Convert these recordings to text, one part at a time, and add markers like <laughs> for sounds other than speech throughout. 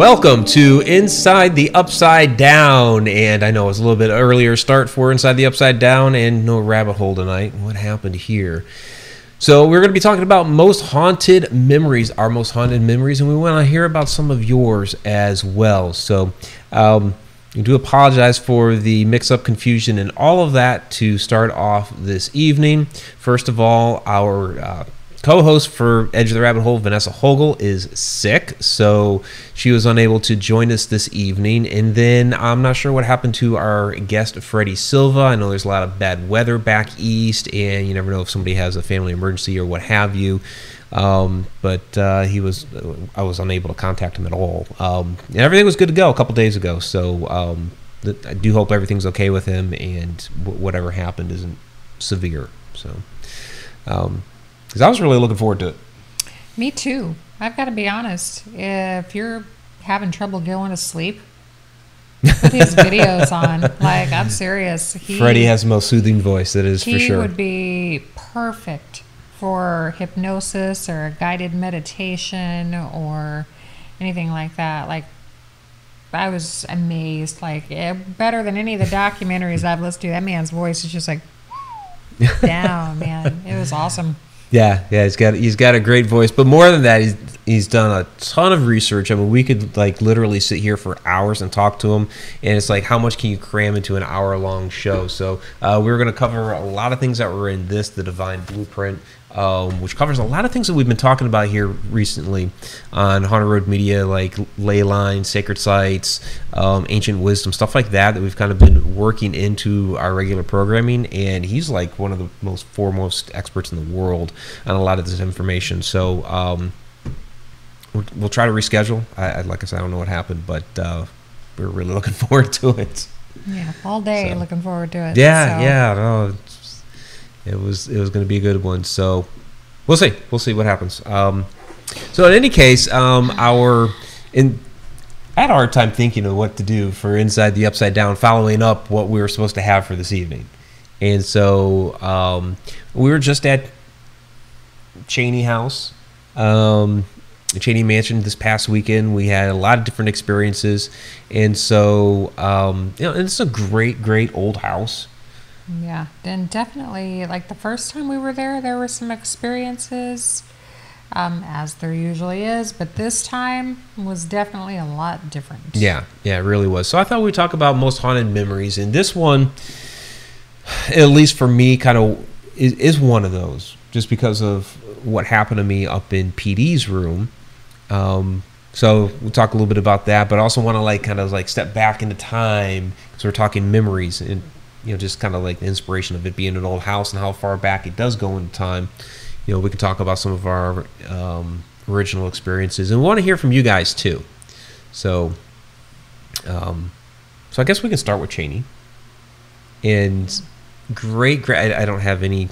Welcome to Inside the Upside Down. And I know it was a little bit earlier start for Inside the Upside Down and no rabbit hole tonight. What happened here? So, we're going to be talking about most haunted memories, our most haunted memories, and we want to hear about some of yours as well. So, um, I do apologize for the mix up, confusion, and all of that to start off this evening. First of all, our uh, co-host for Edge of the Rabbit Hole, Vanessa Hogel, is sick, so she was unable to join us this evening. And then I'm not sure what happened to our guest Freddie Silva. I know there's a lot of bad weather back east, and you never know if somebody has a family emergency or what have you. Um, but uh, he was, I was unable to contact him at all. Um, and everything was good to go a couple days ago. So um, I do hope everything's okay with him, and whatever happened isn't severe. So. Um, because I was really looking forward to it. Me too. I've got to be honest. If you're having trouble going to sleep, put his <laughs> videos on. Like I'm serious. He, Freddie has the most soothing voice. That is for sure. He would be perfect for hypnosis or guided meditation or anything like that. Like I was amazed. Like eh, better than any of the documentaries I've listened to. That man's voice is just like <laughs> down, man. It was awesome. Yeah, yeah, he's got he's got a great voice, but more than that, he's he's done a ton of research. I mean, we could like literally sit here for hours and talk to him, and it's like how much can you cram into an hour long show? So uh, we are going to cover a lot of things that were in this, the Divine Blueprint um, which covers a lot of things that we've been talking about here recently on Haunted Road Media, like ley lines, sacred sites, um, ancient wisdom, stuff like that, that we've kind of been working into our regular programming. And he's like one of the most foremost experts in the world on a lot of this information. So um, we'll, we'll, try to reschedule. I, like I said, I don't know what happened, but uh, we're really <laughs> looking forward to it. Yeah, all day so. looking forward to it. Yeah, so. yeah. No, it was it was going to be a good one. So we'll see. We'll see what happens. Um, so in any case, um, our in I had a hard time thinking of what to do for inside the upside down, following up what we were supposed to have for this evening, and so um, we were just at Cheney House. Um, Cheney Mansion this past weekend. We had a lot of different experiences, and so um, you know, it's a great, great old house. Yeah, and definitely, like the first time we were there, there were some experiences, um, as there usually is, but this time was definitely a lot different. Yeah, yeah, it really was. So I thought we'd talk about most haunted memories, and this one, at least for me, kind of is, is one of those, just because of what happened to me up in PD's room. Um, so we'll talk a little bit about that, but I also want to like kind of like step back into time because we're talking memories and you know, just kind of like the inspiration of it being an old house and how far back it does go in time. You know, we can talk about some of our um, original experiences, and we want to hear from you guys too. So, um, so I guess we can start with Cheney. And great, great. I, don't have any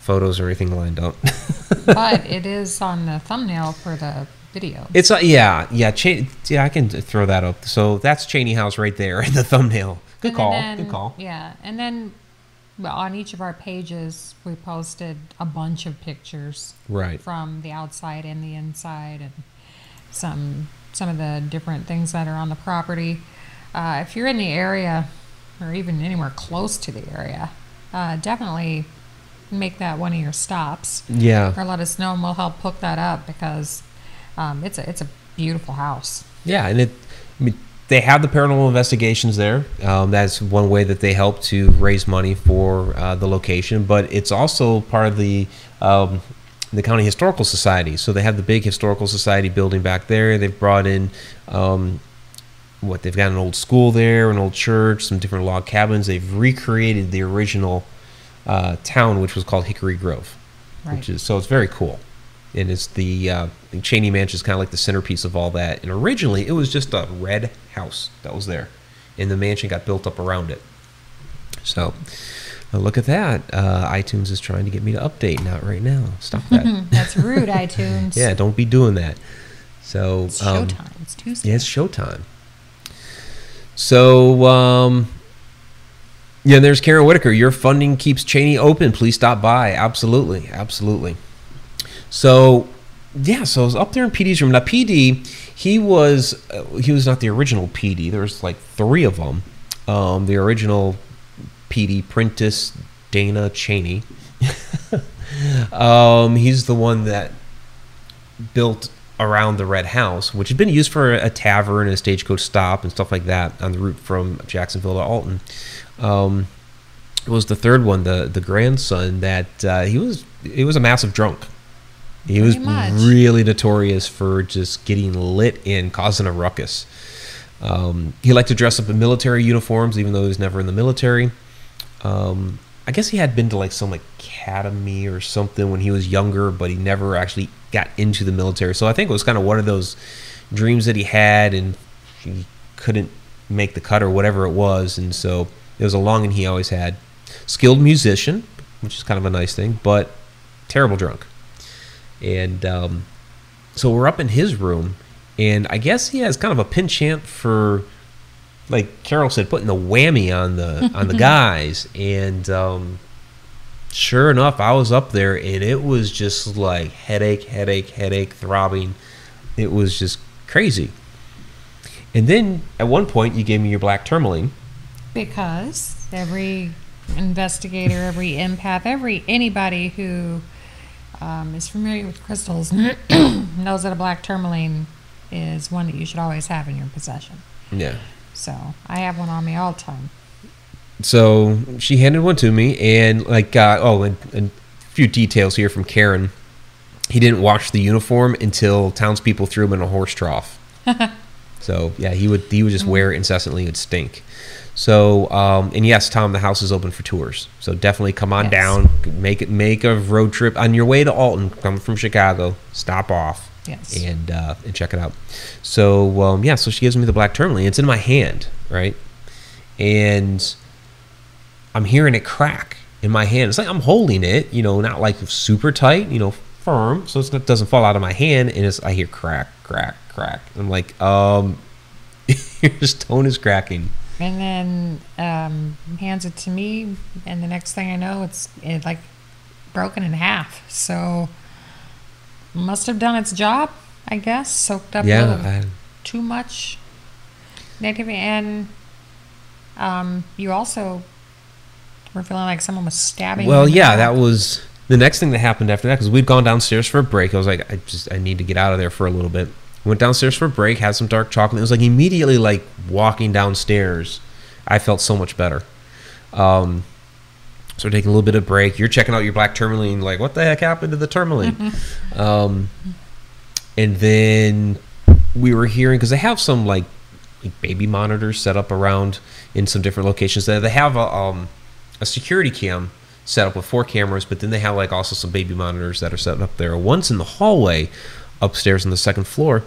photos or anything lined up. <laughs> but it is on the thumbnail for the video. It's uh, yeah, yeah, Ch- yeah. I can throw that up. So that's Cheney House right there in the thumbnail. Good call. Then, Good call. Yeah, and then well, on each of our pages, we posted a bunch of pictures. Right. From the outside and the inside, and some some of the different things that are on the property. Uh, if you're in the area, or even anywhere close to the area, uh, definitely make that one of your stops. Yeah. Or let us know, and we'll help hook that up because um, it's a it's a beautiful house. Yeah, and it. I mean, they have the paranormal investigations there. Um, that's one way that they help to raise money for uh, the location, but it's also part of the um, the county historical society. So they have the big historical society building back there. They've brought in um, what they've got an old school there, an old church, some different log cabins. They've recreated the original uh, town, which was called Hickory Grove, right. which is so it's very cool and it's the uh, Cheney Mansion is kind of like the centerpiece of all that. And originally, it was just a red house that was there, and the mansion got built up around it. So, uh, look at that. Uh, iTunes is trying to get me to update. Not right now. Stop that. <laughs> That's rude, iTunes. <laughs> yeah, don't be doing that. So it's um, showtime. It's Tuesday. Yeah, it's showtime. So, um, yeah, and there's Karen Whitaker. Your funding keeps Cheney open. Please stop by. Absolutely, absolutely. So yeah, so I was up there in PD's room. Now PD, he was uh, he was not the original PD. There was like three of them. Um, the original PD, Prentice Dana Cheney. <laughs> um, he's the one that built around the Red House, which had been used for a tavern and a stagecoach stop and stuff like that on the route from Jacksonville to Alton. Um, was the third one, the the grandson that uh, he was he was a massive drunk. He was much. really notorious for just getting lit and causing a ruckus. Um, he liked to dress up in military uniforms, even though he was never in the military. Um, I guess he had been to like some academy or something when he was younger, but he never actually got into the military. So I think it was kind of one of those dreams that he had, and he couldn't make the cut or whatever it was. And so it was a longing he always had. Skilled musician, which is kind of a nice thing, but terrible drunk. And um, so we're up in his room, and I guess he has kind of a penchant for, like Carol said, putting the whammy on the on the <laughs> guys. And um, sure enough, I was up there, and it was just like headache, headache, headache, throbbing. It was just crazy. And then at one point, you gave me your black tourmaline. Because every investigator, every empath, every anybody who um, is familiar with crystals <clears throat> knows that a black tourmaline is one that you should always have in your possession. Yeah. So I have one on me all the time. so she handed one to me and like uh, oh and, and a few details here from karen he didn't wash the uniform until townspeople threw him in a horse trough <laughs> so yeah he would he would just wear it incessantly it would stink so um, and yes tom the house is open for tours so definitely come on Yes. down make it make a road trip on your way to alton coming from chicago stop off Yes. and uh, and check it out so um, yeah so she gives me the black tourmaline it's in my hand right and I'm hearing it crack in my hand. It's like I'm holding it, you know, not like super tight, you know, firm, so it's not, doesn't fall out of my hand. And it's I hear crack, crack, crack. I'm like, um, <laughs> your stone is cracking. And then um, hands it to me, and the next thing I know, it's it like broken in half. So must have done its job, I guess. Soaked up Yeah, little I, too much negative. and um, you also were feeling like someone was stabbing. you well, yeah, back. that was the next thing that happened after that because we'd gone downstairs for a break. I was like, I just I need to get out of there for a little bit. Went downstairs for a break, had some dark chocolate. It was like immediately like walking downstairs, I felt so much better. Um, so taking a little bit of break. You're checking out your black tourmaline, like what the heck happened to the tourmaline? <laughs> um, and then we were hearing because they have some like, baby monitors set up around in some different locations. They they have a um, a security cam set up with four cameras, but then they have like also some baby monitors that are set up there. One's in the hallway upstairs on the second floor,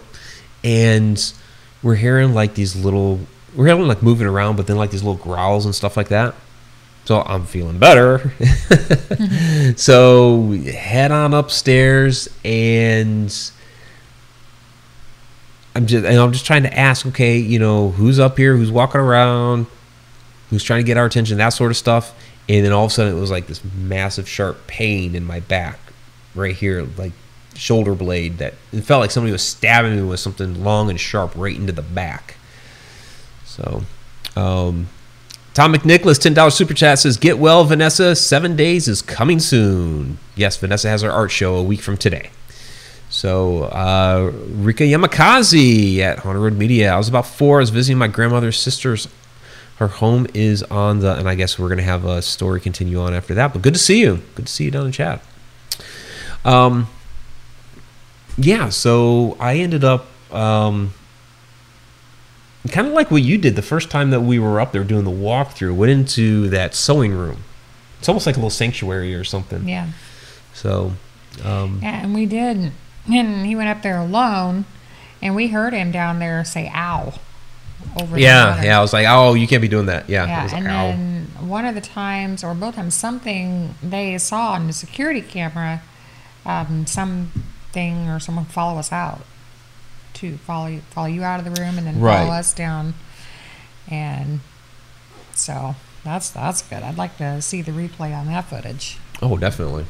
and we're hearing like these little we're hearing like moving around, but then like these little growls and stuff like that. So I'm feeling better. <laughs> so head on upstairs and I'm just and I'm just trying to ask, okay, you know, who's up here, who's walking around, who's trying to get our attention, that sort of stuff. And then all of a sudden it was like this massive sharp pain in my back, right here, like shoulder blade that it felt like somebody was stabbing me with something long and sharp right into the back. So um Tom McNicholas, $10 super chat says, Get well, Vanessa. Seven days is coming soon. Yes, Vanessa has her art show a week from today. So, uh, Rika Yamakazi at Haunted Road Media. I was about four. I was visiting my grandmother's sister's. Her home is on the, and I guess we're going to have a story continue on after that. But good to see you. Good to see you down in chat. Um, yeah, so I ended up, um, kind of like what you did the first time that we were up there doing the walkthrough, went into that sewing room. It's almost like a little sanctuary or something. Yeah. So, um, Yeah, and we did. And he went up there alone, and we heard him down there say "ow" over yeah, yeah. I was like, oh, you can't be doing that. Yeah. Yeah, was and "Ow." then one of the times, or both times, something they saw on the security camera, um, something or someone follow us out, to follow you, follow you out of the room, and then Right. follow us down, and so that's that's good. I'd like to see the replay on that footage. Oh, definitely.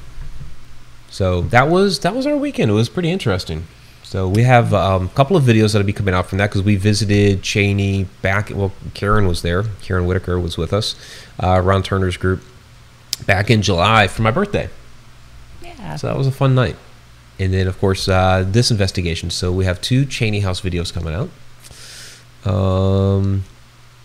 So that was that was our weekend. It was pretty interesting. So we have um, a couple of videos that'll be coming out from that because we visited Cheney back. Well, Karen was there. Karen Whitaker was with us, uh, Ron Turner's group, back in July for my birthday. Yeah. So that was a fun night. And then, of course, uh, this investigation. So we have two Cheney House videos coming out. Um,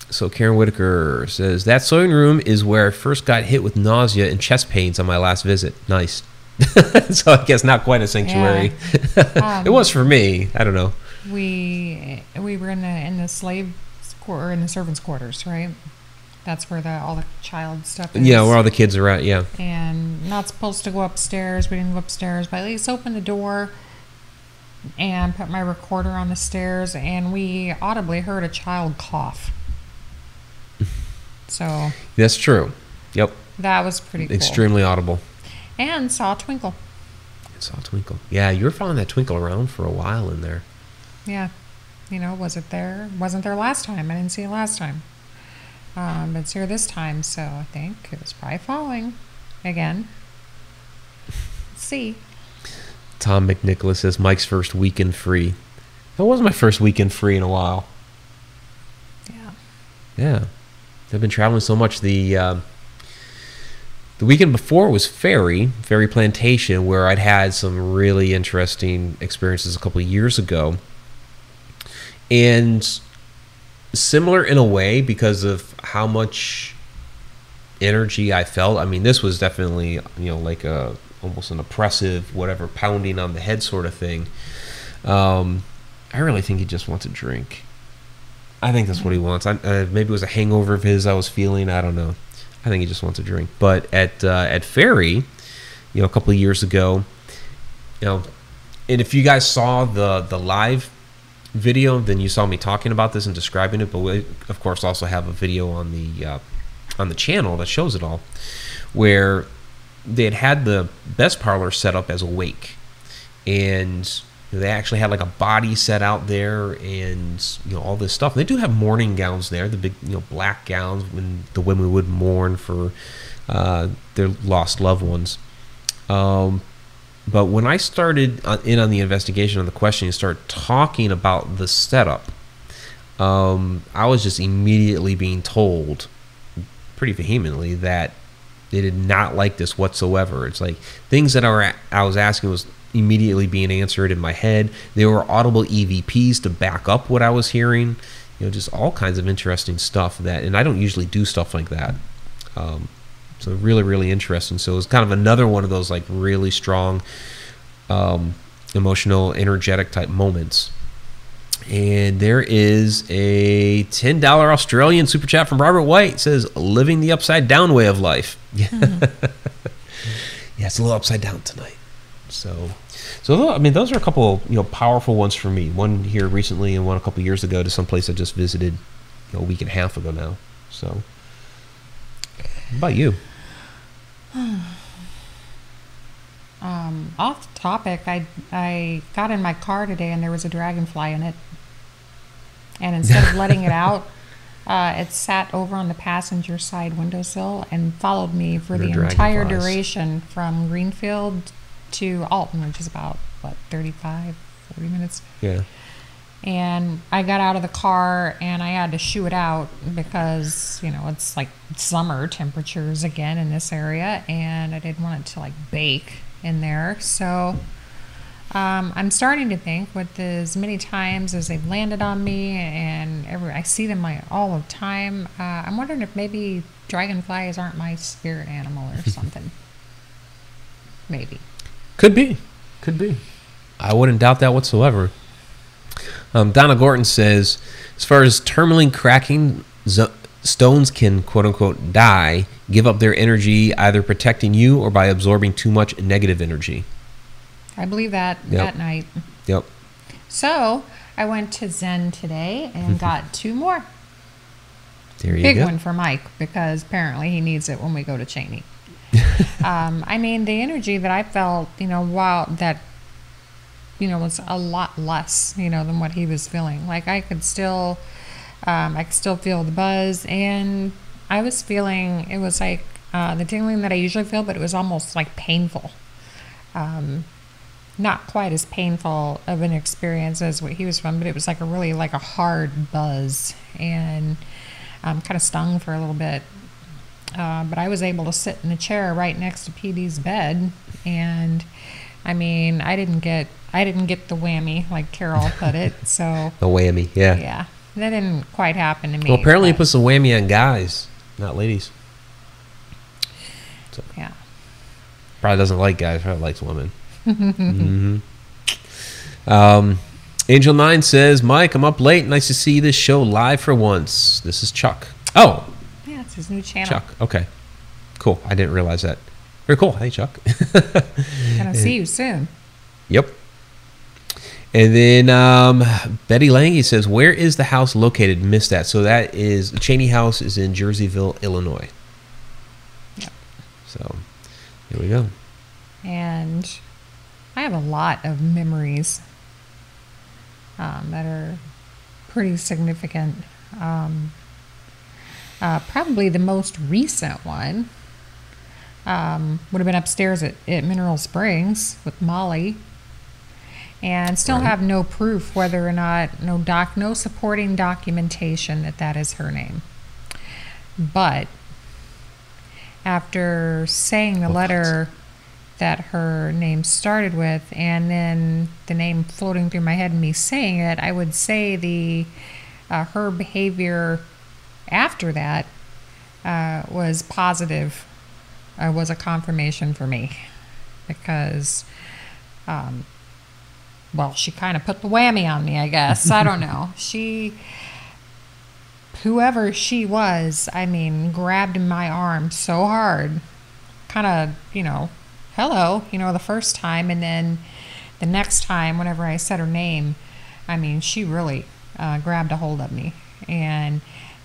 so Karen Whitaker says that sewing room is where I first got hit with nausea and chest pains on my last visit. Nice. <laughs> so I guess not quite a sanctuary. <laughs> Um, it was for me. I don't know. we we were in the in the slave quarter in the servants' quarters, right? That's where the all the child stuff is. Yeah, where all the kids are at. Yeah. and not supposed to go upstairs. We didn't go upstairs, but at least open the door and put my recorder on the stairs, and we audibly heard a child cough. <laughs> So That's true. Yep. that was pretty cool. Extremely audible. And saw a twinkle. I saw a twinkle. Yeah, you were following that twinkle around for a while in there. Yeah. You know, was it there? Wasn't there last time. I didn't see it last time. Um, but it's here this time, so I think it was probably falling again. Let's see. Tom McNicholas says Mike's first weekend free. That was my first weekend free in a while. Yeah. Yeah, I've been traveling so much. The um the weekend before was Ferry, Ferry Plantation, where I'd had some really interesting experiences a couple of years ago, and similar in a way because of how much energy I felt. I mean, this was definitely you know like a almost an oppressive whatever pounding on the head sort of thing. Um, I really think he just wants a drink. I think that's what he wants. I, uh, maybe it was a hangover of his I was feeling. I don't know. I think he just wants a drink. But at uh, at Ferry, you know, a couple of years ago, you know, and if you guys saw the the live video, then you saw me talking about this and describing it. But we, of course, also have a video on the uh, on the channel that shows it all, where they had had the best parlor set up as a wake, and they actually had like a body set out there and you know all this stuff. They do have mourning gowns there, the big you know black gowns when the women would mourn for uh, their lost loved ones. Um, but when I started in on the investigation on the question and started talking about the setup, um, I was just immediately being told pretty vehemently that they did not like this whatsoever. It's like things that I, were, I was asking was immediately being answered in my head. There were audible EVPs to back up what I was hearing. You know, just all kinds of interesting stuff that, and I don't usually do stuff like that. Um, so really, really interesting. So it was kind of another one of those like really strong, um, emotional, energetic type moments. And there is a ten dollar Australian super chat from Robert White. It says living the upside down way of life. <laughs> <laughs> yeah, it's a little upside down tonight. So, so I mean, those are a couple you know powerful ones for me. One here recently, and one a couple years ago to some place I just visited you know, a week and a half ago now. So, how about you? <sighs> Um, off topic, I I got in my car today and there was a dragonfly in it, and instead of letting it <laughs> out, uh, it sat over on the passenger side windowsill and followed me for the entire duration from Greenfield to Alton, which is about what 35, 40 minutes. Yeah. And I got out of the car and I had to shoo it out because, you know, it's like summer temperatures again in this area and I didn't want it to like bake in there. So um, I'm starting to think with as many times as they've landed on me and every I see them like all the time, uh, I'm wondering if maybe dragonflies aren't my spirit animal or <laughs> something. maybe. Could be. Could be. I wouldn't doubt that whatsoever. Um, Donna Gorton says, as far as tourmaline cracking, zo- stones can quote unquote die, give up their energy, either protecting you or by absorbing too much negative energy. I believe that Yep. that night. Yep. So I went to Zen today and got two more. There you Big go. one for Mike because apparently he needs it when we go to Cheney. <laughs> um, I mean, the energy that I felt, you know, while that, you know, was a lot less, you know, than what he was feeling. Like I could still, um, I could still feel the buzz, and I was feeling it was like uh, the tingling that I usually feel, but it was almost like painful. um, not quite as painful of an experience as what he was from, but it was like a really like a hard buzz and um, kind of stung for a little bit. Uh, but I was able to sit in the chair right next to PD's bed, and I mean, I didn't get I didn't get the whammy like Carol put it. So <laughs> the whammy, yeah. yeah, that didn't quite happen to me. Well, apparently it but, puts the whammy on guys, not ladies. yeah. Probably doesn't like guys. Probably likes women. hmm <laughs> um, Angel Nine says, "Mike, I'm up late. Nice to see this show live for once. This is Chuck. Oh, Yeah, it's his new channel. Chuck. Okay, cool. I didn't realize that. Very cool. Hey, Chuck. <laughs> Gonna see you soon. Yep. And then um, Betty Lange says, "Where is the house located?" Missed that. So that is the Cheney House is in Jerseyville, Illinois. Yep. So here we go. and I have a lot of memories um, that are pretty significant. Um, uh, probably the most recent one um, would have been upstairs at, at Mineral Springs with Molly, and still Right. have no proof whether or not no doc, no supporting documentation that that is her name. But after saying the letter that her name started with and then the name floating through my head and me saying it i would say the uh, her behavior after that uh, was positive uh, was a confirmation for me because um, well she kind of put the whammy on me i guess i don't know <laughs> she whoever she was i mean grabbed my arm so hard kind of, you know, hello, you know, the first time. And then the next time, whenever I said her name, I mean, she really uh, grabbed a hold of me. And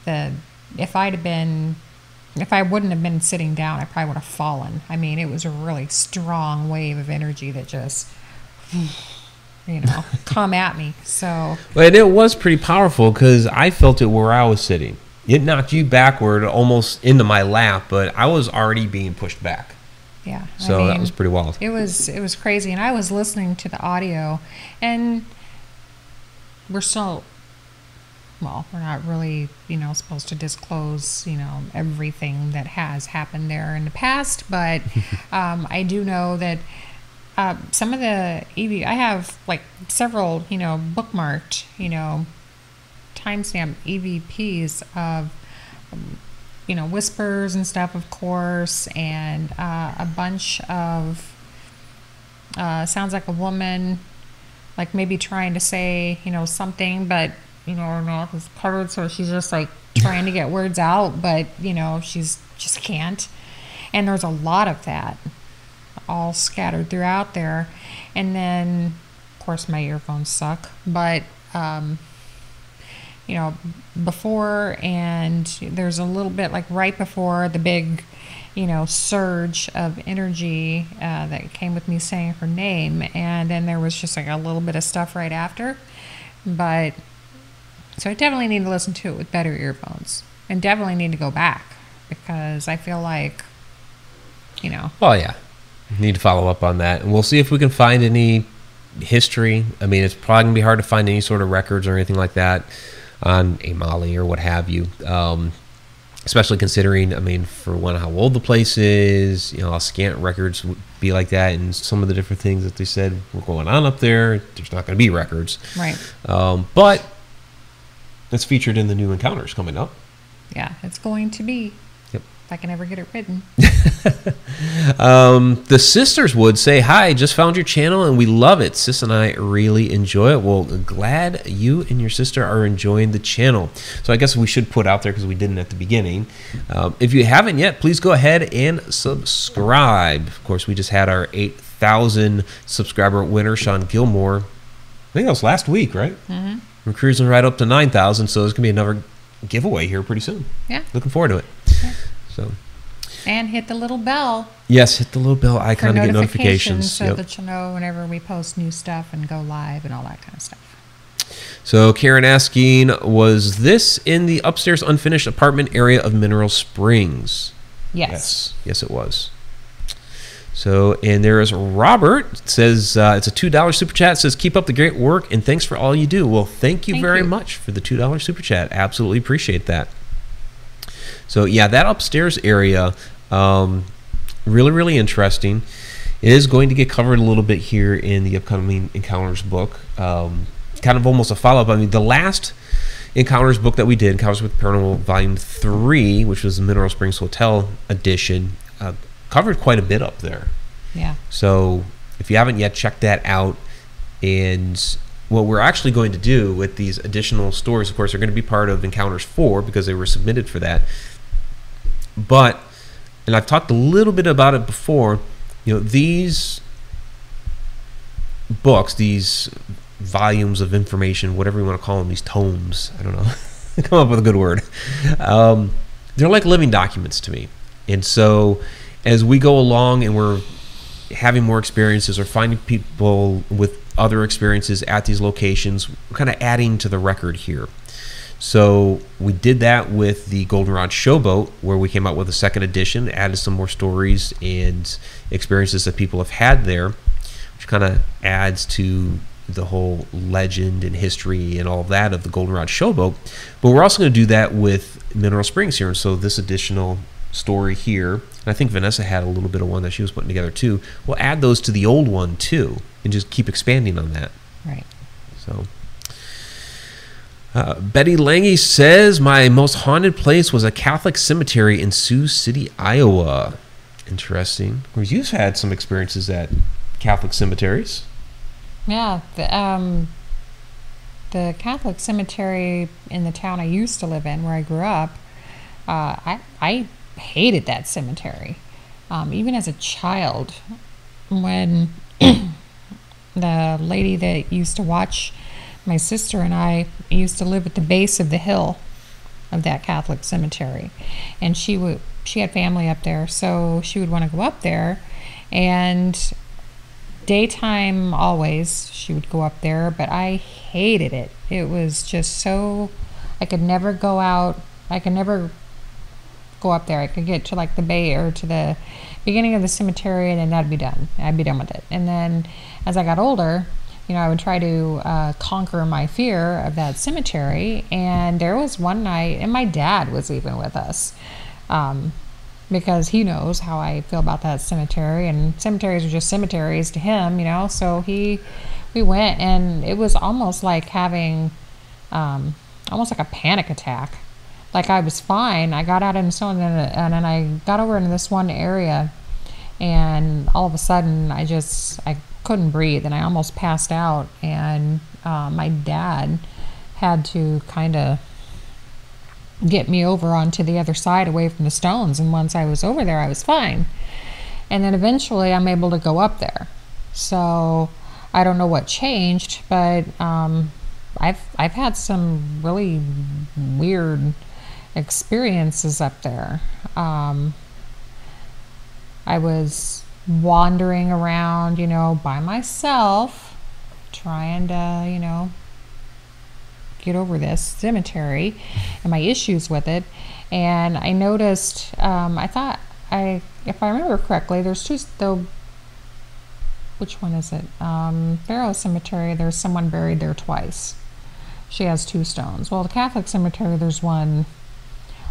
the, if I'd have been, if I wouldn't have been sitting down, I probably would have fallen. I mean, it was a really strong wave of energy that just, you know, <laughs> come at me. So, And it was pretty powerful because I felt it where I was sitting. It knocked you backward almost into my lap, but I was already being pushed back. yeah. I So that was pretty wild. It was it was crazy, and I was listening to the audio, and we're still. Well, we're not really, you know, supposed to disclose, you know, everything that has happened there in the past, but <laughs> um, I do know that uh, some of the EV, I have like several, you know, bookmarked, you know, timestamp EVPs of, um, you know, whispers and stuff, of course, and uh, a bunch of uh, sounds like a woman, like maybe trying to say, you know, something, but you know, her mouth is covered, so she's just like trying to get words out, but you know, she's just can't. And there's a lot of that, all scattered throughout there, and then, of course, my earphones suck, but. Um, you know, before and there's a little bit like right before the big, you know, surge of energy uh, that came with me saying her name, and then there was just like a little bit of stuff right after. But so I definitely need to listen to it with better earphones, and definitely need to go back because I feel like, you know, Oh yeah, need to follow up on that, and we'll see if we can find any history. I mean, it's probably gonna be hard to find any sort of records or anything like that on a Molly or what have you. Um, especially considering, I mean, for one, how old the place is, you know, how scant records would be like that, and some of the different things that they said were going on up there. There's not going to be records, right? um, but it's featured in the new encounters coming up. Yeah, it's going to be. Yep. If I can ever get it written. <laughs> Um, the sisters would say, Hi, just found your channel and we love it. Sis and I really enjoy it. Well, glad you and your sister are enjoying the channel. So I guess we should put out there because we didn't at the beginning. Um, if you haven't yet, please go ahead and subscribe. Of course, we just had our 8,000 subscriber winner, Sean Gilmore. I think that was last week, right? Mm-hmm. We're cruising right up to 9,000, so there's going to be another giveaway here pretty soon. Yeah. Looking forward to it. Yeah. So, And hit the little bell yes, hit the little bell icon to get notifications, notifications. so Yep. that you'll know whenever we post new stuff and go live and all that kind of stuff. So Karen asking, was this in the upstairs unfinished apartment area of Mineral Springs? Yes. Yes, yes, it was. So, and there is Robert It says uh, it's a two dollar super chat. Says keep up the great work and thanks for all you do. Well, thank you Thank very you. much for the two dollar super chat. Absolutely appreciate that. So yeah, that upstairs area, um, really really interesting. It is going to get covered a little bit here in the upcoming Encounters book. Um, kind of almost a follow up. I mean, the last Encounters book that we did, Encounters with Paranormal Volume Three, which was the Mineral Springs Hotel edition, uh, covered quite a bit up there. Yeah. So if you haven't yet checked that out, and what we're actually going to do with these additional stories, of course, are going to be part of Encounters 4 because they were submitted for that. But, and I've talked a little bit about it before, you know, these books, these volumes of information, whatever you want to call them, these tomes, I don't know, <laughs> come up with a good word. Um, they're like living documents to me. And so as we go along and we're having more experiences or finding people with other experiences at these locations, we're kind of adding to the record here. So we did that with the Goldenrod Showboat, where we came out with a second edition, added some more stories and experiences that people have had there, which kind of adds to the whole legend and history and all that of the Goldenrod Showboat. But we're also going to do that with Mineral Springs here, so this additional story here, and I think Vanessa had a little bit of one that she was putting together too. We'll add those to the old one too, and just keep expanding on that. Right. So, uh, Betty Lange says my most haunted place was a Catholic cemetery in Sioux City, Iowa. Interesting. Well, you've had some experiences at Catholic cemeteries. Yeah. The, um, the Catholic cemetery in the town I used to live in, where I grew up, uh, I I hated that cemetery. Um, even as a child, when <clears throat> the lady that used to watch my sister and I used to live at the base of the hill of that Catholic cemetery, and she would she had family up there, so she would want to go up there, and daytime always she would go up there, but I hated it. It was just so I could never go out. I could never go up there. I could get to like the bay or to the beginning of the cemetery, and then that'd be done. I'd be done with it. And then as I got older, you know, I would try to uh, conquer my fear of that cemetery. And there was one night, and my dad was even with us. Um, because he knows how I feel about that cemetery, and cemeteries are just cemeteries to him, you know. So he, we went, and it was almost like having, um, almost like a panic attack. Like I was fine. I got out in the snow, and then, and then I got over into this one area, and all of a sudden, I just I couldn't breathe, and I almost passed out. And uh, my dad had to kind of get me over onto the other side away from the stones. And once I was over there, I was fine. And then eventually I'm able to go up there. So I don't know what changed, but um, I've, I've had some really weird experiences up there. Um, I was wandering around, you know, by myself, trying to, you know, get over this cemetery and my issues with it. And I noticed, um, I thought, I, if I remember correctly, there's two, the, which one is it? Um, Barrow Cemetery, there's someone buried there twice. She has two stones. Well, the Catholic Cemetery, there's one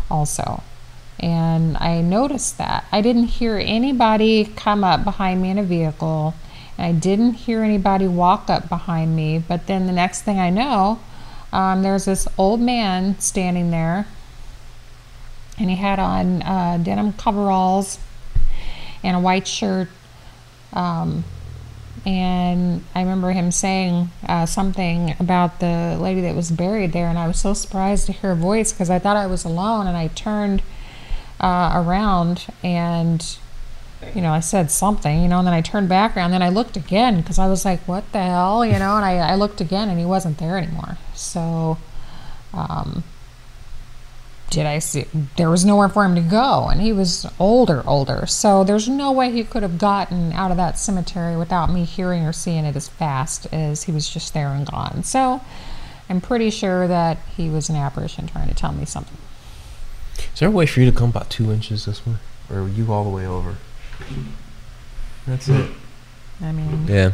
also. And I noticed that. I didn't hear anybody come up behind me in a vehicle, and I didn't hear anybody walk up behind me. But then the next thing I know, um, there's this old man standing there, and he had on uh, denim coveralls and a white shirt. Um, and I remember him saying uh, something about the lady that was buried there, and I was so surprised to hear a voice because I thought I was alone, and I turned uh, around and you know, I said something, you know, and then I turned back around, then I looked again because I was like, what the hell, you know, and I, I looked again and he wasn't there anymore. So, um, did I see? There was nowhere for him to go, and he was older, older. So there's no way he could have gotten out of that cemetery without me hearing or seeing it as fast as he was just there and gone. So I'm pretty sure that he was an apparition trying to tell me something. Is there a way for you to come about two inches this way, or are you all the way over? That's it. I mean, Yeah.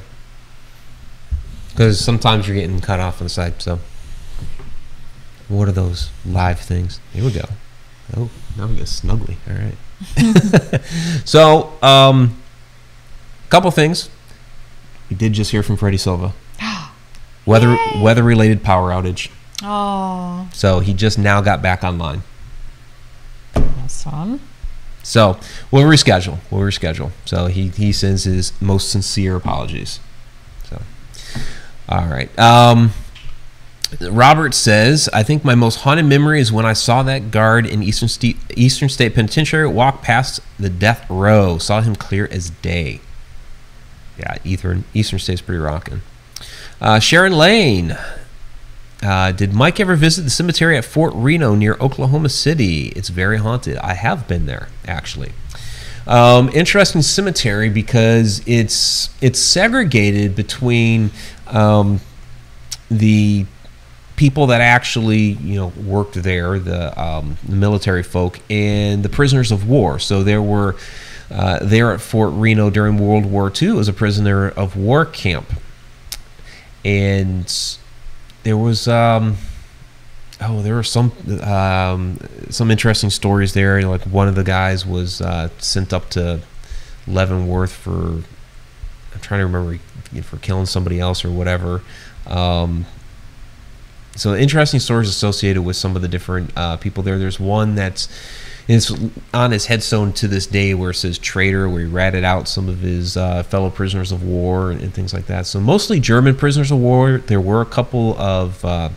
Because sometimes you're getting cut off on the side. So, what are those live things? Here we go. Oh, now we get snuggly. All right. <laughs> so, um, couple things. We did just hear from Freddie Silva. <gasps> Weather Yay. weather related power outage. oh, So he just now got back online. fun. So we'll reschedule. We'll reschedule. So he, he sends his most sincere apologies. So, all right. Um, Robert says, I think my most haunted memory is when I saw that guard in Eastern State, Eastern State Penitentiary walk past the death row. Saw him clear as day. Yeah, Eastern, Eastern State's pretty rocking. Uh, Sharon Lane. Uh, did Mike ever visit the cemetery at Fort Reno near Oklahoma City? It's very haunted. I have been there, actually. Um, interesting cemetery because it's it's segregated between um, the people that actually you know worked there, the, um, the military folk, and the prisoners of war. So there were uh, there at Fort Reno during World War II as a prisoner of war camp, and there was um, oh there were some um, some interesting stories there. Like one of the guys was uh, sent up to Leavenworth for I'm trying to remember for killing somebody else or whatever. Um, so interesting stories associated with some of the different uh, people there. There's one that's it's on his headstone to this day where it says traitor, where he ratted out some of his uh, fellow prisoners of war and, and things like that. So mostly German prisoners of war. There were a couple of uh,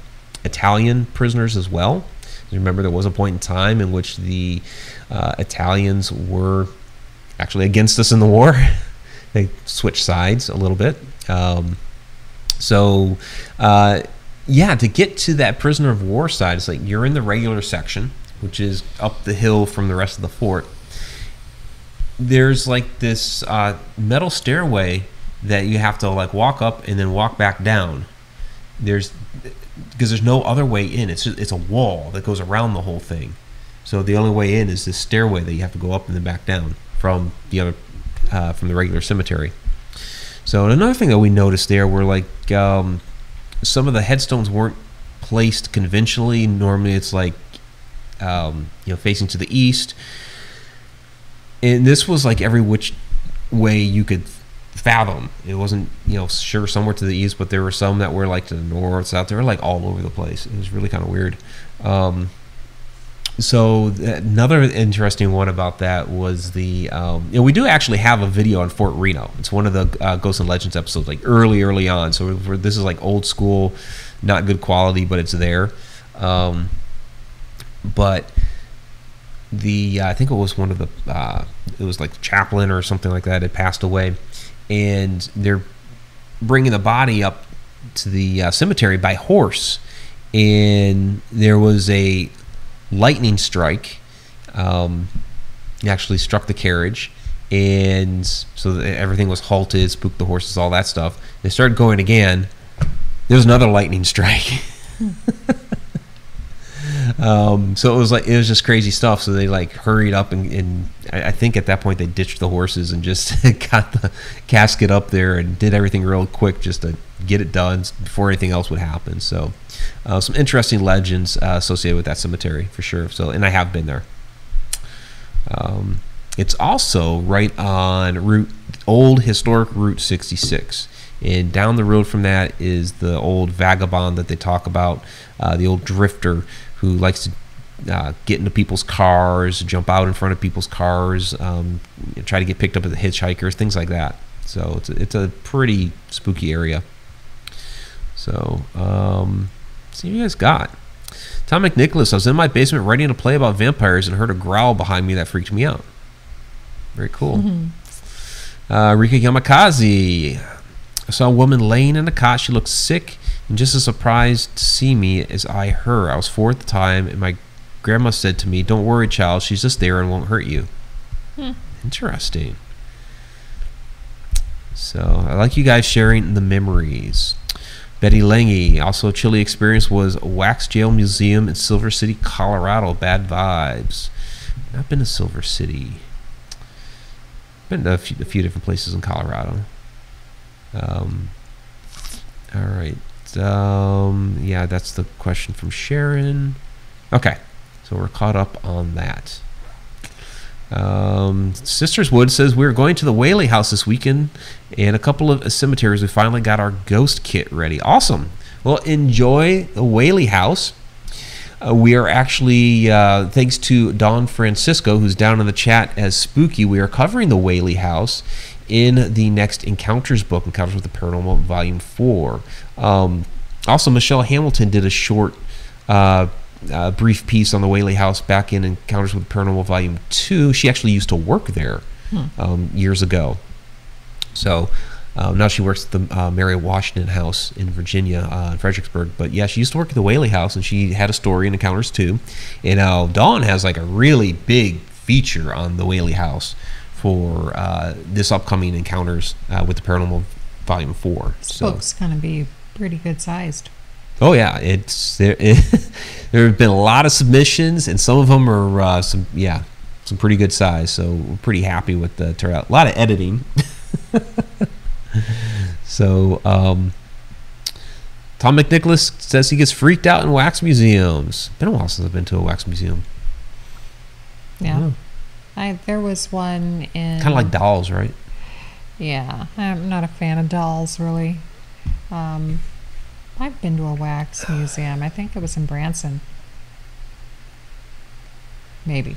Italian prisoners as well. Remember, there was a point in time in which the uh, Italians were actually against us in the war. <laughs> they switched sides a little bit. Um, so, uh, yeah, to get to that prisoner of war side, it's like you're in the regular section, which is up the hill from the rest of the fort. There's like this uh, metal stairway that you have to like walk up and then walk back down. There's because there's no other way in. It's just, it's a wall that goes around the whole thing. So the only way in is this stairway that you have to go up and then back down from the other uh, from the regular cemetery. So another thing that we noticed there were like um, some of the headstones weren't placed conventionally. Normally, it's like um, you know facing to the east, and this was like every which way you could fathom. It wasn't you know sure somewhere to the east, but there were some that were like to the north, south. They were like all over the place. It was really kind of weird. Um, so another interesting one about that was the um, know we do actually have a video on Fort Reno. It's one of the uh, Ghosts and Legends episodes, like early early on. So this is like old school, not good quality, but it's there. Um, but the uh, I think it was one of the uh, it was like the chaplain or something like that had passed away, and they're bringing the body up to the uh, cemetery by horse, and there was a lightning strike um, actually struck the carriage and so everything was halted spooked the horses all that stuff. They started going again. There was another lightning strike. <laughs> Um, so it was like it was just crazy stuff. So they like hurried up and, and I, I think at that point they ditched the horses and just <laughs> got the casket up there and did everything real quick just to get it done before anything else would happen. So uh, some interesting legends uh, associated with that cemetery for sure. So, and I have been there. Um, it's also right on route old historic Route 66, and down the road from that is the old vagabond that they talk about, uh, the old drifter who likes to uh, get into people's cars, jump out in front of people's cars, um, try to get picked up as hitchhikers, things like that. So it's a, it's a pretty spooky area. So. Um, see what you guys got. Tom McNicholas, I was in my basement writing a play about vampires and heard a growl behind me that freaked me out. Very cool. Uh, Rika Yamakazi, I saw a woman laying in a cot. She looked sick and just as surprised to see me as I her. I was four at the time, and my grandma said to me, Don't worry, child. She's just there and won't hurt you. Hmm. Interesting. So I like you guys sharing the memories. Betty Lange, also chilly experience was Wax Jail Museum in Silver City, Colorado. Bad vibes. Not been to Silver City. Been to a few, a few different places in Colorado. Um, all right. Um, yeah, that's the question from Sharon. Okay, so we're caught up on that. Um, Sisters Wood says we're going to the Whaley House this weekend, and a couple of cemeteries. We finally got our ghost kit ready. Awesome. Well, enjoy the Whaley House. Uh, we are actually, uh, thanks to Dawn Francisco, who's down in the chat as Spooky, we are covering the Whaley House in the next Encounters book, Encounters with the Paranormal, Volume 4. Um, also, Michelle Hamilton did a short, uh, uh, brief piece on the Whaley House back in Encounters with Paranormal, Volume 2. She actually used to work there um, years ago. So uh, now she works at the uh, Mary Washington House in Virginia, uh, in Fredericksburg. But yeah, she used to work at the Whaley House, and she had a story in Encounters 2. And now Dawn has like a really big feature on the Whaley House for uh, this upcoming Encounters uh, with the Paranormal Volume Four. This So book's gonna be pretty good sized. oh yeah, it's there. <laughs> there have been a lot of submissions, and some of them are uh, some yeah some pretty good size. So we're pretty happy with the turnout. A lot of editing. <laughs> So, um, Tom McNicholas says he gets freaked out in wax museums. Been a while since I've been to a wax museum. Yeah. I there was one in Kind of like dolls, right? Yeah, I'm not a fan of dolls really. Um, I've been to a wax museum. I think it was in Branson. Maybe.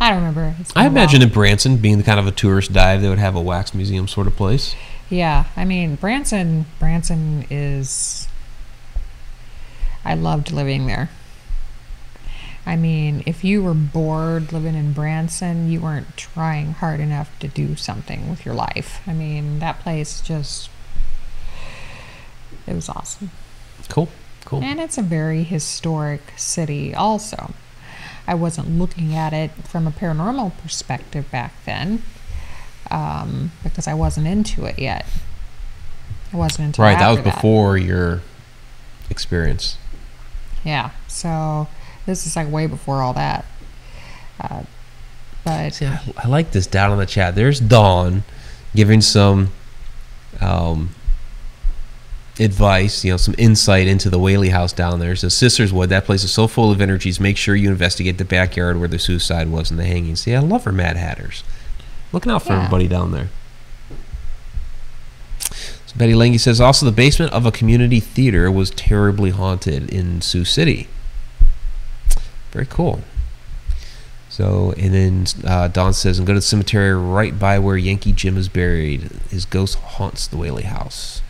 I don't remember. I imagine in Branson being the kind of a tourist dive, they would have a wax museum sort of place. Yeah, I mean Branson. Branson is. I loved living there. I mean, if you were bored living in Branson, you weren't trying hard enough to do something with your life. I mean, that place just. It was awesome. Cool, cool. And it's a very historic city, also. I wasn't looking at it from a paranormal perspective back then um, because I wasn't into it yet. I wasn't into Right, that was after before your experience. Yeah, so this is like way before all that. Uh, but See, I, I like this down in the chat. There's Dawn giving some um, advice, you know, some insight into the Whaley house down there. So Sisters Wood, that place is so full of energies. Make sure you investigate the backyard where the suicide was and the hanging. See, I love her Mad Hatters. Looking out for Yeah. everybody down there. So Betty Lange says also the basement of a community theater was terribly haunted in Sioux City. Very cool. So, and then uh, Dawn says, and go to the cemetery right by where Yankee Jim is buried. His ghost haunts the Whaley House.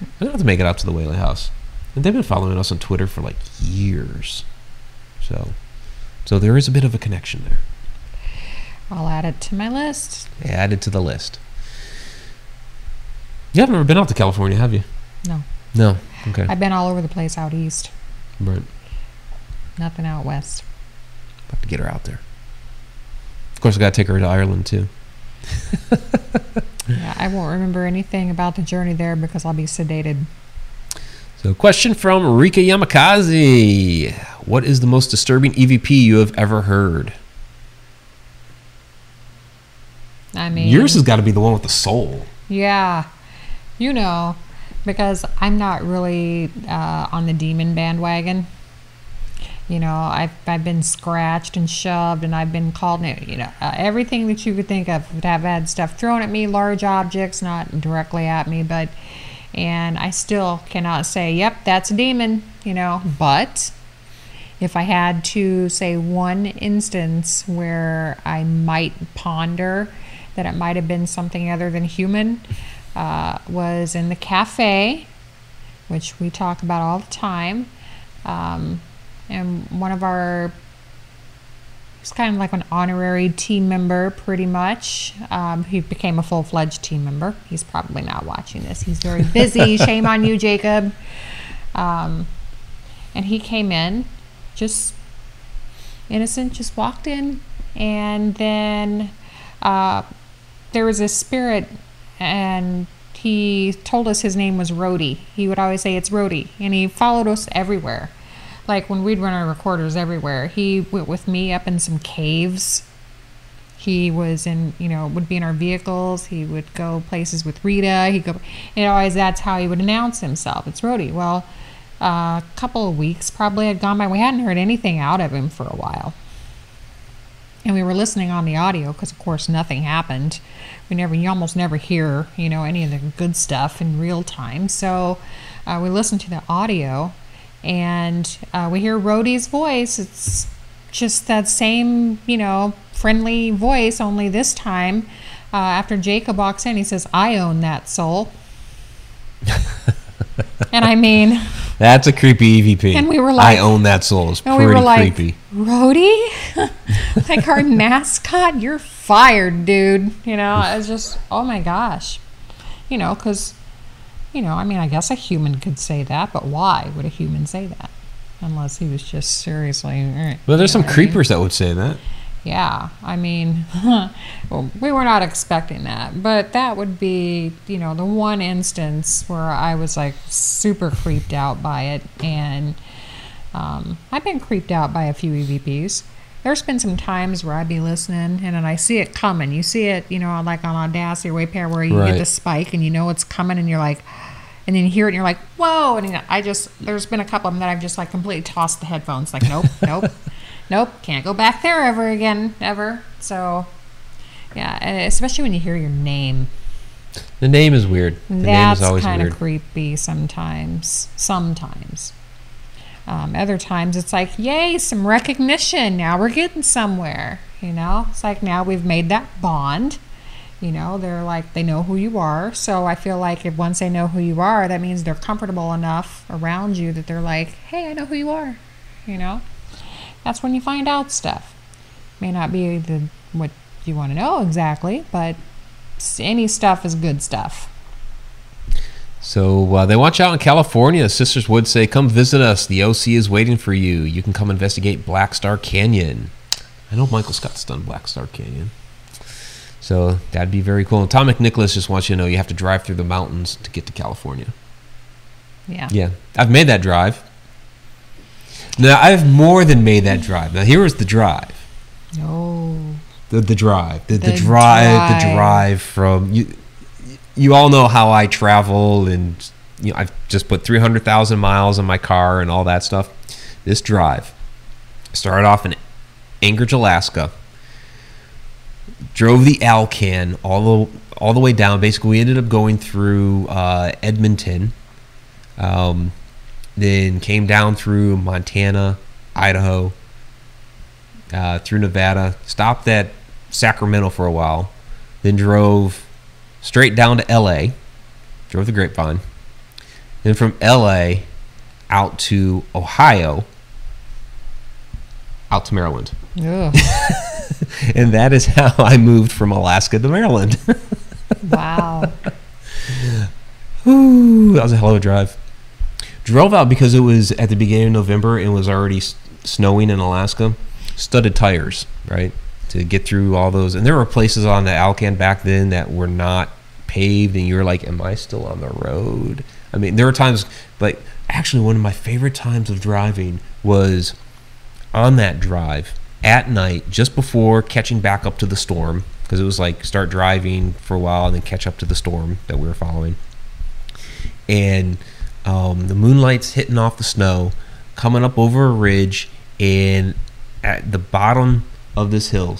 I don't have to make it out to the Whaley House. And they've been following us on Twitter for like years. So, so there is a bit of a connection there. I'll add it to my list. Added to the list. You haven't ever been out to California, have you? No, No. Okay. I've been all over the place out east, Right. nothing out west. Have to get her out there. Of course, I got to take her to Ireland too. <laughs> Yeah, I won't remember anything about the journey there because I'll be sedated. So, question from Rika Yamakazi What is the most disturbing EVP you have ever heard? I mean, Yours has got to be the one with the soul. Yeah, you know, because I'm not really uh, on the demon bandwagon. You know, I've I've been scratched and shoved, and I've been called, you know, uh, everything that you could think of. I've had stuff thrown at me, large objects, not directly at me, but, and I still cannot say, yep, that's a demon. You know, but if I had to say one instance where I might ponder that it might have been something other than human, uh, was in the cafe, which we talk about all the time. Um, and one of our, he's kind of like an honorary team member, pretty much. Um, he became a full fledged team member. He's probably not watching this. He's very busy. <laughs> Shame on you, Jacob. Um, and he came in just innocent, just walked in, and then uh, there was a spirit, and he told us his name was Rhodey. He would always say it's Rhodey, and he followed us everywhere. Like when we'd run our recorders everywhere, he went with me up in some caves. he was in, you know, would be in our vehicles. He would go places with Rita. He'd go, you know, always that's how he would announce himself. It's Rhodey. Well, a couple of weeks probably had gone by. We hadn't heard anything out of him for a while. And we were listening on the audio because, of course, nothing happened. We never, you almost never hear, you know, any of the good stuff in real time. So uh, we listened to the audio and uh, we hear Rhodey's voice. It's just that same, you know, friendly voice, only this time, uh, after Jacob walks in, he says, I own that soul. <laughs> and I mean, That's a creepy EVP. And we were like- I own that soul. It's pretty we were like, creepy. Rhodey? <laughs> like our <laughs> mascot? You're fired, dude. You know, it's just, oh my gosh. You know, because, you know, I mean, I guess a human could say that, but why would a human say that? Unless he was just seriously. eh, Well, there's some what I mean? creepers that would say that. Yeah, I mean, <laughs> well, we were not expecting that, but that would be, you know, the one instance where I was like super creeped out by it, and um, I've been creeped out by a few EVPs. There's been some times where I'd be listening and then I see it coming. You see it, you know, like on Audacity or WavePad where you Right. get the spike and you know it's coming and you're like, and then you hear it and you're like, whoa. And you know, I just, there's been a couple of them that I've just like completely tossed the headphones. Like, nope, <laughs> nope, nope, can't go back there ever again, ever. So, yeah, and especially when you hear your name. The name is weird. The name That's is always kind of creepy sometimes. Sometimes. Um, other times it's like, yay, some recognition. Now we're getting somewhere. You know, it's like now we've made that bond. You know, they're like, they know who you are. So I feel like if once they know who you are, that means they're comfortable enough around you that they're like, hey, I know who you are. You know, that's when you find out stuff. May not be the what you want to know exactly, but any stuff is good stuff. So uh, they watch out in California. Sisters Wood say, "Come visit us. The OC is waiting for you. You can come investigate Black Star Canyon." I know Michael Scott's done Black Star Canyon, so that'd be very cool. And Tom McNicholas just wants you to know you have to drive through the mountains to get to California. Yeah. Yeah, I've made that drive. Now I've more than made that drive. Now here is the drive. Oh. The, the drive, the, the, The drive, the drive. drive from you. You all know how I travel, and you know I've just put three hundred thousand miles on my car and all that stuff. This drive started off in Anchorage, Alaska. Drove the Alcan all the all the way down. Basically, we ended up going through uh, Edmonton, um, then came down through Montana, Idaho, uh, through Nevada, stopped at Sacramento for a while, then drove straight down to LA, drove the Grapevine, then from LA out to Ohio, out to Maryland. Ugh. <laughs> <laughs> And that is how I moved from Alaska to Maryland. <laughs> wow. Ooh, that was a hell of a drive. Drove out because it was at the beginning of November and was already s- snowing in Alaska. Studded tires, right, to get through all those. And there were places on the Alcan back then that were not paved, and you were like, "Am I still on the road?" I mean, there were times like actually one of my favorite times of driving was on that drive at night, just before catching back up to the storm, because it was like start driving for a while and then catch up to the storm that we were following and um, the moonlight's hitting off the snow, coming up over a ridge, and at the bottom of this hill,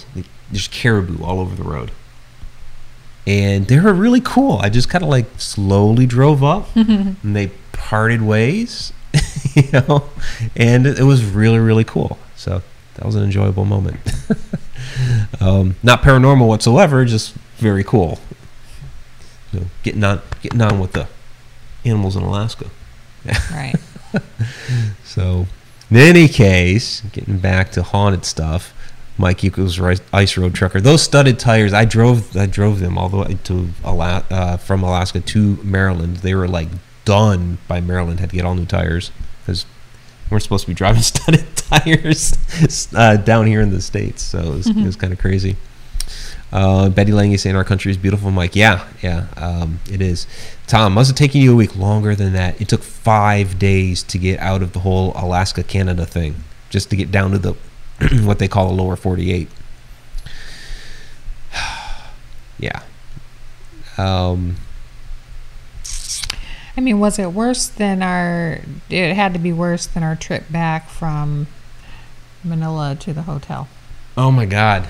there's caribou all over the road. And they were really cool. I just kind of like slowly drove up, <laughs> and they parted ways, <laughs> you know, and it was really really cool. So that was an enjoyable moment. <laughs> um, not paranormal whatsoever, just very cool. So getting on getting on with the animals in Alaska. Right. <laughs> So, in any case, getting back to haunted stuff, Mike Yuko's ice road trucker. Those studded tires, I drove. I drove them all the way to Ala- uh, from Alaska to Maryland. They were like done by Maryland. Had to get all new tires because we're supposed to be driving <laughs> studded tires uh, down here in the states. So it was, it was kind of crazy. Uh, Betty Lang is saying our country is beautiful. I'm like, yeah, yeah, um, it is. Tom, must have taken you a week longer than that. It took five days to get out of the whole Alaska Canada thing, just to get down to the <clears throat> what they call the lower 48. <sighs> yeah. Um, I mean, was it worse than our? It had to be worse than our trip back from Manila to the hotel. oh my god,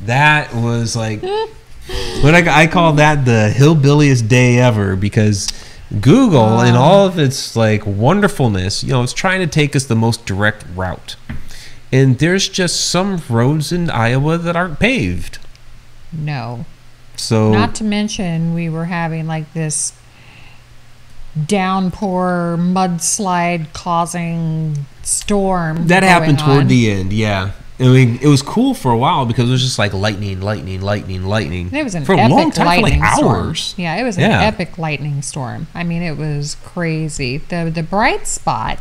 that was like what I, I call that the hillbilliest day ever because Google in all of its like wonderfulness, you know, it's trying to take us the most direct route, and there's just some roads in Iowa that aren't paved. No, So not to mention we were having like this downpour, mudslide causing storm. That happened toward on. the end, yeah. I mean, it was cool for a while because it was just like lightning, lightning, lightning, lightning. It was an for a epic long time, for lightning like storm. hours. Yeah, it was an Yeah. epic lightning storm. I mean, it was crazy. the The bright spot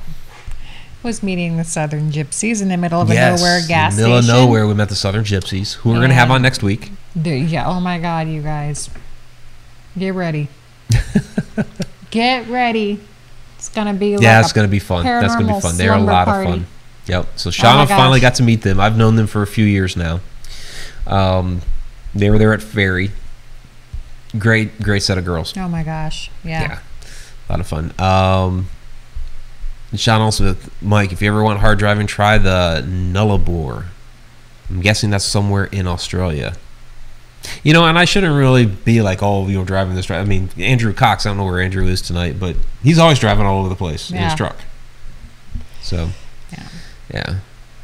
was meeting the Southern Gypsies in the middle of a nowhere gas in the middle station. of nowhere, we met the Southern Gypsies, who we're going to have on next week. Yeah. Oh my God, you guys, get ready. <laughs> get ready. It's gonna be like yeah, it's going to be fun. That's going to be fun. They're a lot party. of fun. Yep. So Oh Shauna my finally got to meet them. I've known them for a few years now. Um, they were there at Ferry. Great, great set of girls. Oh my gosh. Yeah. Yeah, a lot of fun. Um, Sean also, Mike, if you ever want hard driving, try the Nullarbor. I'm guessing that's somewhere in Australia. You know, and I shouldn't really be like, oh, you know, driving this. Truck. I mean, Andrew Cox. I don't know where Andrew is tonight, but he's always driving all over the place in his truck. So, Yeah. yeah.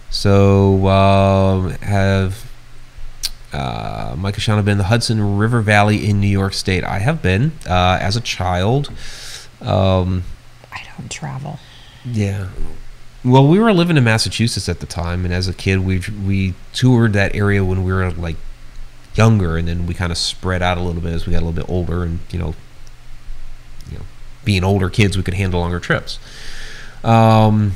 So, um, have uh, Mike and been in the Hudson River Valley in New York State. I have been uh, as a child. Um, I don't travel. yeah. Well, we were living in Massachusetts at the time, and as a kid, we we toured that area when we were like younger, and then we kind of spread out a little bit as we got a little bit older, and you know, you know, being older kids, we could handle longer trips. Um,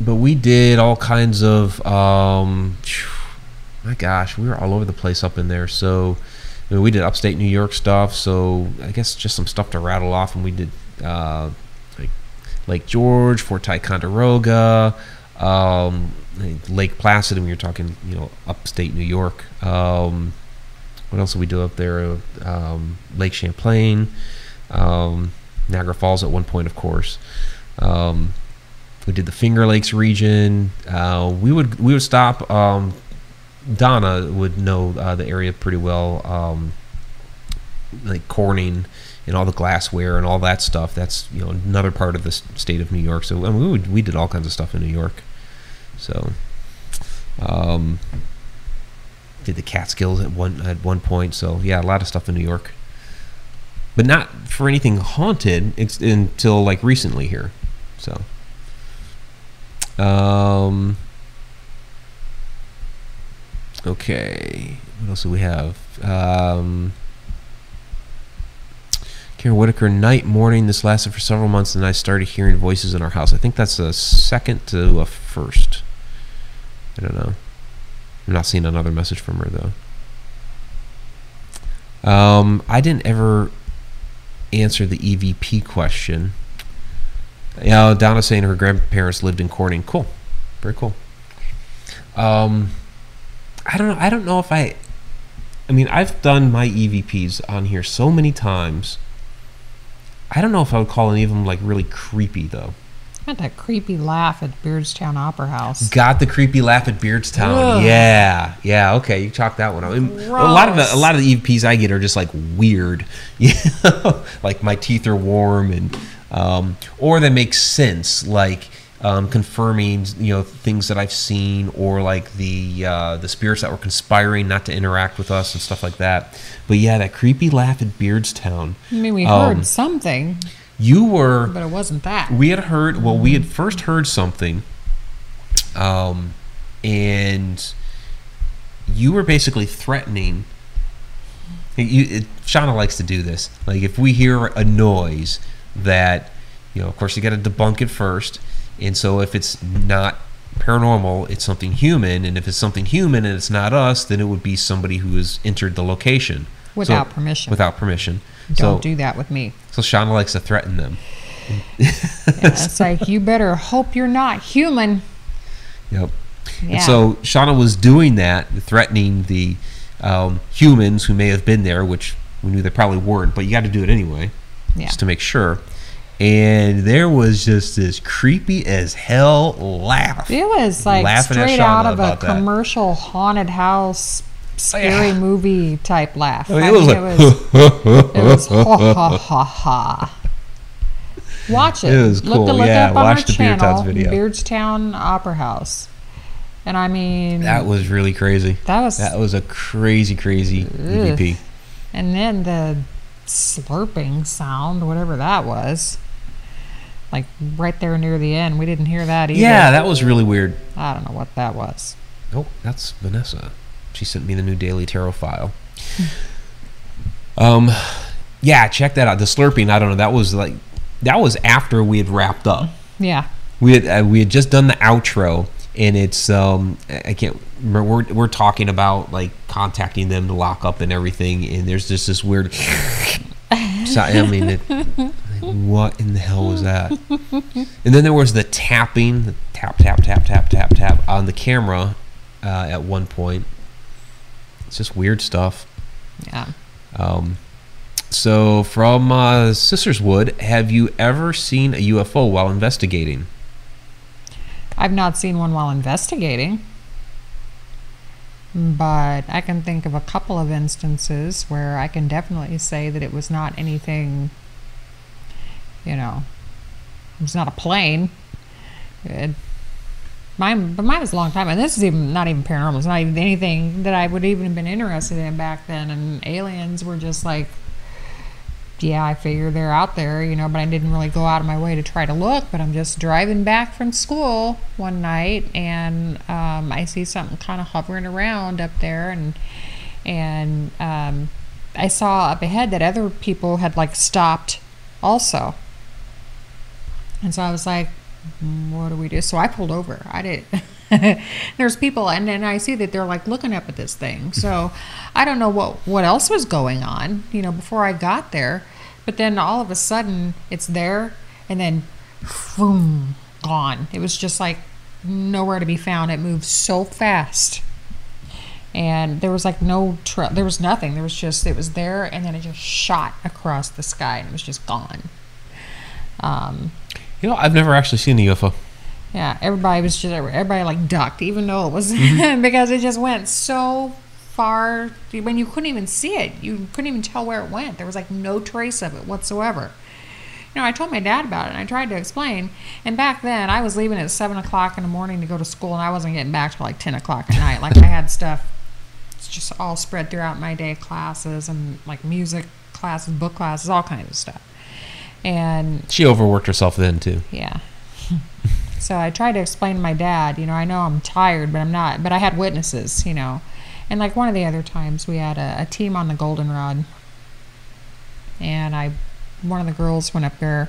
but we did all kinds of um, my gosh, we were all over the place up in there. So I mean, we did upstate New York stuff. So I guess just some stuff to rattle off, and we did uh, like Lake George, Fort Ticonderoga, um, Lake Placid, and we were talking, you know, upstate New York. Um, what else did we do up there? Um, Lake Champlain, um, Niagara Falls at one point, of course. Um, we did the Finger Lakes region. Uh, we would we would stop. Um, Donna would know uh, the area pretty well, um, like Corning and all the glassware and all that stuff. That's you know another part of the state of New York. So I mean, we would, we did all kinds of stuff in New York. So, um, did the Catskills at one at one point. So yeah, a lot of stuff in New York, but not for anything haunted until like recently here. So, um, okay, what else do we have? Um, Karen Whitaker, night, morning. This lasted for several months, and I started hearing voices in our house. I think that's a second to a first. I don't know. I'm not seeing another message from her though. Um, I didn't ever answer the EVP question. Yeah, Donna's saying her grandparents lived in Corning. Cool, very cool. Um, I don't know. I don't know if I. I mean, I've done my EVPs on here so many times. I don't know if I would call any of them like really creepy though. Had that creepy laugh at Beardstown Opera House. Got the creepy laugh at Beardstown. Ugh. Yeah, yeah. Okay, you chalk that one up. A lot of the, a lot of the EVPs I get are just like weird, <laughs> you know, like my teeth are warm and, um, or that makes sense, like um, confirming you know things that I've seen, or like the uh, the spirits that were conspiring not to interact with us and stuff like that. But yeah, that creepy laugh at Beardstown. I mean, we Um, heard something, You were but it wasn't that. we had heard well we had first heard something um and you were basically threatening you, it, shauna likes to do this like if we hear a noise that you know of course you got to debunk it first and so if it's not paranormal it's something human and if it's something human and it's not us then it would be somebody who has entered the location So- Without permission. without permission Don't so, do that with me. So shauna likes to threaten them Yeah, it's like you better hope you're not human. Yep. Yeah. And so Shauna was doing that, threatening the um, humans who may have been there, which we knew they probably weren't, but you got to do it anyway, Yeah. just to make sure. And there was just this creepy as hell laugh. It was like straight out of a about that. commercial haunted house scary Yeah. movie type laugh. I mean, I it was mean, like, it was, <laughs> it was ha ha ha ha. Watch it. It was Look, cool. look Yeah, up on watch the channel, video. Beardstown Opera House. And I mean, that was really crazy. that was, That was a crazy, crazy EVP. and then the slurping sound, whatever that was, like right there near the end, we didn't hear that either. Yeah, that was really weird. I don't know what that was. Oh, that's Vanessa. She sent me the new Daily Tarot file. um, yeah, check that out. The slurping. I don't know. That was like that was after we had wrapped up. Yeah. We had uh, we had just done the outro, and it's um I can't remember. We're we're talking about like contacting them to lock up and everything, and there's just this weird. <laughs> so, I mean, it, like, what in the hell was that? And then there was the tapping, the tap tap tap tap tap tap on the camera uh, at one point. It's just weird stuff. Yeah. Um, so from uh, Sisterswood, have you ever seen a UFO while investigating? I've not seen one while investigating, but I can think of a couple of instances where I can definitely say that it was not anything, you know, it was not a plane. It, mine, but mine was a long time, and this is even not even paranormal. It's not even anything that I would even have been interested in back then. And aliens were just like yeah, I figure they're out there, you know, but I didn't really go out of my way to try to look. But I'm just driving back from school one night and um, I see something kind of hovering around up there, and and um, I saw up ahead that other people had like stopped also. And so I was like, "Mm, what do we do? So I pulled over. I did. <laughs> There's people, and then I see that they're like looking up at this thing. So I don't know what what else was going on, you know, before I got there. But then all of a sudden, it's there, and then, boom, gone. It was just like nowhere to be found. It moved so fast, and there was like no tra- there was nothing. There was just it was there, and then it just shot across the sky, and it was just gone. Um, You know, I've never actually seen a UFO. yeah, everybody was just everybody like ducked, even though it was <laughs> mm-hmm. because it just went so far when you couldn't even see it. You couldn't even tell where it went. There was like no trace of it whatsoever. You know, I told my dad about it and I tried to explain. And back then, I was leaving at seven o'clock in the morning to go to school, and I wasn't getting back till like ten o'clock at night. Like I had stuff it's just all spread throughout my day, classes and like music classes, book classes, all kinds of stuff. And She overworked herself then too. yeah. <laughs> so I tried to explain to my dad, you know, I know I'm tired, but I'm not. But I had witnesses, you know. And like one of the other times, we had a, a team on the Goldenrod, and I, one of the girls went up there,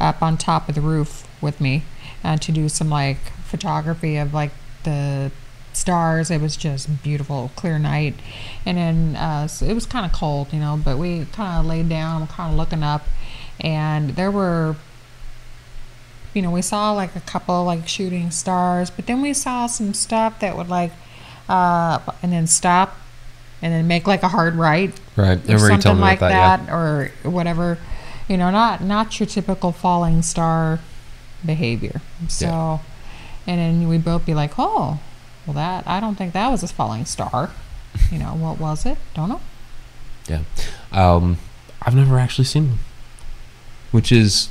up on top of the roof with me, uh, to do some like photography of like the stars. It was just beautiful, clear night, and then uh, so it was kind of cold, you know. But we kind of laid down, kind of looking up, and there were you know, we saw like a couple like shooting stars, but then we saw some stuff that would like, uh, and then stop, and then make like a hard right Right. or something me like that. that, or whatever. You know, not not your typical falling star behavior. So, and then we both be like, oh, well, that I don't think that was a falling star. You know, what was it? Don't know. Yeah. Yeah. Um, I've never actually seen one, which is.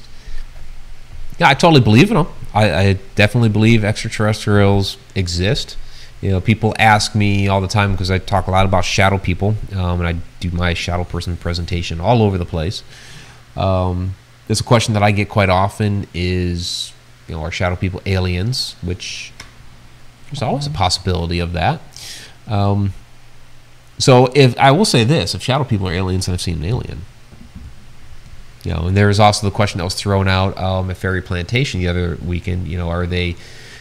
Yeah, I totally believe in them. I, I definitely believe extraterrestrials exist. You know, people ask me all the time because I talk a lot about shadow people, um, and I do my shadow person presentation all over the place. Um, there's a question that I get quite often: is you know, are shadow people aliens? Which there's always a possibility of that. Um, so if I will say this, if shadow people are aliens, then I've seen an alien. You know, and there was also the question that was thrown out um, at Ferry Plantation the other weekend. You know, are they?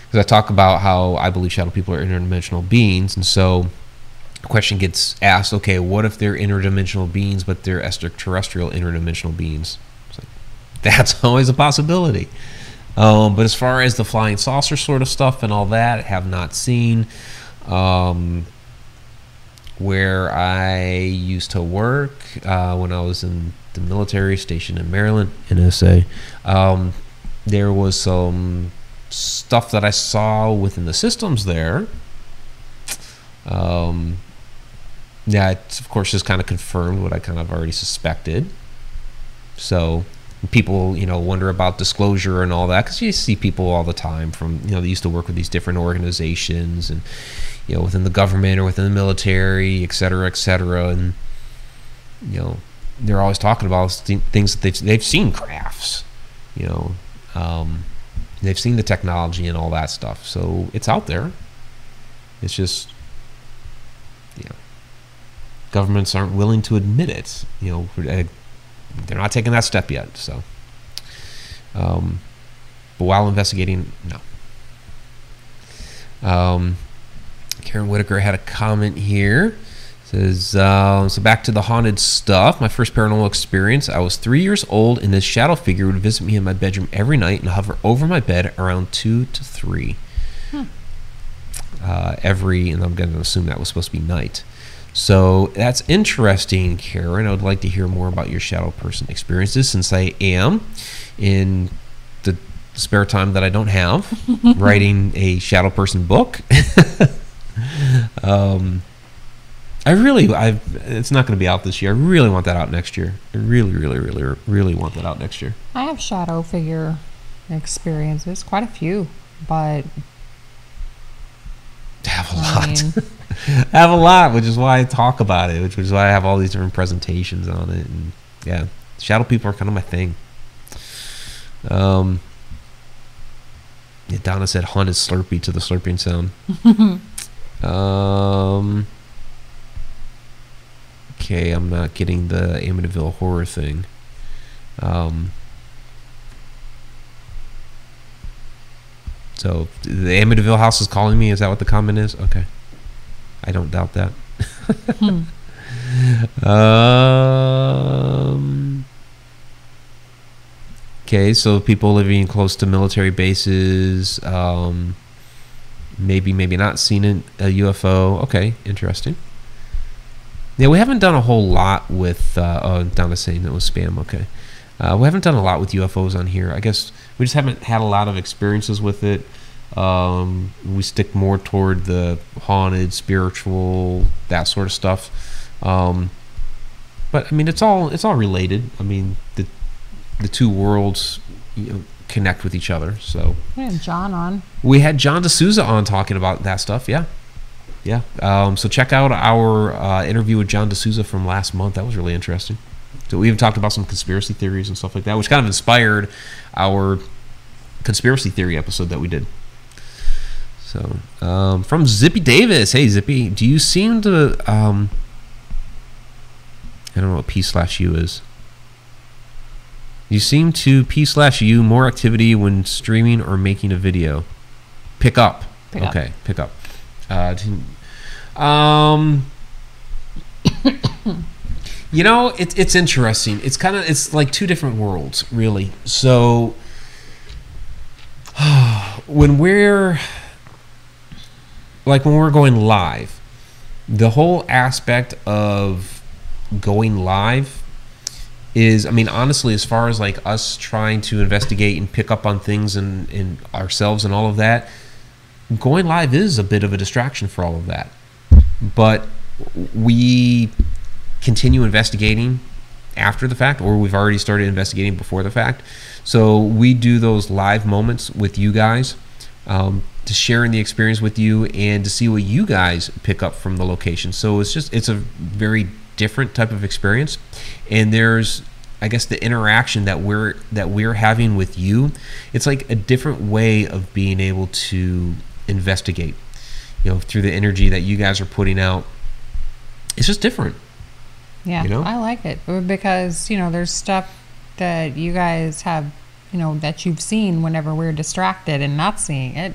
Because I talk about how I believe shadow people are interdimensional beings, and so the question gets asked: Okay, what if they're interdimensional beings, but they're extraterrestrial interdimensional beings? Like, <laughs> that's always a possibility. Um, but as far as the flying saucer sort of stuff and all that, I have not seen. Um, where I used to work uh, when I was in the military station in Maryland, NSA. Um, there was some stuff that I saw within the systems there. Um, of course just kind of confirmed what I kind of already suspected. So people, you know, wonder about disclosure and all that because you see people all the time from, you know, they used to work with these different organizations and, you know, within the government or within the military, et cetera, et cetera. And, you know, they're always talking about things that they've, they've seen crafts, you know, um, they've seen the technology and all that stuff. So it's out there. It's just, you know, governments aren't willing to admit it. You know, they're not taking that step yet. So, um, but while investigating, no. Um, Karen Whitaker had a comment here. Says uh, so. Back to the haunted stuff. My first paranormal experience. I was three years old, and this shadow figure would visit me in my bedroom every night and hover over my bed around two to three. Hmm. Uh, every, and I'm going to assume that was supposed to be night. So that's interesting, Karen. I would like to hear more about your shadow person experiences since I am in the spare time that I don't have <laughs> writing a shadow person book. <laughs> um, I really, I it's not going to be out this year. I really want that out next year. I really, really, really, really want that out next year. I have shadow figure experiences, quite a few, but I <laughs> have a I lot. Mean, I <laughs> have a lot, which is why I talk about it, which is why I have all these different presentations on it. And yeah, shadow people are kind of my thing. Um, yeah, Donna said haunted Slurpee to the slurping sound. <laughs> um, okay, I'm not getting the Amityville horror thing. Um, so the Amityville house is calling me. Is that what the comment is? Okay. I don't doubt that. hmm. <laughs> um, okay, so people living close to military bases, um, maybe, maybe not seen a UFO. Okay, interesting. Yeah, we haven't done a whole lot with. Uh, oh, Donna saying that was spam. Okay, uh, we haven't done a lot with UFOs on here. I guess we just haven't had a lot of experiences with it. Um, we stick more toward the haunted, spiritual, that sort of stuff. Um, but I mean, it's all it's all related. I mean, the the two worlds you know, connect with each other. So we had John on. We had John DeSouza on talking about that stuff. Yeah, yeah. Um, so check out our uh, interview with John DeSouza from last month. That was really interesting. So we even talked about some conspiracy theories and stuff like that, which kind of inspired our conspiracy theory episode that we did. So um, from Zippy Davis, hey Zippy, do you seem to um, I don't know what P slash U is. You seem to P slash U more activity when streaming or making a video. Pick up. Pick okay, up. pick up. Uh, um, <coughs> you know, it's it's interesting. It's kind of it's like two different worlds, really. So <sighs> when we're like when we're going live, the whole aspect of going live is, I mean, honestly, as far as like us trying to investigate and pick up on things and, and ourselves and all of that, going live is a bit of a distraction for all of that. But we continue investigating after the fact, or we've already started investigating before the fact. So we do those live moments with you guys. Um, to sharing the experience with you and to see what you guys pick up from the location. So it's just it's a very different type of experience, and there's I guess the interaction that we're that we're having with you. It's like a different way of being able to investigate. You know, through the energy that you guys are putting out. It's just different. Yeah, you know? I like it uh, because you know there's stuff that you guys have, you know, that you've seen whenever we're distracted and not seeing it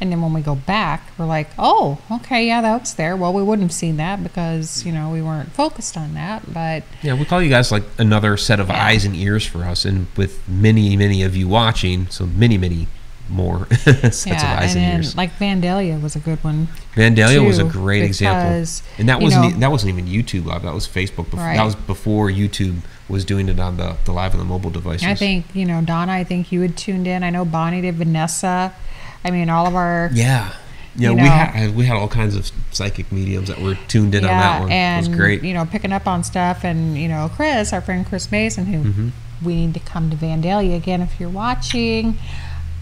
and then when we go back, we're like, oh, okay, yeah, that's there. Well, we wouldn't have seen that because, you know, we weren't focused on that. But yeah, we call you guys like another set of yeah. eyes and ears for us. And with many, many of you watching, so many, many more <laughs> sets of yeah, eyes and and ears. like Vandalia was a good one. Vandalia was a too, great example, and that wasn't know- that wasn't even YouTube live. That was Facebook. Before, Right. That was before YouTube was doing it on the, the live on the mobile devices. I think you know Donna. I think you had tuned in. I know Bonnie did. Vanessa. I mean, all of our Yeah, yeah. You we had we had all kinds of psychic mediums that were tuned in on that one. and it was great. you know picking up on stuff, and you know Chris, our friend Chris Mason, who Mm-hmm. we need to come to Vandalia again if you're watching.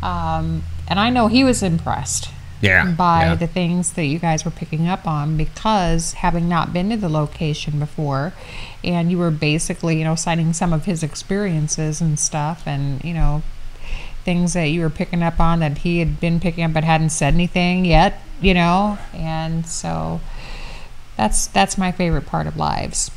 Um, and I know he was impressed yeah, by yeah. the things that you guys were picking up on because having not been to the location before and you were basically you know citing some of his experiences and stuff and you know things that you were picking up on that he had been picking up but hadn't said anything yet you know and so that's that's my favorite part of lives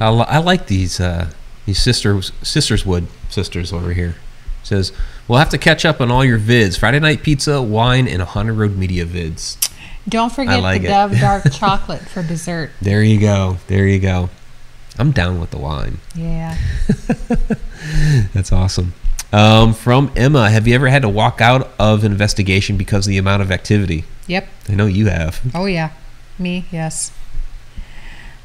I, li- I like these uh, these sisters sisters wood sisters over here. Says we'll have to catch up on all your vids. Friday night pizza, wine, and a haunted road media vids. don't forget like the it. dove dark <laughs> chocolate for dessert There you go. There you go. I'm down with the wine. yeah <laughs> That's awesome. Um, from Emma, have you ever had to walk out of an investigation because of the amount of activity? yep I know you have. Oh yeah, me yes.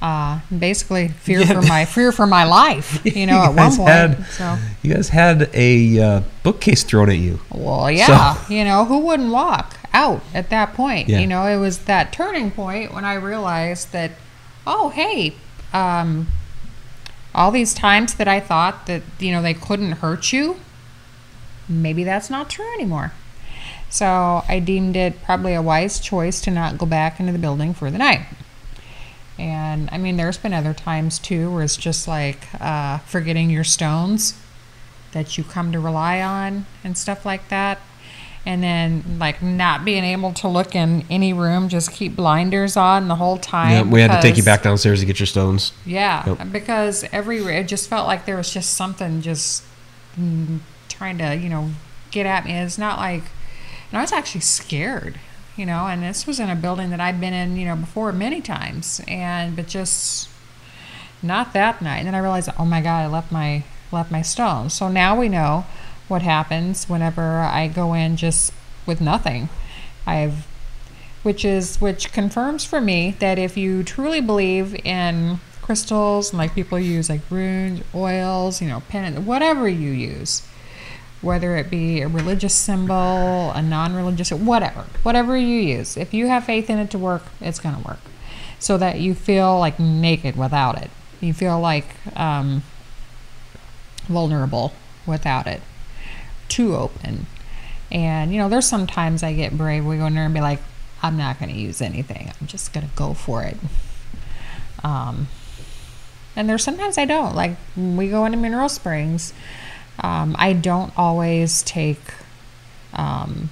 Uh, basically <laughs> fear Yeah. for my fear for my life. <laughs> You know, You at one guys point. had- so You guys had a uh, bookcase thrown at you. well, yeah. <laughs> You know, who wouldn't walk out at that point? Yeah. You know, it was that turning point when I realized that, oh hey, um, all these times that I thought that you know they couldn't hurt you, maybe that's not true anymore. So I deemed it probably a wise choice to not go back into the building for the night. And I mean, there's been other times too where it's just like uh, forgetting your stones that you come to rely on and stuff like that. And then, like, not being able to look in any room, just keep blinders on the whole time. Yeah, we had to take you back downstairs to get your stones. yeah, Yep. because every it just felt like there was just something just mm, trying to you know get at me. It's not like, and I was actually scared, you know. And this was in a building that I'd been in, you know, before many times, and but just not that night. And then I realized, oh my god, I left my left my stones. So now we know what happens whenever I go in just with nothing. I've which is which confirms for me that if you truly believe in crystals and like people use like runes, oils, you know, pen, whatever you use, whether it be a religious symbol, a non-religious, whatever, whatever you use, if you have faith in it to work, it's gonna work. So that you feel like naked without it. You feel like um, vulnerable without it. Too open. And you know, there's sometimes I get brave. We go in there and be like, I'm not going to use anything. I'm just going to go for it. Um, and there's sometimes I don't. Like we go into Mineral Springs, um, I don't always take. Um,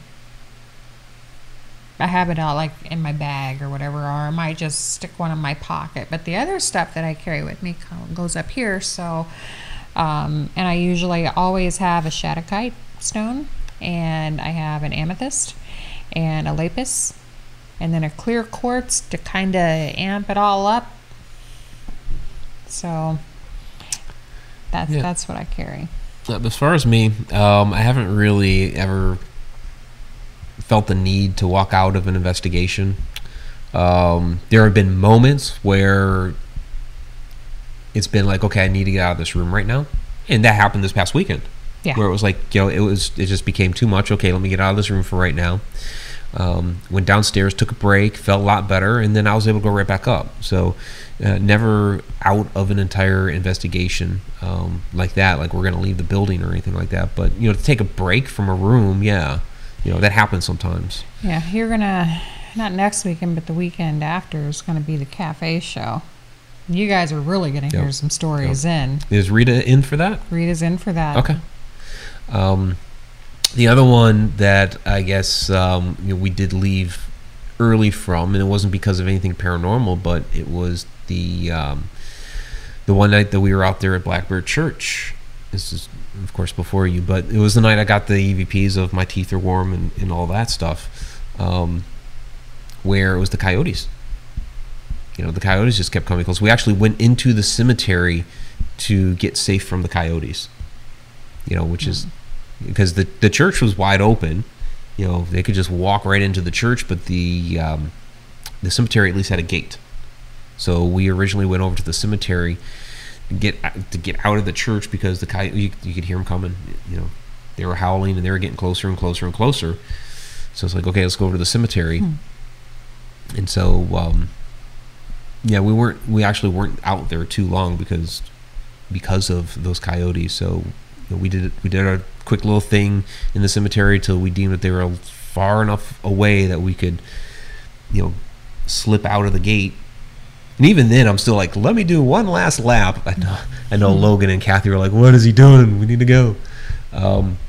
I have it out like in my bag or whatever, or I might just stick one in my pocket. But the other stuff that I carry with me goes up here. So, um, and I usually always have a shadokite stone, and I have an amethyst, and a lapis, and then a clear quartz to kind of amp it all up. So that's Yeah. that's what I carry. As far as me, um, I haven't really ever felt the need to walk out of an investigation. Um, there have been moments where it's been like, okay, I need to get out of this room right now, and that happened this past weekend. Yeah. Where it was like, you know, it was it just became too much. Okay, let me get out of this room for right now. Um, went downstairs, took a break, felt a lot better, and then I was able to go right back up. So, uh, never out of an entire investigation um, like that. Like we're going to leave the building or anything like that. But you know, to take a break from a room, yeah, you know that happens sometimes. Yeah, you're gonna not next weekend, but the weekend after is gonna be the cafe show. You guys are really gonna hear some stories in. Is Rita in for that? Rita's in for that. Okay. Um, the other one that I guess um, you know, we did leave early from, and it wasn't because of anything paranormal, but it was the um, the one night that we were out there at Blackbird Church. This is, of course, before you, but it was the night I got the EVPs of my teeth are warm and, and all that stuff, um, where it was the coyotes. You know, the coyotes just kept coming close. We actually went into the cemetery to get safe from the coyotes you know, which is because the the church was wide open. You know, they could just walk right into the church, but the um, the cemetery at least had a gate. So we originally went over to the cemetery to get to get out of the church because the coyote you, you could hear them coming. You know, they were howling and they were getting closer and closer and closer. So it's like, okay, let's go over to the cemetery. Hmm. And so, um, yeah, we weren't we actually weren't out there too long because because of those coyotes. So we did we did a quick little thing in the cemetery till we deemed that they were far enough away that we could, you know, slip out of the gate. And even then, I'm still like, let me do one last lap. I know, I know. Logan and Kathy were like, "What is he doing? We need to go." Um,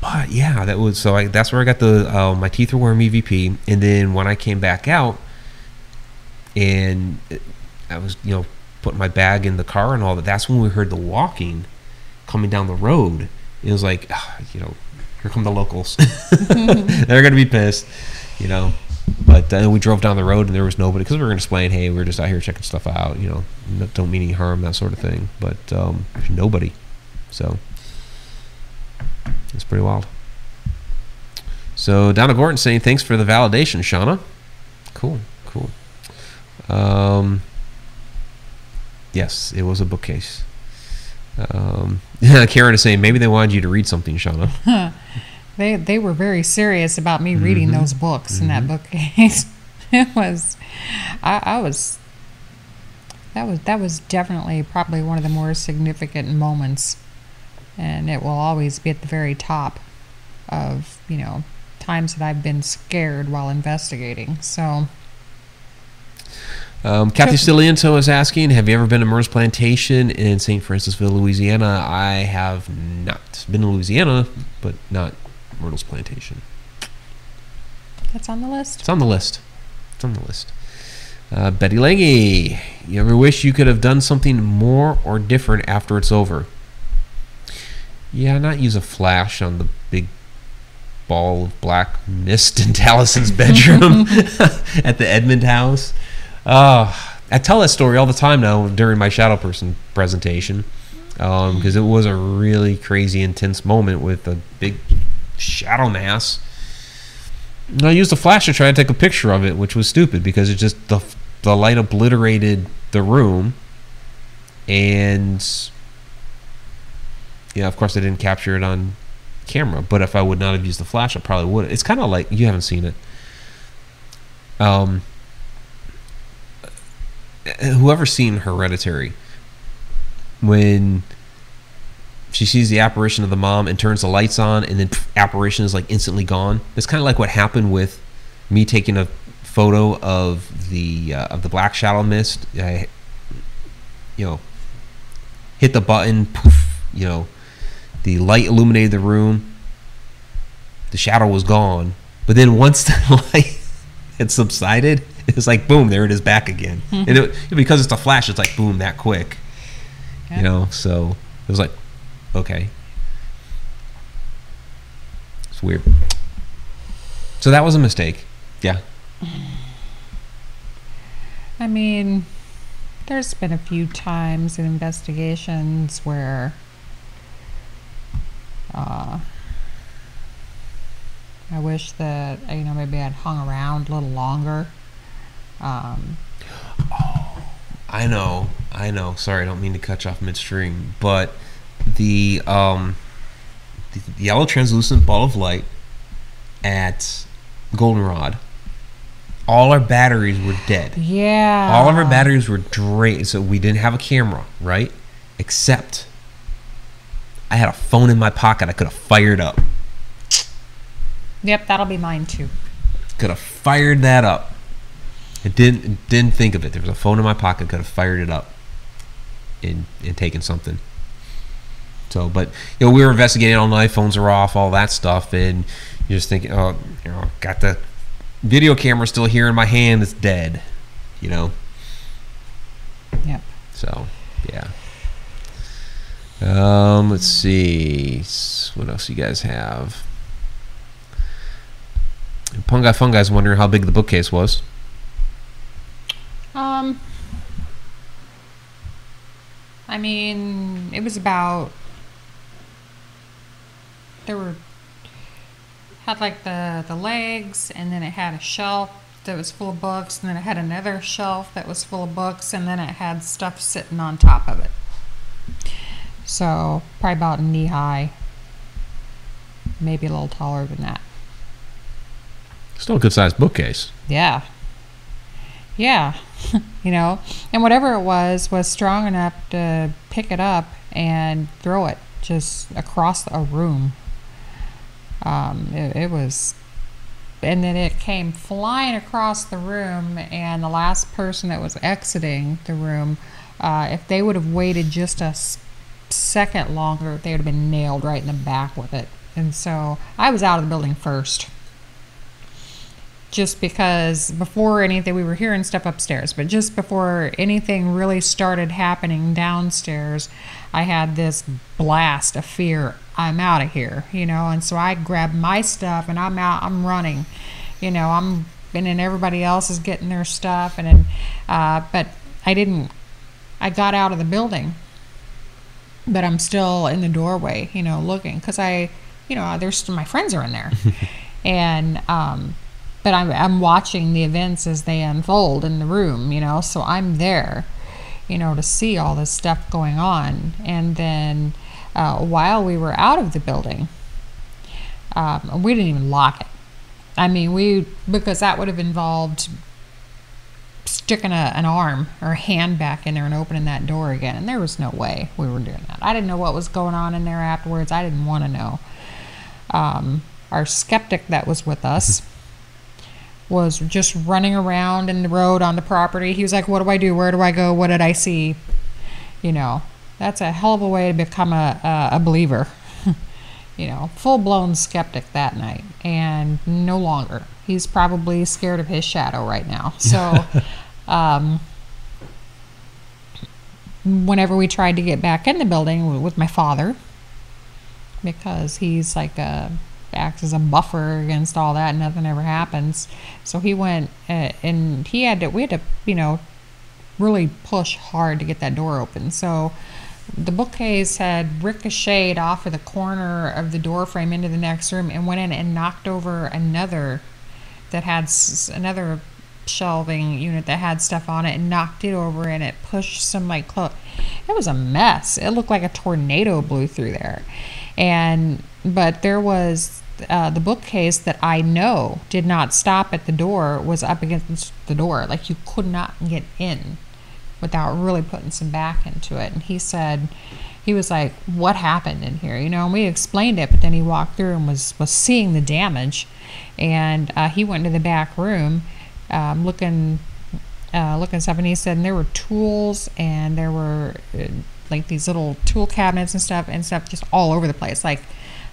but yeah, that was so. I, that's where I got the uh, my teeth were worm EVP, and then when I came back out, and I was you know putting my bag in the car and all that. That's when we heard the walking coming down the road. It was like, ah, you know, here come the locals. <laughs> <laughs> They're gonna be pissed, you know. But then we drove down the road and there was nobody because we were gonna explain, hey, we are just out here checking stuff out, you know, don't mean any harm, that sort of thing. But um, there's nobody, so it's pretty wild. So Donna Gordon saying thanks for the validation, Shauna. Cool, cool. Um, yes, it was a bookcase. Um, <laughs> Karen is saying maybe they wanted you to read something, Shauna. <laughs> They they were very serious about me reading Mm-hmm. those books in that bookcase. <laughs> it was, I, I was. That was that was definitely probably one of the more significant moments, and it will always be at the very top of you know times that I've been scared while investigating. So Um, Kathy. Stiliento is asking, have you ever been to Myrtles Plantation in St. Francisville, Louisiana? I have not. Been to Louisiana, but not Myrtle's Plantation. that's on the list. It's on the list. It's on the list. Uh, Betty Lange, you ever wish you could have done something more or different after it's over? Yeah, not use a flash on the big ball of black mist in <laughs> Taliesin's bedroom <laughs> <laughs> at the Edmond house. Uh, I tell that story all the time now during my Shadow Person presentation because it was a really crazy, intense moment with a big shadow mass. And I used a flash to try to take a picture of it, which was stupid because it just the the light obliterated the room, and yeah, of course I didn't capture it on camera. But if I would not have used the flash, I probably would. It's kind of like you haven't seen it. Um, whoever's seen Hereditary, when she sees the apparition of the mom and turns the lights on, and then pff, apparition is like instantly gone. It's kind of like what happened with me taking a photo of the uh, of the black shadow mist. I, you know, hit the button, poof, you know, the light illuminated the room. The shadow was gone, but then once <laughs> the light had subsided, <laughs> it was like boom, there it is back again. and it, because it's a flash, it's like boom, that quick. Yeah. You know, so it was like, okay, it's weird. So that was a mistake. Yeah. <sighs> I mean, there's been a few times in investigations where uh, I wish that you know maybe I'd hung around a little longer. Um, I know, I know. Sorry, I don't mean to cut you off midstream, but the um, the, the yellow translucent ball of light at Goldenrod, all our batteries were dead. yeah, All of our batteries were drained, so we didn't have a camera, right? Except I had a phone in my pocket. I could have fired up. Yep, that'll be mine too. Could have fired that up. I didn't didn't think of it. There was a phone in my pocket. Could have fired it up and and taken something. So, but you know, we were investigating all night. Phones are off, all that stuff, and you're just thinking, oh, you know, got the video camera still here in my hand. It's dead. You know. Yep. So, yeah. Um, let's see. What else you guys have? Pungai Fungi's wondering how big the bookcase was. Um, I mean, it was about there were had like the the legs, and then it had a shelf that was full of books, and then it had another shelf that was full of books, and then it had stuff sitting on top of it. So probably about knee high, maybe a little taller than that. Still a good sized bookcase. Yeah. Yeah. <laughs> you know, and whatever it was was strong enough to pick it up and throw it just across a room. Um, it, it was, and then it came flying across the room, and the last person that was exiting the room, uh, if they would have waited just a second longer, they would have been nailed right in the back with it. And so I was out of the building first just because before anything we were hearing stuff upstairs but just before anything really started happening downstairs i had this blast of fear i'm out of here you know? And so i grabbed my stuff and i'm out i'm running you know? I'm and then everybody else is getting their stuff and then uh, but i didn't i got out of the building but i'm still in the doorway you know looking because i you know there's my friends are in there. <laughs> And um but I'm, I'm watching the events as they unfold in the room, you know, so I'm there, you know, to see all this stuff going on. And then uh, while we were out of the building, um, we didn't even lock it. I mean, we, because that would have involved sticking a, an arm or a hand back in there and opening that door again. And there was no way we were doing that. I didn't know what was going on in there afterwards. I didn't want to know. Um, our skeptic that was with us was just running around in the road on the property. He was like, What do I do? Where do I go? What did I see? You know, that's a hell of a way to become a, a, believer. <laughs> you know, full blown skeptic that night, and no longer. He's probably scared of his shadow right now. <laughs> So, um, whenever we tried to get back in the building with my father, because he's like a acts as a buffer against all that. Nothing ever happens. So he went uh, and he had to. We had to, you know, really push hard to get that door open. So the bookcase had ricocheted off of the corner of the door frame into the next room and went in and knocked over another that had another shelving unit that had stuff on it and knocked it over and it pushed some like clo- it was a mess it looked like a tornado blew through there and but there was uh, the bookcase that I know did not stop at the door was up against the door. Like you could not get in without really putting some back into it. And he said, he was like, "What happened in here?" You know, and we explained it, but then he walked through and was was seeing the damage, and uh, he went to the back room, um, looking. Uh, looking stuff, and he said and there were tools and there were uh, like these little tool cabinets and stuff and stuff just all over the place. Like,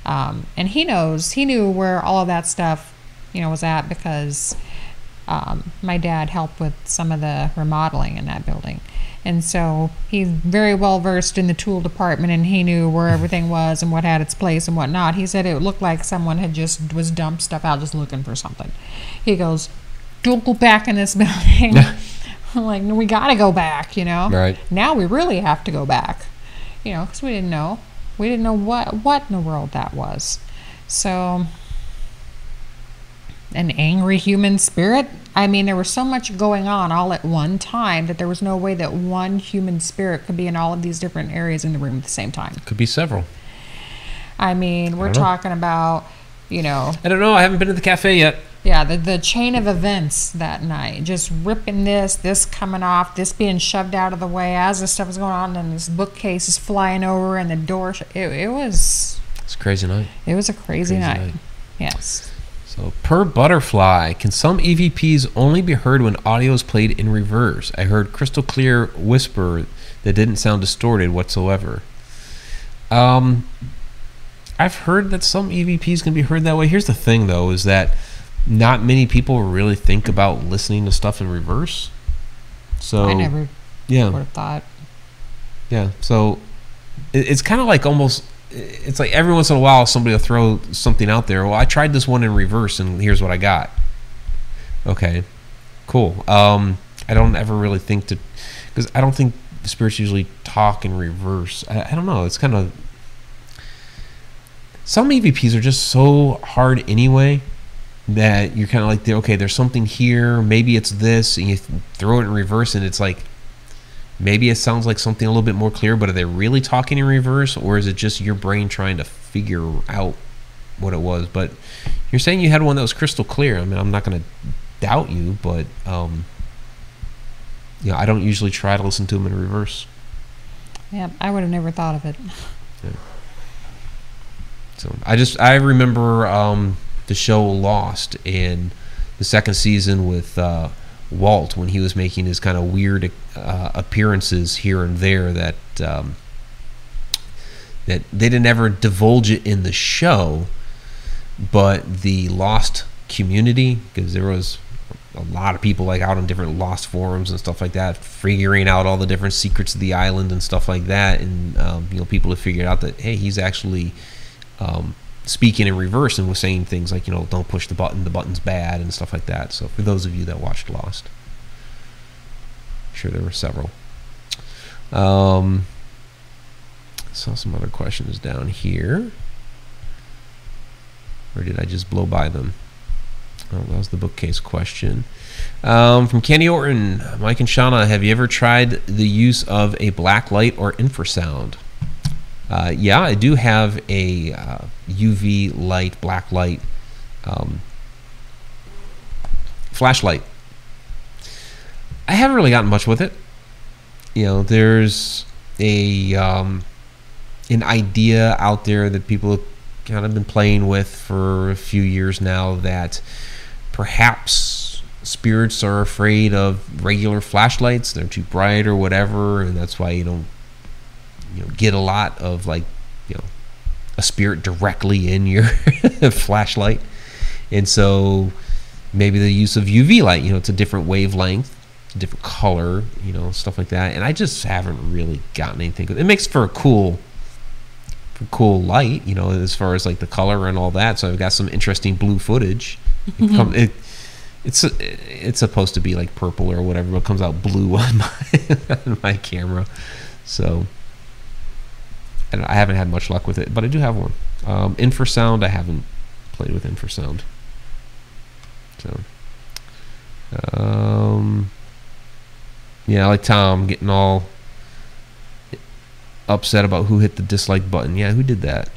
um, and he knows he knew where all of that stuff, you know, was at because um, my dad helped with some of the remodeling in that building, and so he's very well versed in the tool department and he knew where <laughs> everything was and what had its place and whatnot. He said it looked like someone had just was dumped stuff out just looking for something. He goes, "Don't go back in this <laughs> building." <laughs> I'm like, no, we got to go back, you know. Right. Now we really have to go back, you know, because we didn't know. We didn't know what what in the world that was. So, an angry human spirit. I mean, there was so much going on all at one time that there was no way that one human spirit could be in all of these different areas in the room at the same time. Could be several. I mean, we're don't talking about, you know, I don't know. I haven't been to the cafe yet. Yeah, the, the chain of events that night, just ripping this, this coming off, this being shoved out of the way as this stuff was going on, and this bookcase is flying over, and the door. Sh- it, it was It's a crazy night. it was a crazy, Crazy night. night. Yes. So, per butterfly, can some EVPs only be heard when audio is played in reverse? I heard crystal clear whisper that didn't sound distorted whatsoever. Um, I've heard that some EVPs can be heard that way. Here's the thing, though, is that not many people really think about listening to stuff in reverse. So, I never yeah, would have thought. yeah. So, it, it's kind of like almost. It's like every once in a while somebody will throw something out there. Well, I tried this one in reverse, and here's what I got. Okay, cool. Um, I don't ever really think to, because I don't think the spirits usually talk in reverse. I, I don't know. It's kind of. some EVPs are just so hard anyway that you're kind of like, okay, there's something here. Maybe it's this, and you throw it in reverse, and it's like, maybe it sounds like something a little bit more clear, but are they really talking in reverse, or is it just your brain trying to figure out what it was? But you're saying you had one that was crystal clear. I mean, I'm not going to doubt you, but um, you know, I don't usually try to listen to them in reverse. Yeah, I would have never thought of it. Yeah. So I just I remember um, the show Lost in the second season with uh, Walt when he was making his kind of weird uh, appearances here and there that um, that they didn't ever divulge it in the show, but the Lost community because there was a lot of people like out on different lost forums and stuff like that figuring out all the different secrets of the island and stuff like that and um, you know people have figured out that hey he's actually um, speaking in reverse and was saying things like, you know, don't push the button, the button's bad, and stuff like that. So, for those of you that watched Lost, I'm sure there were several. Um, saw some other questions down here. Or did I just blow by them? Oh, that was the bookcase question. Um, from Kenny Orton, Mike and Shauna, have you ever tried the use of a black light or infrasound? Uh, yeah, I do have a uh, UV light, black light um, flashlight. I haven't really gotten much with it. You know, there's a um, an idea out there that people have kind of been playing with for a few years now that perhaps spirits are afraid of regular flashlights. They're too bright or whatever, and that's why you don't you know get a lot of like you know a spirit directly in your <laughs> flashlight. And so maybe the use of uv light you know it's a different wavelength a different color you know stuff like that. And i just haven't really gotten anything it. Makes for a cool for cool light you know as far as like the color and all that. So i've got some interesting blue footage. It, mm-hmm. come, it it's it's supposed to be like purple or whatever but it comes out blue <laughs> on my on my camera. So and I haven't had much luck with it, but I do have one. Um, infrasound, I haven't played with infrasound. So, um, yeah, I like Tom getting all upset about who hit the dislike button. Yeah, who did that?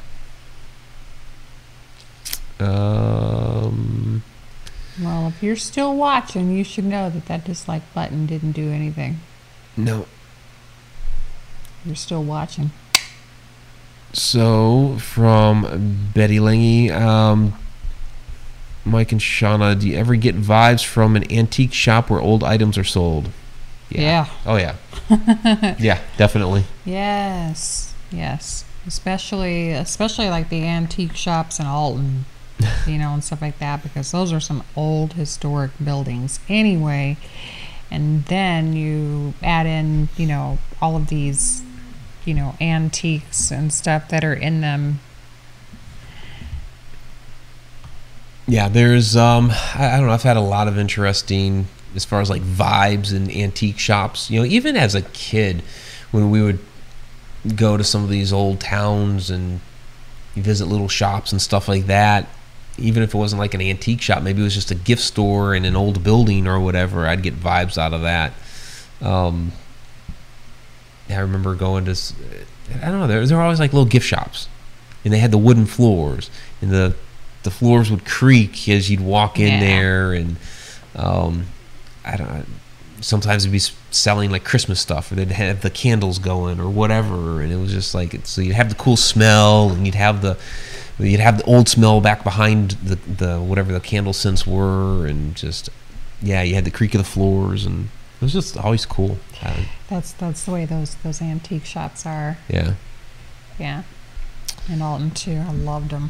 Um, Well, if you're still watching, you should know that that dislike button didn't do anything. no. You're still watching. So, from Betty Lange, um, Mike and Shauna, do you ever get vibes from an antique shop where old items are sold? Yeah. Oh, yeah. <laughs> yeah, definitely. Yes. Yes. Especially, especially like the antique shops in Alton, <laughs> you know, and stuff like that, because those are some old historic buildings anyway. And then you add in, you know, all of these, you know, antiques and stuff that are in them. Yeah, there's, um, I, I don't know, I've had a lot of interesting, as far as like vibes in antique shops. You know, even as a kid, when we would go to some of these old towns and visit little shops and stuff like that, even if it wasn't like an antique shop, maybe it was just a gift store in an old building or whatever, I'd get vibes out of that. Um, I remember going to, s- I don't know, there, there were always like little gift shops, and they had the wooden floors, and the the floors would creak as you'd walk in Yeah. there, and um, I don't. know, Sometimes it'd be selling like Christmas stuff, or they'd have the candles going, or whatever, and it was just like so you'd have the cool smell, and you'd have the you'd have the old smell back behind the the whatever the candle scents were, and just yeah, you had the creak of the floors, and was just always cool. That's that's the way those those antique shops are. yeah. Yeah. In Alton too. I loved them.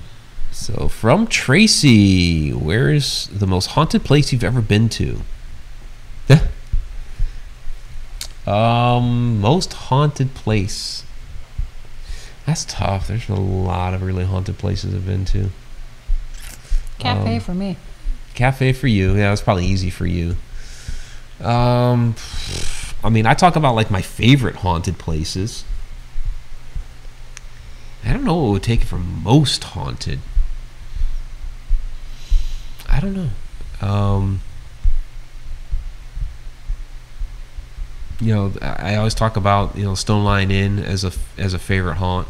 So from Tracy, where is the most haunted place you've ever been to? Yeah. Um, most haunted place. That's tough. There's a lot of really haunted places I've been to. Cafe Um, for me. Cafe for you. Yeah, it's probably easy for you. Um, I mean, I talk about like my favorite haunted places. I don't know what would take it from most haunted. I don't know. Um, you know, I always talk about you know Stone Line Inn as a as a favorite haunt.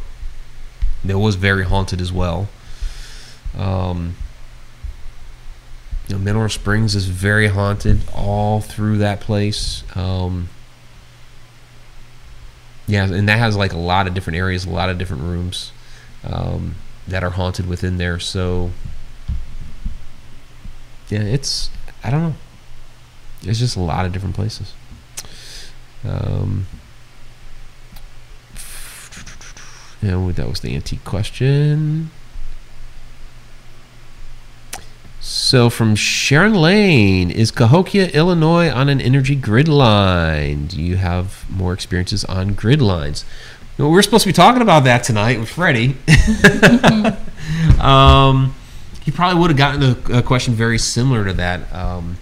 It was very haunted as well. Um, you know, Mineral Springs is very haunted all through that place. Um, yeah, and that has like a lot of different areas, a lot of different rooms um, that are haunted within there. So, yeah, it's I don't know. It's just a lot of different places. Um, <sighs> and that was the antique question. So from Sharon Lane, is Cahokia, Illinois on an energy grid line? Do you have more experiences on grid lines? No, we're supposed to be talking about that tonight with Freddie. <laughs> um, he probably would have gotten a, a question very similar to that, um,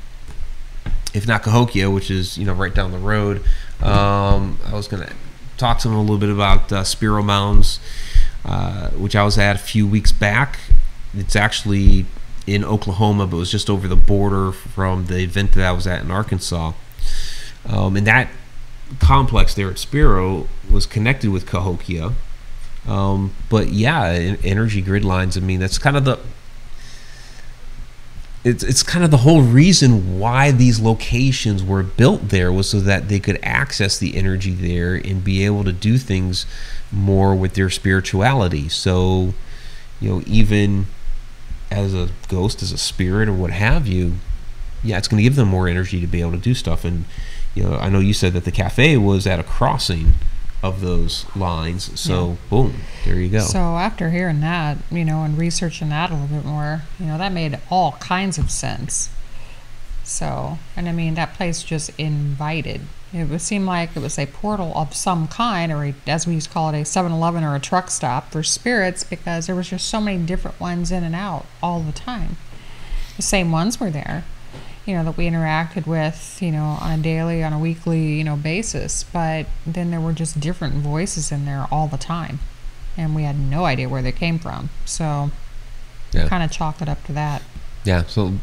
if not Cahokia, which is you know right down the road. Um, I was gonna talk to him a little bit about uh, Spiro Mounds, uh, which I was at a few weeks back. It's actually in Oklahoma, but it was just over the border from the event that I was at in Arkansas. Um, and that complex there at Spiro was connected with Cahokia. Um, but yeah, energy grid lines. I mean, that's kind of the it's it's kind of the whole reason why these locations were built there was so that they could access the energy there and be able to do things more with their spirituality. So, you know, even as a ghost, as a spirit, or what have you, yeah, it's going to give them more energy to be able to do stuff. And you know, I know you said that the cafe was at a crossing of those lines. So, boom, there you go. So after hearing that, you know, and researching that a little bit more, you know, that made all kinds of sense. So, and I mean, that place just invited. It would seem like it was a portal of some kind, or a, as we used to call it, a 7-Eleven or a truck stop for spirits, because there was just so many different ones in and out all the time. The same ones were there, you know, that we interacted with, you know, on a daily, on a weekly, you know, basis. But then there were just different voices in there all the time, and we had no idea where they came from. So, Yeah. kind of chalk it up to that. Yeah, so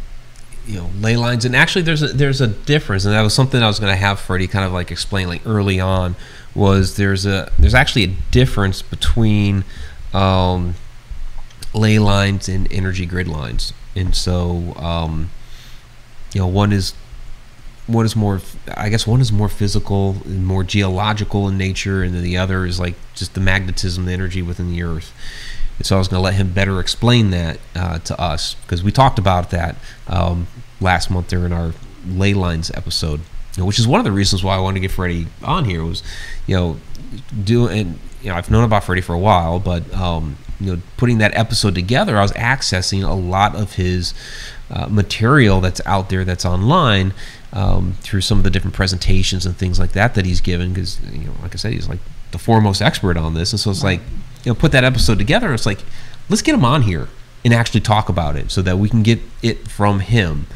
you know, ley lines, and actually, there's a there's a difference, and that was something I was going to have Freddie kind of like explain like early on. Was there's a there's actually a difference between um, ley lines and energy grid lines, and so um, you know, one is one is more I guess one is more physical and more geological in nature, and then the other is like just the magnetism, the energy within the earth. And so I was going to let him better explain that uh, to us because we talked about that um, last month during our ley lines episode, you know, which is one of the reasons why I wanted to get Freddie on here was, you know, doing. you know I've known about Freddie for a while, but um, you know, putting that episode together, I was accessing a lot of his uh, material that's out there that's online um, through some of the different presentations and things like that that he's given because you know, like I said, he's like the foremost expert on this, and so it's like you know put that episode together it's like let's get him on here and actually talk about it so that we can get it from him.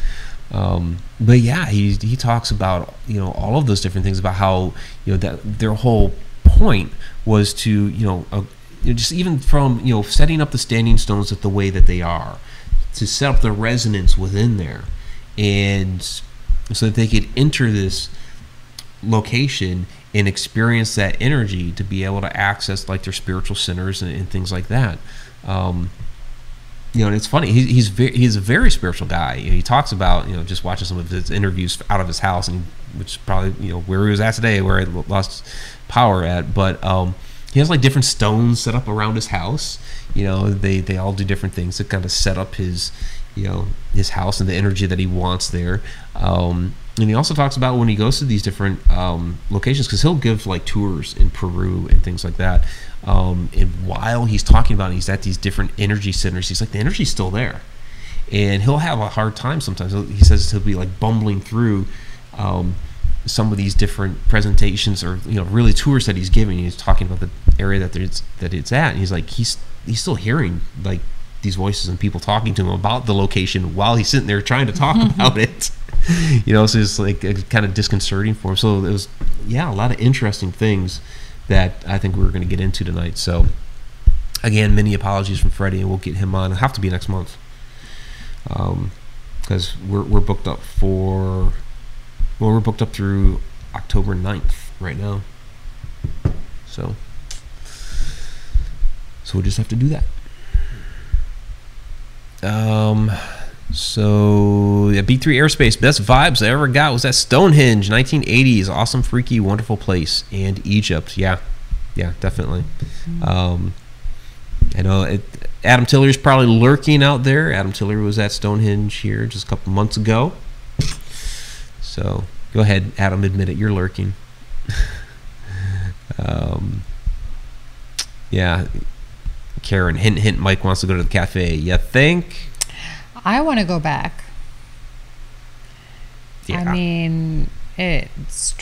Um, but yeah he, he talks about you know all of those different things about how you know that their whole point was to you know, uh, you know just even from you know setting up the standing stones at the way that they are to set up the resonance within there and so that they could enter this location and experience that energy to be able to access like their spiritual centers and, and things like that. Um, you know, and it's funny. He, he's ve- he's a very spiritual guy. He talks about you know just watching some of his interviews out of his house, and which probably you know where he was at today, where he lost power at. But um, he has like different stones set up around his house. You know, they they all do different things to kind of set up his you know his house and the energy that he wants there. Um, and he also talks about when he goes to these different um, locations because he'll give like tours in Peru and things like that. Um, and while he's talking about it, he's at these different energy centers, he's like the energy's still there, and he'll have a hard time sometimes. He'll- says he'll be like bumbling through um, some of these different presentations or you know really tours that he's giving. He's talking about the area that it's that it's at, and he's like he's he's still hearing like these voices and people talking to him about the location while he's sitting there trying to talk <laughs> about it. <laughs> You know, so it's like it's kind of disconcerting for him. So it was, yeah, a lot of interesting things that I think we were going to get into tonight. So, again, many apologies from Freddie, and we'll get him on. It'll have to be next month. Um, because we're, we're booked up for well we're booked up through october 9th right now so so we'll just have to do that um so yeah, b3 airspace best vibes i ever got was that stonehenge 1980s awesome freaky wonderful place and egypt yeah yeah definitely um i know it Adam Tiller's probably lurking out there. Adam Tiller was at Stonehenge here just a couple months ago. So go ahead, Adam, admit it. You're lurking. <laughs> um, yeah. Karen, hint, hint. Mike wants to go to the cafe. You think? I want to go back. Yeah. I mean, it It's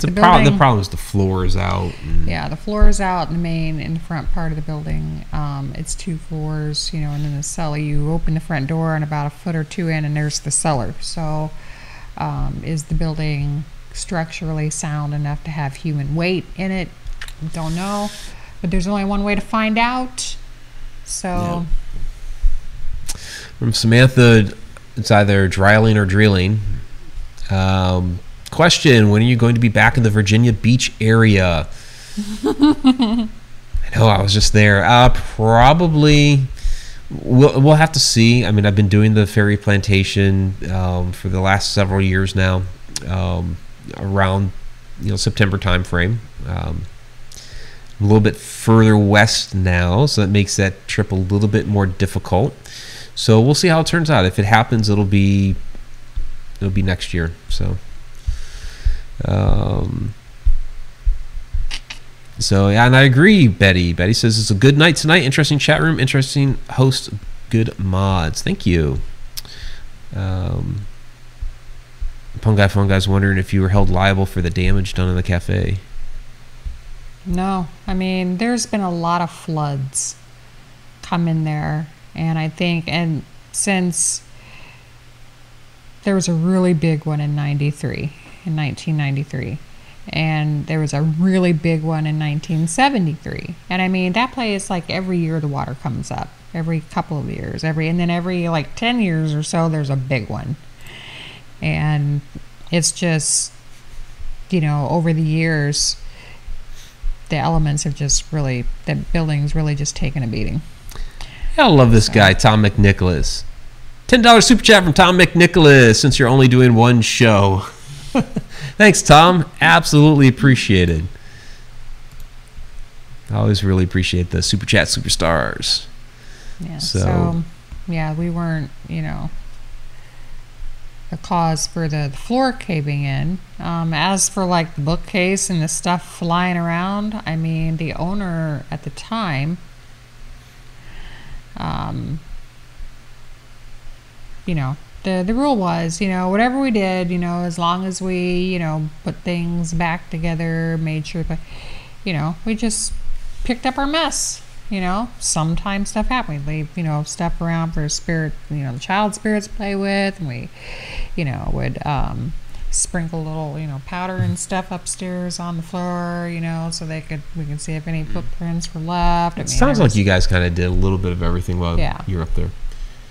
the, the, pro- the problem is the floor is out. Yeah, the floor is out in the main in the front part of the building. Um, it's two floors, you know, and then the cellar. You open the front door and about a foot or two in, and there's the cellar. So, um, is the building structurally sound enough to have human weight in it? Don't know, but there's only one way to find out. So, From Samantha, it's either dryling or drilling. Um, question: When are you going to be back in the Virginia Beach area? <laughs> I know I was just there. Uh, probably. We'll, we'll have to see. I mean, I've been doing the Ferry Plantation um, for the last several years now, um, around you know September timeframe. Um, a little bit further west now, so that makes that trip a little bit more difficult. So we'll see how it turns out. If it happens, it'll be it'll be next year. So, um, so yeah, and I agree, Betty. Betty says it's a good night tonight. Interesting chat room, interesting host, good mods. Thank you. Um, Pungai Phone guy's wondering if you were held liable for the damage done in the cafe. No, I mean, there's been a lot of floods come in there, and I think, and since there was a really big one in 93, in 1993. And there was a really big one in 1973. And I mean, that place, like every year the water comes up, every couple of years, every, and then every like 10 years or so, there's a big one. And it's just, you know, over the years, the elements have just really, the building's really just taken a beating. I love this guy, Tom McNicholas. Ten dollars super chat from Tom McNicholas. Since you're only doing one show, <laughs> thanks, Tom. Absolutely appreciated. I always really appreciate the super chat superstars. Yeah. So- So, yeah, we weren't, you know, the cause for the, the floor caving in. Um, as for like the bookcase and the stuff flying around, I mean, the owner at the time, um, you know, the the rule was, you know, whatever we did, you know, as long as we, you know, put things back together, made sure that, you know, we just picked up our mess. You know, sometimes stuff happens. We leave, you know, stuff around for spirit, you know, the child spirits play with, and we, you know, would um, sprinkle little, you know, powder and stuff upstairs on the floor, you know, so they could we could see if any footprints were left. I It mean, sounds there like you guys kind of did a little bit of everything while Yeah. you're up there.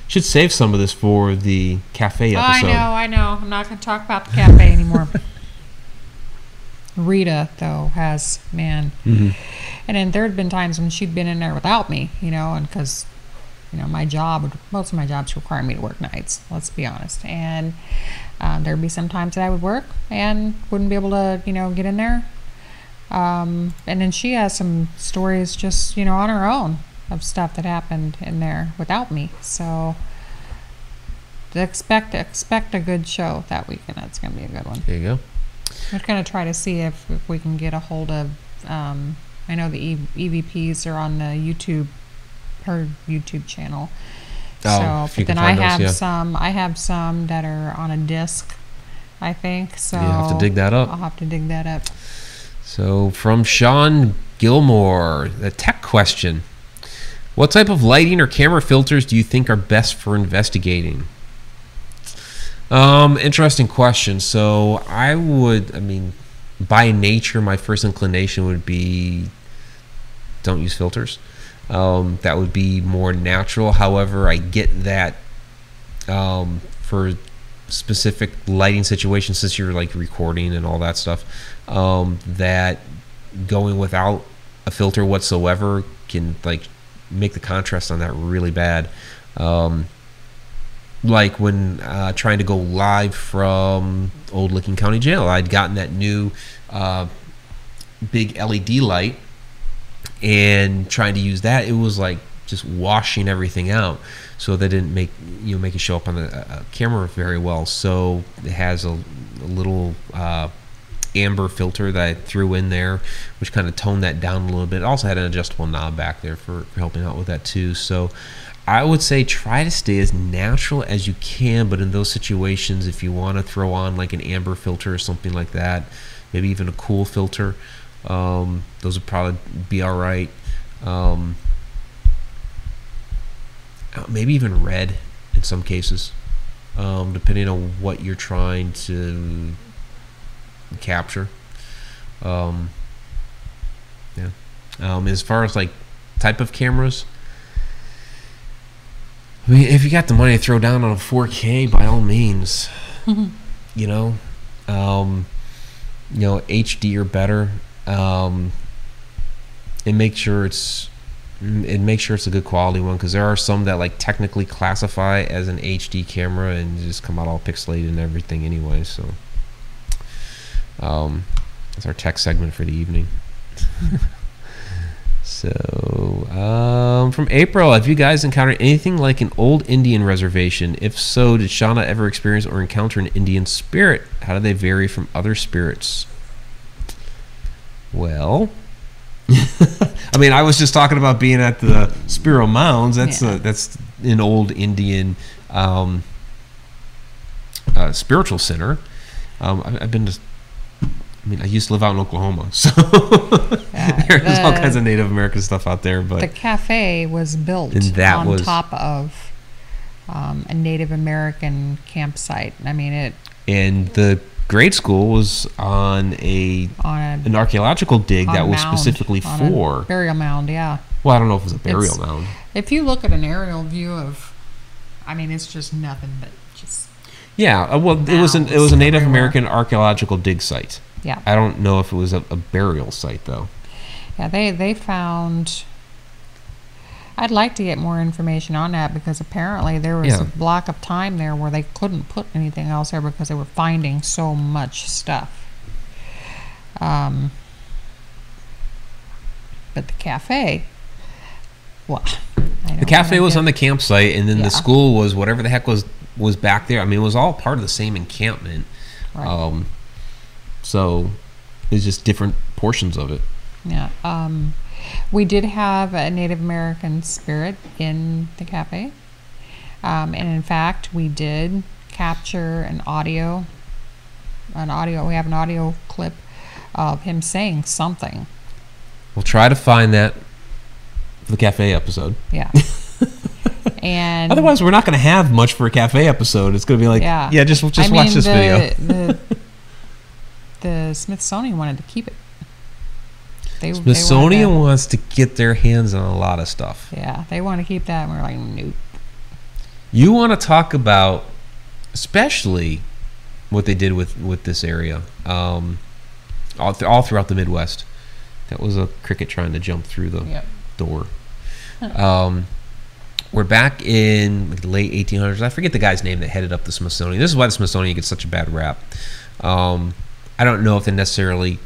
Should save some of this for the cafe Oh, I episode. know, I know. I'm not going to talk about the cafe anymore. <laughs> Rita, though, has, man. Mhm. And then there had been times when she'd been in there without me, you know, and because, you know, my job, most of my jobs require me to work nights, let's be honest. And um, there'd be some times that I would work and wouldn't be able to, you know, get in there. Um, and then she has some stories just, you know, on her own of stuff that happened in there without me. So expect expect a good show that weekend. That's going to be a good one. There you go. We're going to try to see if, if we can get a hold of. Um, I know the e- EVPs are on the YouTube, her YouTube channel. Oh, so, but then I find those, have yeah. some. I have some that are on a disc. I think so. You have to dig that up. I'll have to dig that up. So from Sean Gilmore, the tech question. What type of lighting or camera filters do you think are best for investigating? Um, interesting question. So I would, I mean, by nature, my first inclination would be don't use filters. Um, that would be more natural. However, I get that um, for specific lighting situations, since you're like recording and all that stuff, um, that going without a filter whatsoever can like make the contrast on that really bad. Um, like when uh, trying to go live from Old Licking County Jail, I'd gotten that new uh, big LED light and trying to use that, it was like just washing everything out. So that didn't make you know make it show up on the uh, camera very well. So it has a, a little uh, amber filter that I threw in there, which kind of toned that down a little bit. It also had an adjustable knob back there for, for helping out with that too. So I would say try to stay as natural as you can, but in those situations, if you want to throw on like an amber filter or something like that, maybe even a cool filter, um, those would probably be all right. Um, uh, maybe even red in some cases, um, depending on what you're trying to capture. Um, yeah. Um, as far as like type of cameras, I mean, if you got the money to throw down on a 4K, by all means, <laughs> you know, um, you know, HD or better, um, and make sure it's and make sure it's a good quality one because there are some that like technically classify as an HD camera and just come out all pixelated and everything anyway. So, um, that's our tech segment for the evening. <laughs> So, um, from April, have you guys encountered anything like an old Indian reservation? If so, did Shauna ever experience or encounter an Indian spirit? How do they vary from other spirits? Well, <laughs> I mean, I was just talking about being at the Spiro Mounds. That's Yeah. a, that's an old Indian um, uh, spiritual center. Um, I, I've been to. I mean, I used to live out in Oklahoma, <laughs> so Yeah, there's all kinds of Native American stuff out there. But the cafe was built on was- top of um, a Native American campsite. I mean, it and the grade school was on a on a an archaeological dig that was mound, specifically for. burial mound. Yeah, Well, I don't know if it was a burial It's- mound. if you look at an aerial view of, I mean, it's just nothing but just Yeah, uh, well, it was an it was a Native everywhere. American archaeological dig site. yeah, I don't know if it was a, a burial site though. yeah. They they found. I'd like to get more information on that because apparently there was Yeah. a block of time there where they couldn't put anything else there because they were finding so much stuff. Um, but the cafe, well, The cafe was on the campsite, and then Yeah. the school was whatever the heck was was back there. I mean, it was all part of the same encampment. Right. Um, so it's just different portions of it. Yeah. Um, we did have a Native American spirit in the cafe. Um, and in fact, we did capture an audio, an audio, we have an audio clip of him saying something. We'll try to find that for the cafe episode. Yeah. <laughs> and Otherwise, we're not going to have much for a cafe episode. It's going to be like, yeah, Yeah. just just I watch mean, this the, video. <laughs> the, the Smithsonian wanted to keep it. They, they Smithsonian to- wants to get their hands on a lot of stuff. yeah, they want to keep that. And we're like, nope. You want to talk about, especially what they did with with this area, um, all, th- all throughout the Midwest. That was a cricket trying to jump through the Yep. door. Um, we're back in like, the late 1800s. I forget the guy's name that headed up the Smithsonian. This is why the Smithsonian gets such a bad rap. Um, I don't know if they necessarily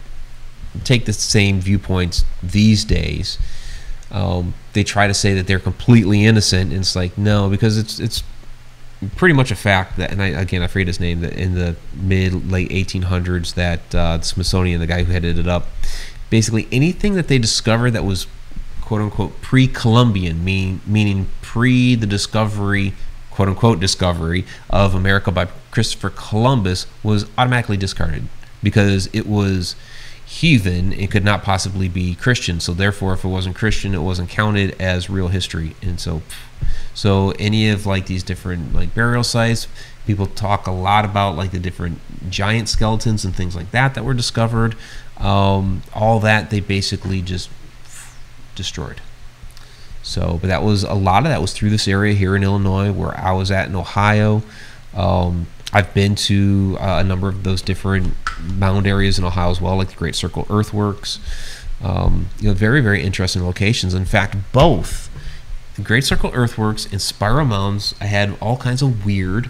take the same viewpoints these days. Um, they try to say that they're completely innocent, and it's like no, because it's it's pretty much a fact that, and I again I forget his name, that in the mid late 1800s that uh, the Smithsonian, the guy who headed it up, basically anything that they discovered that was quote unquote pre-Columbian, mean, meaning pre the discovery, quote unquote discovery of America by Christopher Columbus, was automatically discarded because it was heathen it could not possibly be christian. So therefore if it wasn't christian it wasn't counted as real history. And so so any of like these different like burial sites people talk a lot about like the different giant skeletons and things like that that were discovered. Um, all that they basically just destroyed. So, but that was a lot of that was through this area here in Illinois, where I was at in Ohio. Um, I've been to uh, a number of those different mound areas in Ohio as well, like the Great Circle Earthworks. Um, you know, very very interesting locations. In fact, both the Great Circle Earthworks and Spiro Mounds, I had all kinds of weird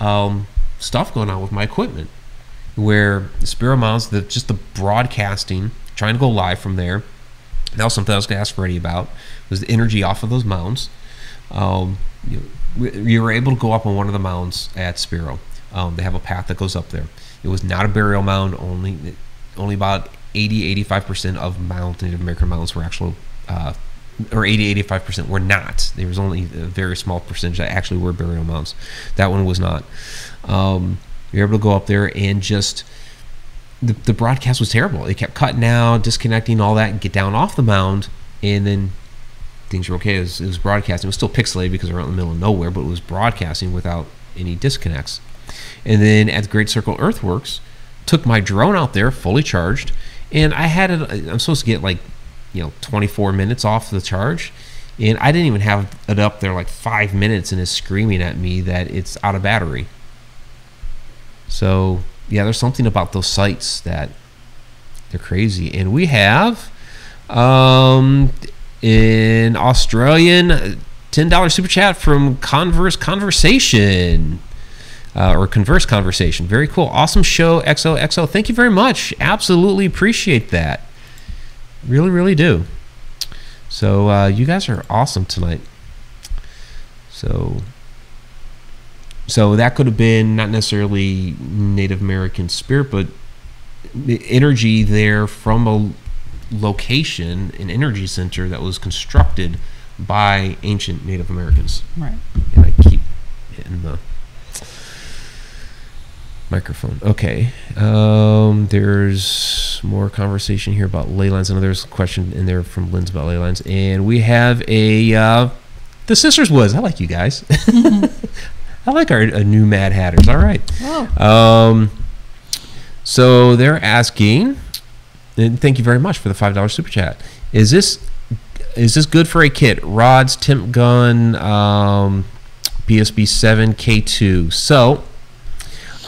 um, stuff going on with my equipment. Where Spiro Mounds, the just the broadcasting, trying to go live from there. That was something I was going to ask Freddie about. Was the energy off of those mounds? Um, you, you were able to go up on one of the mounds at Spiro. Um, they have a path that goes up there. It was not a burial mound. Only only about 80 85 percent of mound Native American mounds were actual, uh, or 80 85 percent were not. There was only a very small percentage that actually were burial mounds. That one was not. Um, you're able to go up there and just the, the broadcast was terrible. It kept cutting out, disconnecting, all that, and get down off the mound, and then things were okay. It was, it was broadcasting. It was still pixelated because we're out in the middle of nowhere, but it was broadcasting without any disconnects. And then at Great Circle Earthworks, took my drone out there fully charged, and I had it. I'm supposed to get like, you know, 24 minutes off the charge, and I didn't even have it up there like five minutes, and it's screaming at me that it's out of battery. So yeah, there's something about those sites that they're crazy, and we have um, in Australian ten dollars super chat from Converse Conversation. Uh, or converse conversation. Very cool. Awesome show, XOXO. Thank you very much. Absolutely appreciate that. Really, really do. So, uh, you guys are awesome tonight. So, so that could have been not necessarily Native American spirit, but energy there from a location, an energy center that was constructed by ancient Native Americans. Right. And I keep hitting the microphone. Okay. Um, there's more conversation here about ley lines. I know there's a question in there from Lynn's about ley lines. And we have a uh, the Sisters Woods. I like you guys. <laughs> I like our new Mad Hatters. All right. Oh. Um, so they're asking, and thank you very much for the five dollars super chat. Is this is this good for a kit? Rods, temp Gun, um, PSB seven K two. So,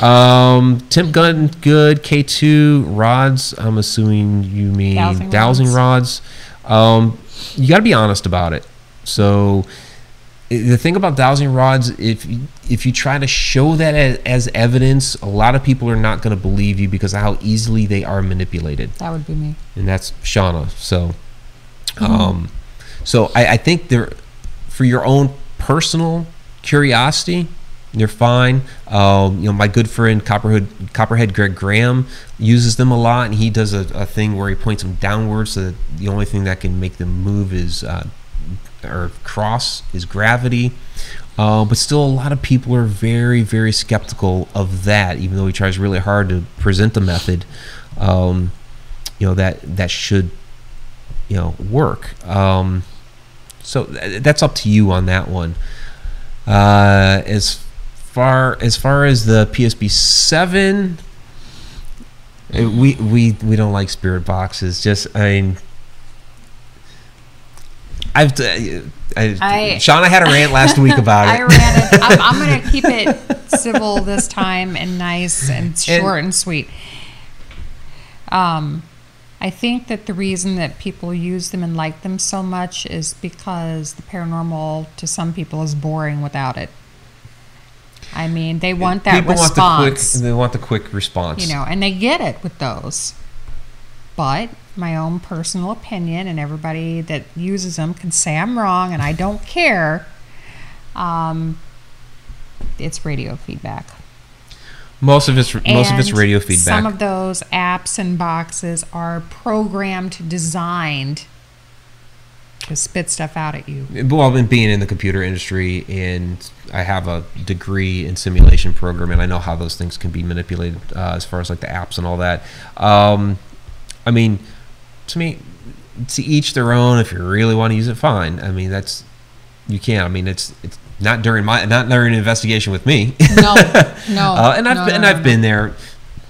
um, temp Gun good, K two rods. I'm assuming you mean Dowsing dowsing, rods. Um, you got to be honest about it. So the thing about dowsing rods, if you- if you try to show that as, as evidence, a lot of people are not going to believe you because of how easily they are manipulated, That would be me. and that's Shauna. So, um, so I, I think they're for your own personal curiosity. They're fine. Um, you know, my good friend Copperhead, Copperhead Greg Graham uses them a lot, and he does a, a thing where he points them downwards. So that the only thing that can make them move is uh, or cross is gravity. Uh, but still, a lot of people are very, very skeptical of that. Even though he tries really hard to present the method, um, you know that that should, you know, work. Um, so th- that's up to you on that one. Uh, as far as far as the PSP seven, uh, we we we don't like spirit boxes. Just I mean, I've I, I- Shauna had a rant last week about <laughs> I it. ran it. I'm, I'm <laughs> going to keep it civil this time and nice and short and, sweet. Um, I think that the reason that people use them and like them so much is because the paranormal to some people is boring without it. I mean, they want that People response. want the quick. They want the quick response. you know, and they get it with those. But my own personal opinion, and everybody that uses them can say I'm wrong, and I don't care. Um, it's radio feedback. most of it's most of it's radio feedback. Some of those apps and boxes are programmed, designed to spit stuff out at you. well, I've been being in the computer industry, and I have a degree in simulation programming. I know how those things can be manipulated uh, as far as like the apps and all that. Um, I mean, to me, to each their own. If you really want to use it, fine. I mean, that's you can. I mean, it's it's not during my not during an investigation with me. No, <laughs> no, uh, and I've no, been, and no, I've no. been there.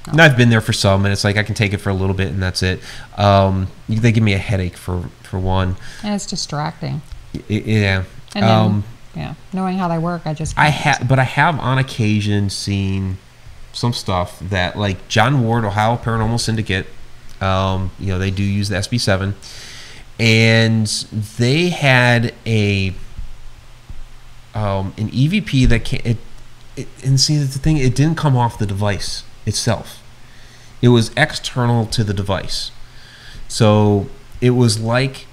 And I've been there for some, and it's like I can take it for a little bit, and that's it. Um, they give me a headache for for one. And it's distracting. Yeah. And then, Um, yeah, knowing how they work, I just I have, but I have on occasion seen some stuff that, like John Ward, Ohio Paranormal Syndicate. Um, you know, they do use the SB7, and they had a um, an EVP that can it, it. And see, the thing, it didn't come off the device itself. It was external to the device, so it was like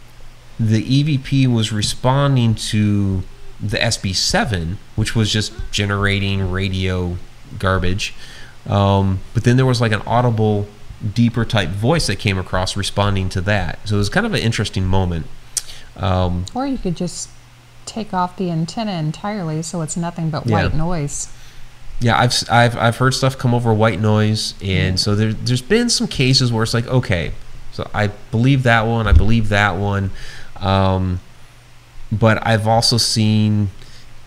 the EVP was responding to the SB7, which was just generating radio garbage. Um, but then there was like an audible, deeper type voice that came across responding to that. So it was kind of an interesting moment. Um, Or you could just take off the antenna entirely, so it's nothing but Yeah. white noise. Yeah, I've, I've, I've heard stuff come over white noise. And so there, there's been some cases where it's like, okay, so I believe that one, I believe that one. Um, but I've also seen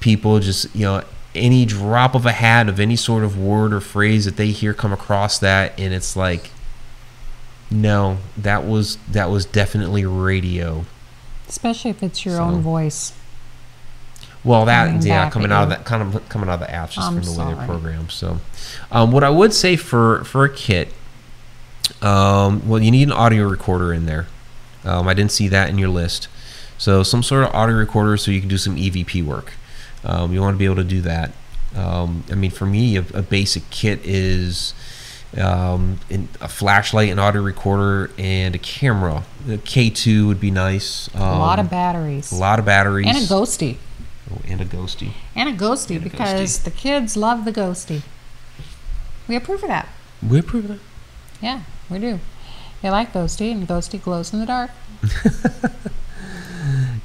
people just, you know, any drop of a hat of any sort of word or phrase that they hear come across that, and it's like, no, that was that was definitely radio. Especially if it's your So- own voice. Well, that Coming yeah, coming out of that kind of coming out of the apps just I'm from the way they're programmed. So, um, what I would say for for a kit, um, well, you need an audio recorder in there. Um, I didn't see that in your list, so some sort of audio recorder so you can do some EVP work. Um, you want to be able to do that. Um, I mean, for me, a, a basic kit is um, in, a flashlight, an audio recorder, and a camera. A K2 would be nice. Um, a lot of batteries. a lot of batteries, and a ghosty. Oh, and a ghosty. And a ghosty And a because the kids love the ghosty. We approve of that. We approve of that. Yeah, we do. They like ghosty, and ghosty glows in the dark. <laughs>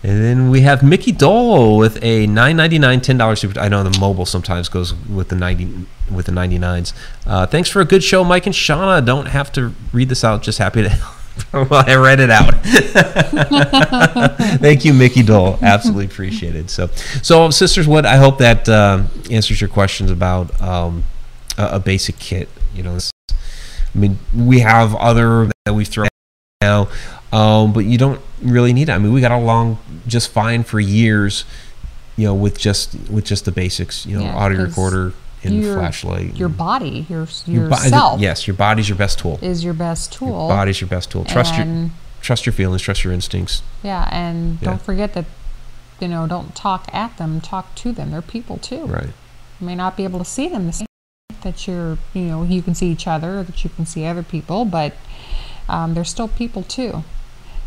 And then we have Mickey Dole with a nine ninety nine ten dollars super. I know the mobile sometimes goes with the ninety with the ninety nines. Uh, thanks for a good show, Mike and Shauna. Don't have to read this out. Just happy to. <laughs> <laughs> well, I read it out. <laughs> Thank you, Mickey Dole. Absolutely appreciated. So, so sisters, what I hope that uh, answers your questions about um, a, a basic kit. You know, this- I mean, we have other that we've thrown now, um, but you don't really need it. I mean, we got along just fine for years, you know, with just with just the basics. You know, Yeah, audio 'cause recorder and your- flashlight. Your body, your, your yourself, yes, your body's your best tool. is your best tool. Your body's your best tool. Trust your trust your feelings. Trust your instincts. Yeah, and Yeah. don't forget that, you know, don't talk at them, talk to them. They're people too. Right. You may not be able to see them the same that you're, you know, you can see each other, that you can see other people, but um, they're still people too.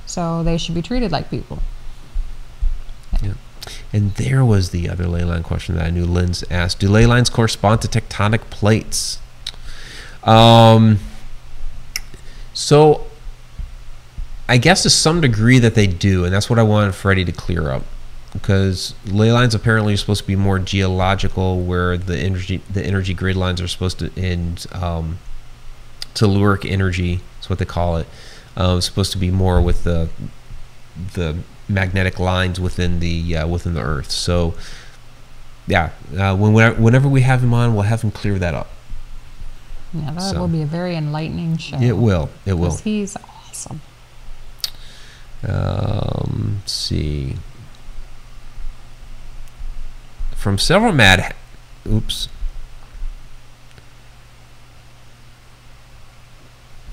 So they should be treated like people. And there was the other ley line question that I knew Lynn's asked. Do ley lines correspond to tectonic plates? Um, so I guess to some degree that they do, and that's what I wanted Freddie to clear up. Because ley lines apparently are supposed to be more geological, where the energy the energy grid lines are supposed to and um, telluric energy is what they call it. Um, supposed to be more with the the magnetic lines within the uh, within the Earth. So, yeah, uh, when whenever we have him on, we'll have him clear that up. Yeah, that So- will be a very enlightening show. It will. It will. he's awesome. Um, let's see. From several mad. Oops.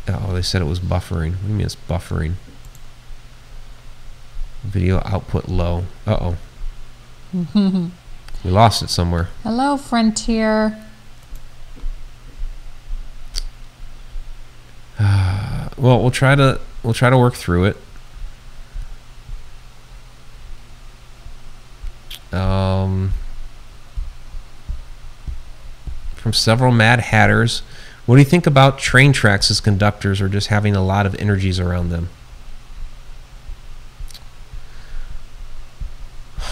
Oh, they said it was buffering. What do you mean it's buffering? Video output low. Uh oh. <laughs> we lost it somewhere. Hello, Frontier. <sighs> Well, we'll try to we'll try to work through it. Um, from several Mad Hatters, what do you think about train tracks as conductors, or just having a lot of energies around them?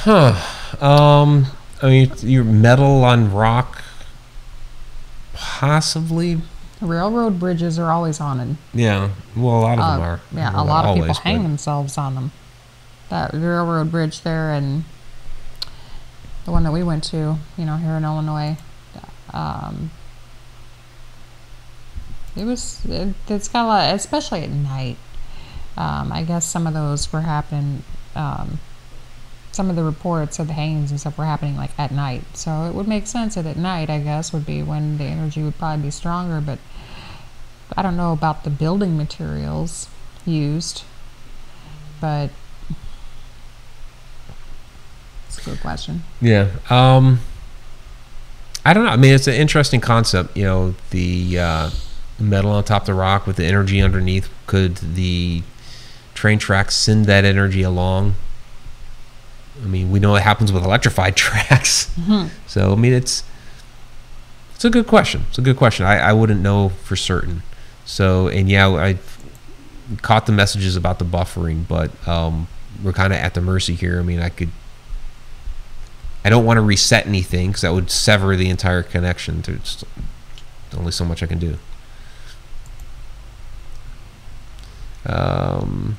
Huh. Um, I mean, your metal on rock, possibly. Railroad bridges are always haunted. Yeah. Well, a lot of them Uh, are. Yeah, Well, a lot of people always, hang but- themselves on them. That railroad bridge there and the one that we went to, you know, here in Illinois. Um, it was, it, it's got a lot, especially at night. Um, I guess some of those were happening um, some of the reports of the hangings and stuff were happening like at night. So it would make sense that at night, I guess, would be when the energy would probably be stronger. But I don't know about the building materials used. But it's a good question. Yeah. Um, I don't know. I mean, it's an interesting concept. You know, the uh, metal on top of the rock with the energy underneath. Could the train tracks send that energy along? I mean, we know it happens with electrified <laughs> tracks. Mhm. So, I mean, it's it's a good question. It's a good question. I, I wouldn't know for certain. So, and yeah, I caught the messages about the buffering, but um, we're kind of at the mercy here. I mean, I could. I don't want to reset anything because that would sever the entire connection. There's only so much I can do. Um,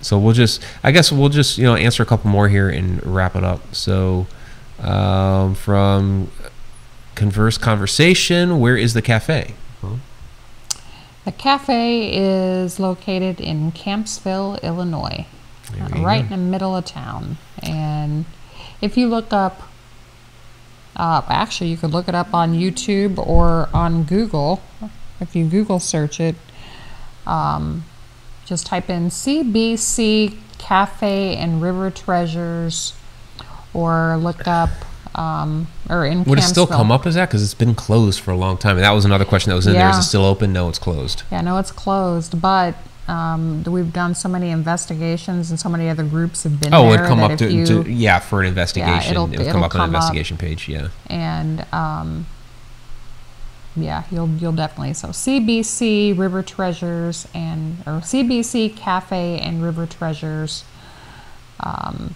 so we'll just, I guess we'll just, you know, answer a couple more here and wrap it up. So, um, from Converse Conversation, where is the cafe? The cafe is located in Kampsville, Illinois, uh, right go. in the middle of town. And if you look up, uh, actually, you could look it up on YouTube or on Google. If you Google search it, um, just type in CBC Cafe and River Treasures, or look up, um, or in Would it still come up as that? Because it's been closed for a long time. And that was another question that was in there. Is it still open? No, it's closed. Yeah, no, it's closed, but um, we've done so many investigations and so many other groups have been Oh, there. it would come up to, you, to yeah for an investigation. Yeah, it'll- it would come it'll up on an come investigation page. Yeah. and um, yeah, you'll you'll definitely so CBC River Treasures and or CBC Cafe and River Treasures, um,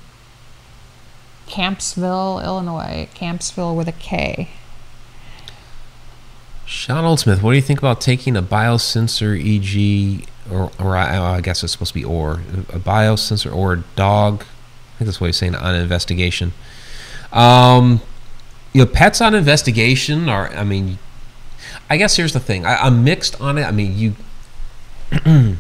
Kampsville, Illinois, Kampsville with a K. Sean Oldsmith, what do you think about taking a biosensor EG, or, or I, I guess it's supposed to be or a biosensor or a dog? I think that's what he's saying on investigation. Um, you know, pets on investigation are. I mean, I guess here's the thing. I, I'm mixed on it. I mean, you. <clears throat>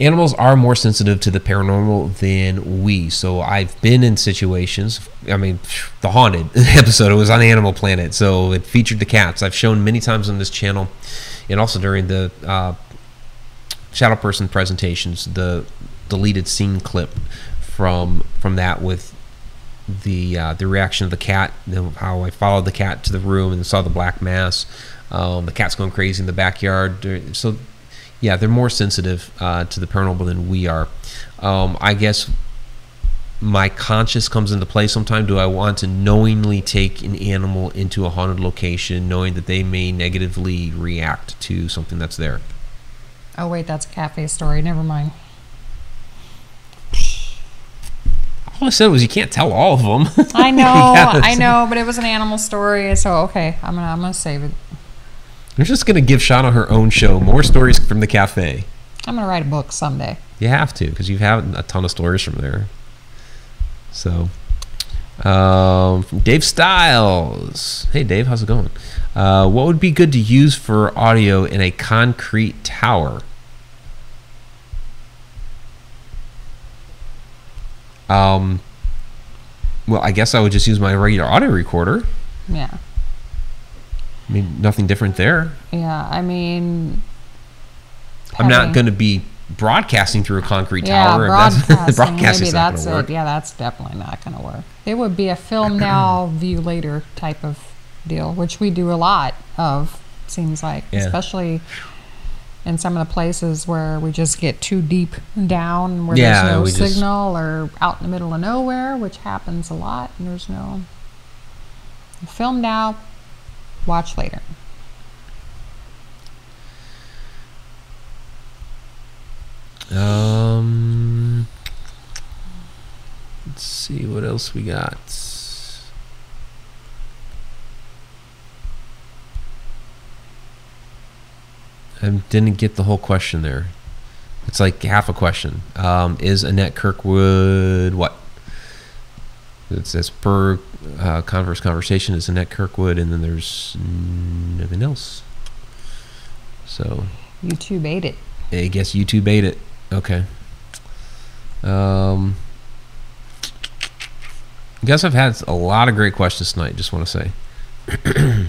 Animals are more sensitive to the paranormal than we. So I've been in situations. I mean, <sniffs> the haunted <laughs> episode it was on Animal Planet, so it featured the cats. I've shown many times on this channel, and also during the uh, Shadow Person presentations, the deleted scene clip from from that with the uh, the reaction of the cat, how I followed the cat to the room and saw the black mass. Um, the cat's going crazy in the backyard. So, yeah, they're more sensitive uh, to the paranormal than we are. Um, I guess my conscience comes into play sometime. Do I want to knowingly take an animal into a haunted location, knowing that they may negatively react to something that's there? Oh wait, that's a cafe story. Never mind. All I said was you can't tell all of them. I <laughs> know, I know, but it was an animal story, so okay, I'm gonna I'm gonna save it. I'm just gonna give Shauna her own show. More stories from the cafe. I'm gonna write a book someday. You have to because you've had a ton of stories from there. So, um, from Dave Styles. Hey, Dave, how's it going? Uh, what would be good to use for audio in a concrete tower? Um, well, I guess I would just use my regular audio recorder. Yeah, I mean, nothing different there. yeah. I mean, I'm not going to be broadcasting through a concrete Yeah, tower. that's- <laughs> broadcasting. maybe that's it. work. Yeah, that's definitely not gonna work. It would be a film <clears throat> now, view later type of deal, which we do a lot of. Seems like, Yeah. especially in some of the places where we just get too deep down, where Yeah, there's no we just- signal, or out in the middle of nowhere, which happens a lot. And there's no film now, watch later. Um, let's see what else we got. I didn't get the whole question there. It's like half a question. Um, is Annette Kirkwood what? It says per uh, converse conversation is Annette Kirkwood, and then there's nothing else. So YouTube ate it. I guess YouTube ate it. Okay. Um, Guess I've had a lot of great questions tonight. Just want to say.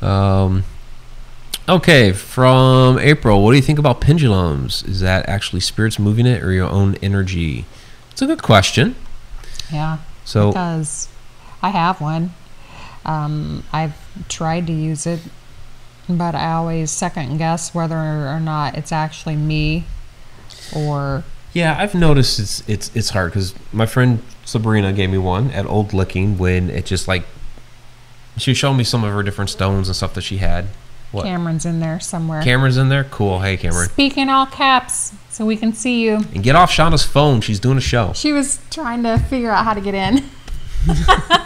<clears throat> um, okay, from April, what do you think about pendulums? Is that actually spirits moving it or your own energy? It's a good question. Yeah. So, because I have one. Um, I've tried to use it, but I always second guess whether or not it's actually me or yeah, I've noticed it's it's it's hard because my friend Sabrina gave me one at Old Licking when it just like she showed me some of her different stones and stuff that she had. What? Cameron's in there somewhere. Cameron's in there. Cool. Hey, Cameron. Speak in all caps so we can see you. And get off Shauna's phone. She's doing a show. She was trying to figure out how to get in. <laughs>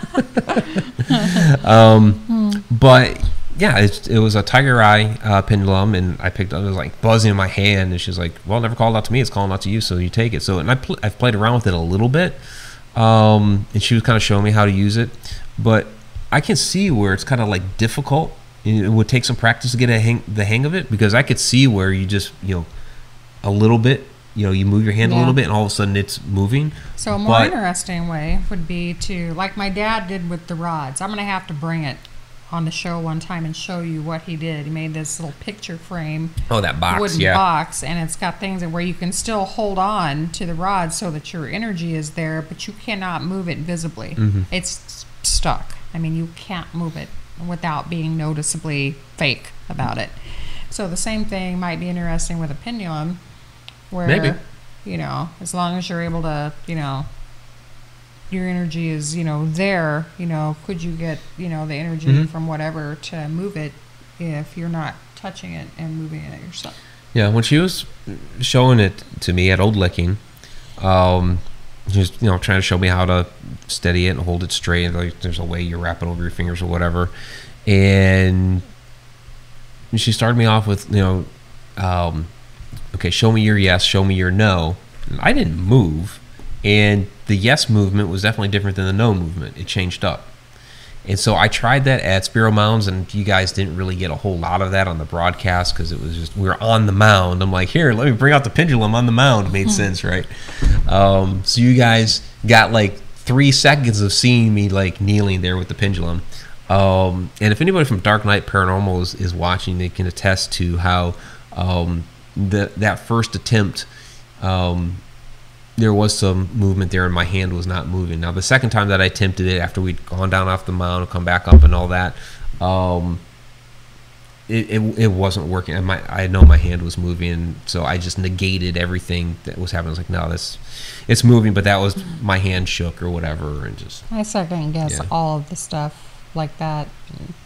Um, but yeah, it's, it was a tiger eye uh, pendulum, and I picked up. It was like buzzing in my hand, and she's like, "Well, never called out to me. It's calling out to you, so you take it." So, and I pl- I've played around with it a little bit, um, and she was kind of showing me how to use it. But I can see where it's kind of like difficult. It would take some practice to get a hang, the hang of it because I could see where you just you know a little bit. You know, you move your hand a little bit, and all of a sudden it's moving. So a more But- interesting way would be to, like my dad did with the rods. I'm gonna have to bring it on the show one time and show you what he did. He made this little picture frame Oh, that box, wooden yeah. box, and it's got things where you can still hold on to the rod so that your energy is there, but you cannot move it visibly. Mm-hmm. It's stuck. I mean, you can't move it without being noticeably fake about it. So the same thing might be interesting with a pendulum, where Maybe. you know, as long as you're able to, you know, your energy is, you know, there, you know, could you get, you know, the energy Mhm. from whatever to move it if you're not touching it and moving it yourself? Yeah, when she was showing it to me at Old Licking, um, was you know trying to show me how to steady it and hold it straight. Like there's a way you wrap it over your fingers or whatever, and she started me off with you know, um, okay, show me your yes, show me your no. And I didn't move, and the yes movement was definitely different than the no movement. It changed up. And so I tried that at Spiro Mounds, and you guys didn't really get a whole lot of that on the broadcast because it was just we were on the mound. I'm like, here, let me bring out the pendulum on the mound. Made sense, right? Um, so you guys got like three seconds of seeing me like kneeling there with the pendulum. Um, and if anybody from Dark Knight Paranormal is, is watching, they can attest to how um, the, that first attempt um, there was some movement there and my hand was not moving. Now the second time that I attempted it after we'd gone down off the mound, come back up and all that, um, it, it, it wasn't working. And my I know my hand was moving, so I just negated everything that was happening. I was like, no, this it's moving, but that was my hand shook or whatever, and just I second guess Yeah. all of the stuff like that,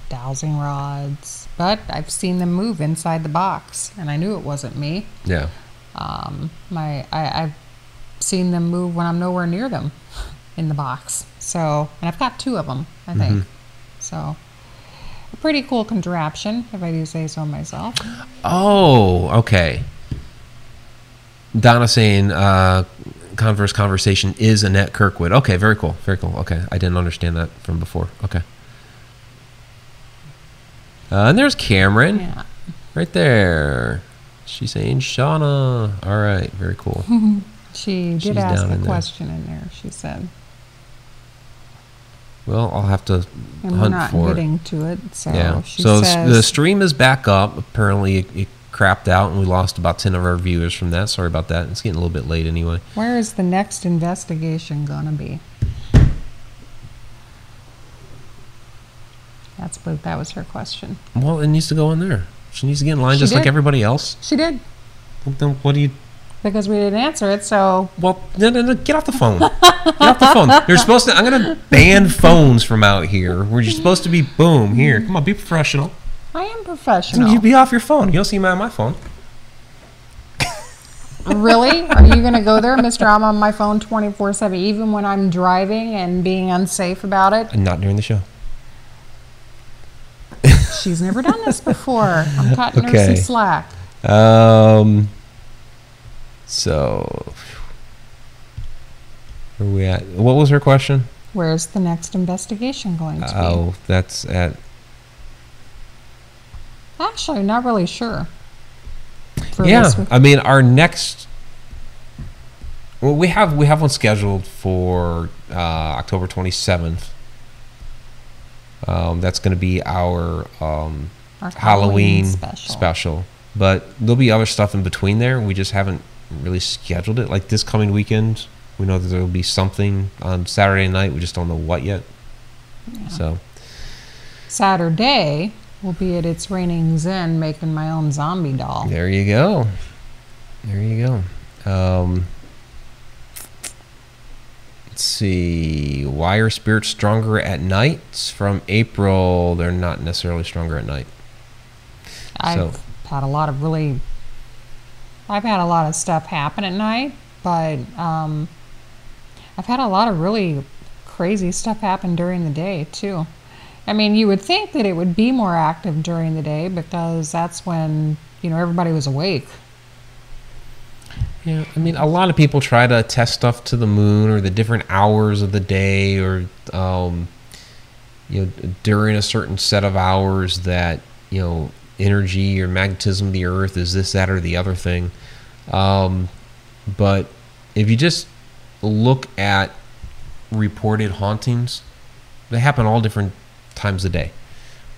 dowsing rods. But I've seen them move inside the box, and I knew it wasn't me. yeah. Um, my I, I've seen them move when I'm nowhere near them in the box. So, and I've got two of them, I think. So, a pretty cool contraption, if I do say so myself. Oh, okay. Donna saying uh, Converse Conversation is Annette Kirkwood. Okay, very cool. Very cool. Okay, I didn't understand that from before. Okay. Uh, and there's Cameron Yeah. right there. She's saying Shauna. All right, very cool. <laughs> She did She's ask a in there. question in there. She said, Well, I'll have to and we're not for it. getting to it. So yeah. So says, the stream is back up. Apparently, it, it crapped out, and we lost about ten of our viewers from that. Sorry about that. It's getting a little bit late anyway. "Where is the next investigation gonna be?" That's but that was her question. Well, it needs to go in there. She needs to get in line She just like everybody else. She did Then what do you? Because we didn't answer it. So Well, no, no, no, get off the phone. get off the phone. <laughs> You're supposed to. I'm gonna ban phones from out here. Where you're supposed to be. Boom. Here, come on, be professional. I am professional. You be off your phone. You don't see me on my phone. <laughs> really? Are you going to go there, Mr. I'm on my phone 24 7, even when I'm driving and being unsafe about it? And not during the show. She's never done this before. I'm cutting her some slack. Um. So. Where are we at? What was her question? Where's the next investigation going to be? Oh, that's at. Actually, not really sure. Yeah. I mean, our next Well, we have we have one scheduled for uh, October 27th. Um, that's going to be our um, Our Halloween, special. special. But there'll be other stuff in between there. We just haven't really scheduled it. Like this coming weekend, we know that there will be something on Saturday night. We just don't know what yet. So Saturday will be at It's Raining Zen making my own zombie doll. there you go. There you go. Um, let's see. Why are spirits stronger at night? From April. They're not necessarily stronger at night. I've So- had a lot of really, I've had a lot of stuff happen at night, but um, I've had a lot of really crazy stuff happen during the day too. I mean, you would think that it would be more active during the day because that's when you know everybody was awake. Yeah, I mean, a lot of people try to test stuff to the moon or the different hours of the day, or um, you know, during a certain set of hours that you know energy or magnetism of the Earth is this, that, or the other thing. Um, but if you just look at reported hauntings, they happen all different times of day.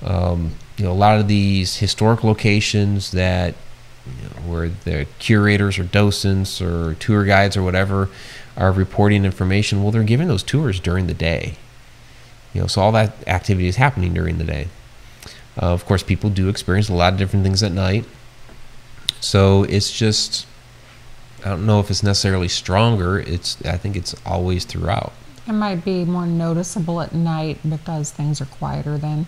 Um, you know, a lot of these historic locations that you know, where the curators or docents or tour guides or whatever are reporting information. Well, they're giving those tours during the day. You know, so all that activity is happening during the day. Uh, of course, people do experience a lot of different things at night. So it's just, I don't know if it's necessarily stronger. It's, I think it's always throughout. It might be more noticeable at night because things are quieter then.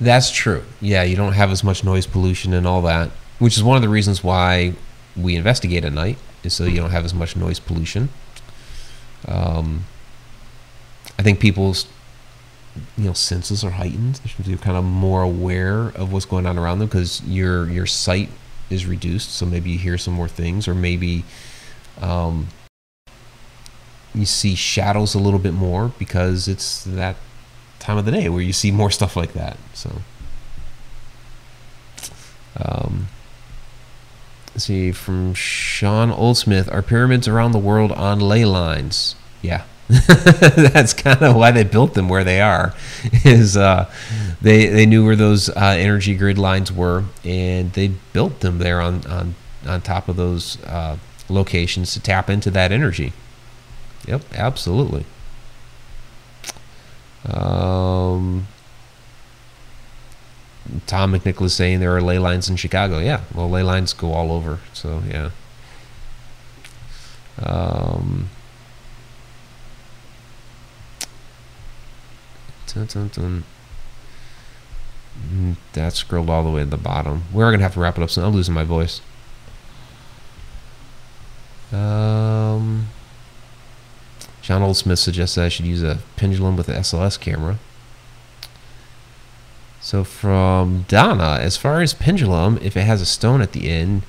That's true. Yeah, you don't have as much noise pollution and all that, which is one of the reasons why we investigate at night, is so you don't have as much noise pollution. Um, I think people's you know senses are heightened. They're kind of more aware of what's going on around them because your your sight is reduced. So maybe you hear some more things, or maybe um, you see shadows a little bit more because it's that time of the day where you see more stuff like that. So, um, let's see from Sean Oldsmith, are pyramids around the world on ley lines? Yeah. <laughs> That's kind of why they built them where they are. <laughs> Is uh, they they knew where those uh, energy grid lines were, and they built them there on on on top of those uh, locations to tap into that energy. Yep, absolutely. Um, Tom McNicholas saying there are ley lines in Chicago. Yeah, well, ley lines go all over. So yeah. Um, dun, dun, dun. Mm, That scrolled all the way to the bottom. We're gonna have to wrap it up soon. I'm losing my voice. Um. John Oldsmith suggests that I should use a pendulum with an SLS camera. So from Donna, as far as pendulum, if it has a stone at the end,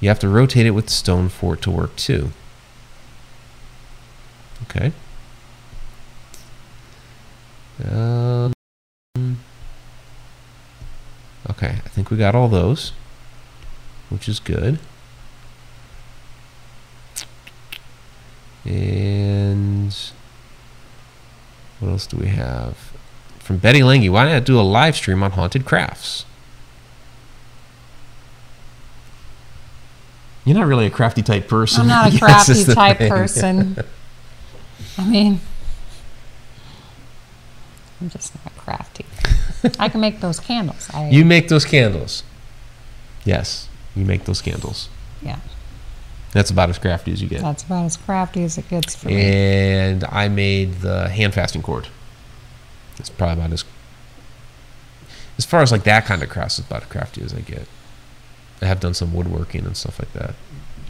you have to rotate it with the stone for it to work too. Okay. Um, okay, I think we got all those, which is good. And what else do we have? From Betty Lange, why not do a live stream on haunted crafts? You're not really a crafty type person. I'm not a <laughs> crafty type thing. person. I mean, I'm just not crafty. I can make those candles. I, You make those candles. Yes, you make those candles. yeah, That's about as crafty as you get. that's about as crafty as it gets for me. and I made the hand fasting cord. It's probably about as as far as like that kind of crafts is about as crafty as I get. I have done some woodworking and stuff like that.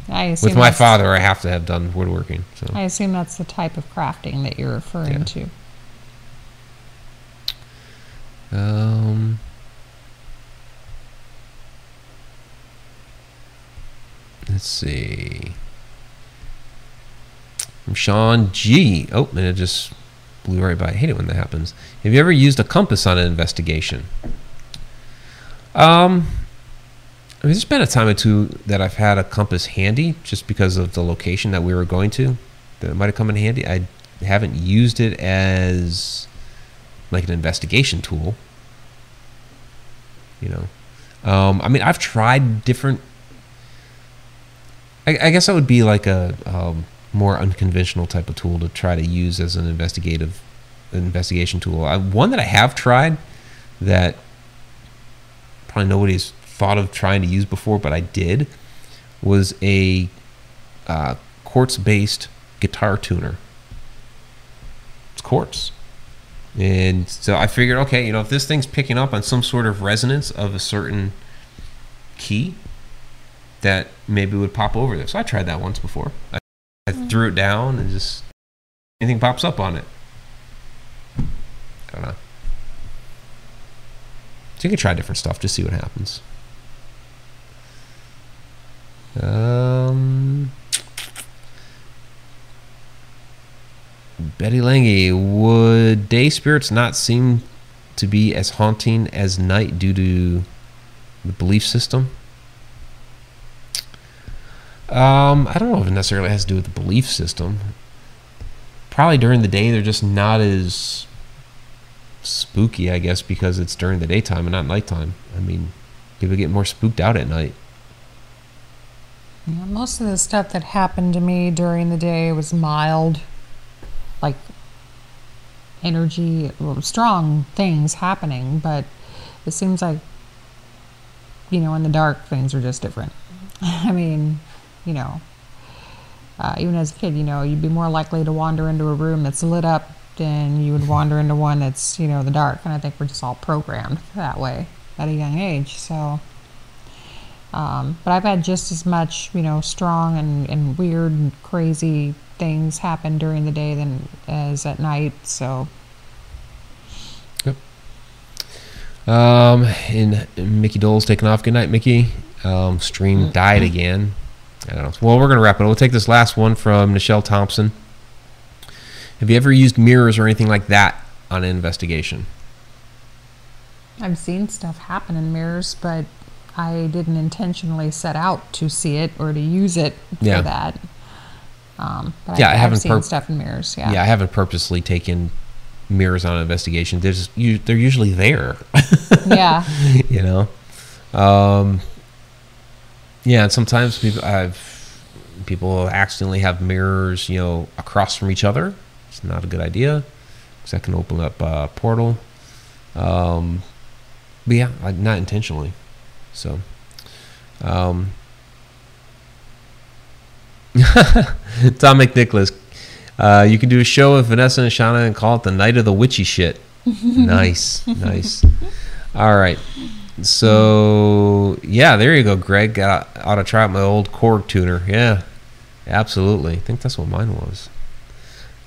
I assume With my father, I have to have done woodworking. So I assume that's the type of crafting that you're referring Yeah. to. Um, let's see. From Sean G. Oh, and it just blew right by. I hate it when that happens. Have you ever used a compass on an investigation? Um, I mean, there's been a time or two that I've had a compass handy just because of the location that we were going to. that might have come in handy. I haven't used it as like an investigation tool. You know, um, I mean, I've tried different. I, I guess that would be like a um, more unconventional type of tool to try to use as an investigative investigation tool. I, one that I have tried that probably nobody's thought of trying to use before, but I did, was a uh, quartz-based guitar tuner. It's quartz. And so I figured, okay, you know, if this thing's picking up on some sort of resonance of a certain key, that maybe would pop over there. So I tried that once before. I, I threw it down and just anything pops up on it. I don't know. So you can try different stuff, just see what happens. Um, Betty Lange, would day spirits not seem to be as haunting as night due to the belief system? Um, I don't know if it necessarily has to do with the belief system. Probably during the day, they're just not as spooky, I guess, because it's during the daytime and not nighttime. I mean, people get more spooked out at night. Most of the stuff that happened to me during the day was mild, like energy, strong things happening, but it seems like, you know, in the dark, things are just different. <laughs> I mean, you know, uh, even as a kid, you know, you'd be more likely to wander into a room that's lit up than you would wander into one that's, you know, the dark. And I think we're just all programmed that way at a young age. So, um, but I've had just as much, you know, strong and, and weird and crazy things happen during the day than as at night. So, Um, and Mickey Dole's taking off. Good night, Mickey. Um, stream died again. I don't know. Well, we're gonna wrap it. Up. We'll take this last one from Nichelle Thompson. Have you ever used mirrors or anything like that on an investigation? I've seen stuff happen in mirrors, but I didn't intentionally set out to see it or to use it for Yeah. that. Um, but Yeah, I I, haven't have seen purp- stuff in mirrors. Yeah. Yeah, I haven't purposely taken mirrors on an investigation. They're just, you, they're usually there. <laughs> yeah. you know um yeah and sometimes people i've people accidentally have mirrors you know across from each other it's not a good idea because that can open up a portal um but yeah like not intentionally so um <laughs> tom mcnicholas uh, you can do a show with Vanessa and Shauna and call it the night of the witchy shit. <laughs> nice, nice. All right. So yeah, there you go, Greg. Got ought to try out my old Korg tuner. Yeah, absolutely. I think that's what mine was.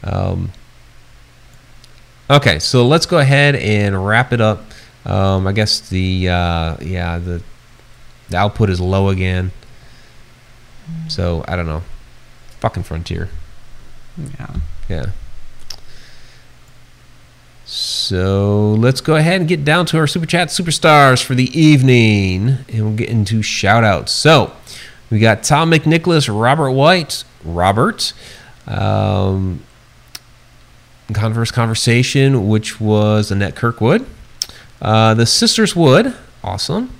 Um, okay, so let's go ahead and wrap it up. Um, I guess the uh, yeah the the output is low again. So I don't know. Fucking Frontier. Yeah. Yeah. So let's go ahead and get down to our super chat superstars for the evening, and we'll get into shout outs. So we got Tom McNicholas, Robert White, Robert, um, Converse Conversation, which was Annette Kirkwood, uh, the Sisters Wood, awesome,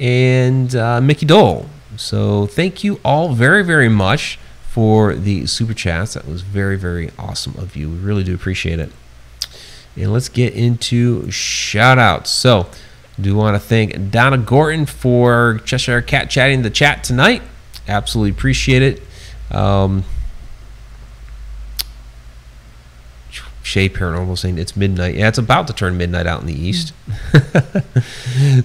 and uh, Mickey Dole. So thank you all very, very much for the super chats. That was very, very awesome of you. We really do appreciate it. And let's get into shout outs. So, do want to thank Donna Gorton for Cheshire Cat chatting the chat tonight. Absolutely appreciate it. Um, Shay Paranormal saying it's midnight. Yeah, it's about to turn midnight out in the east.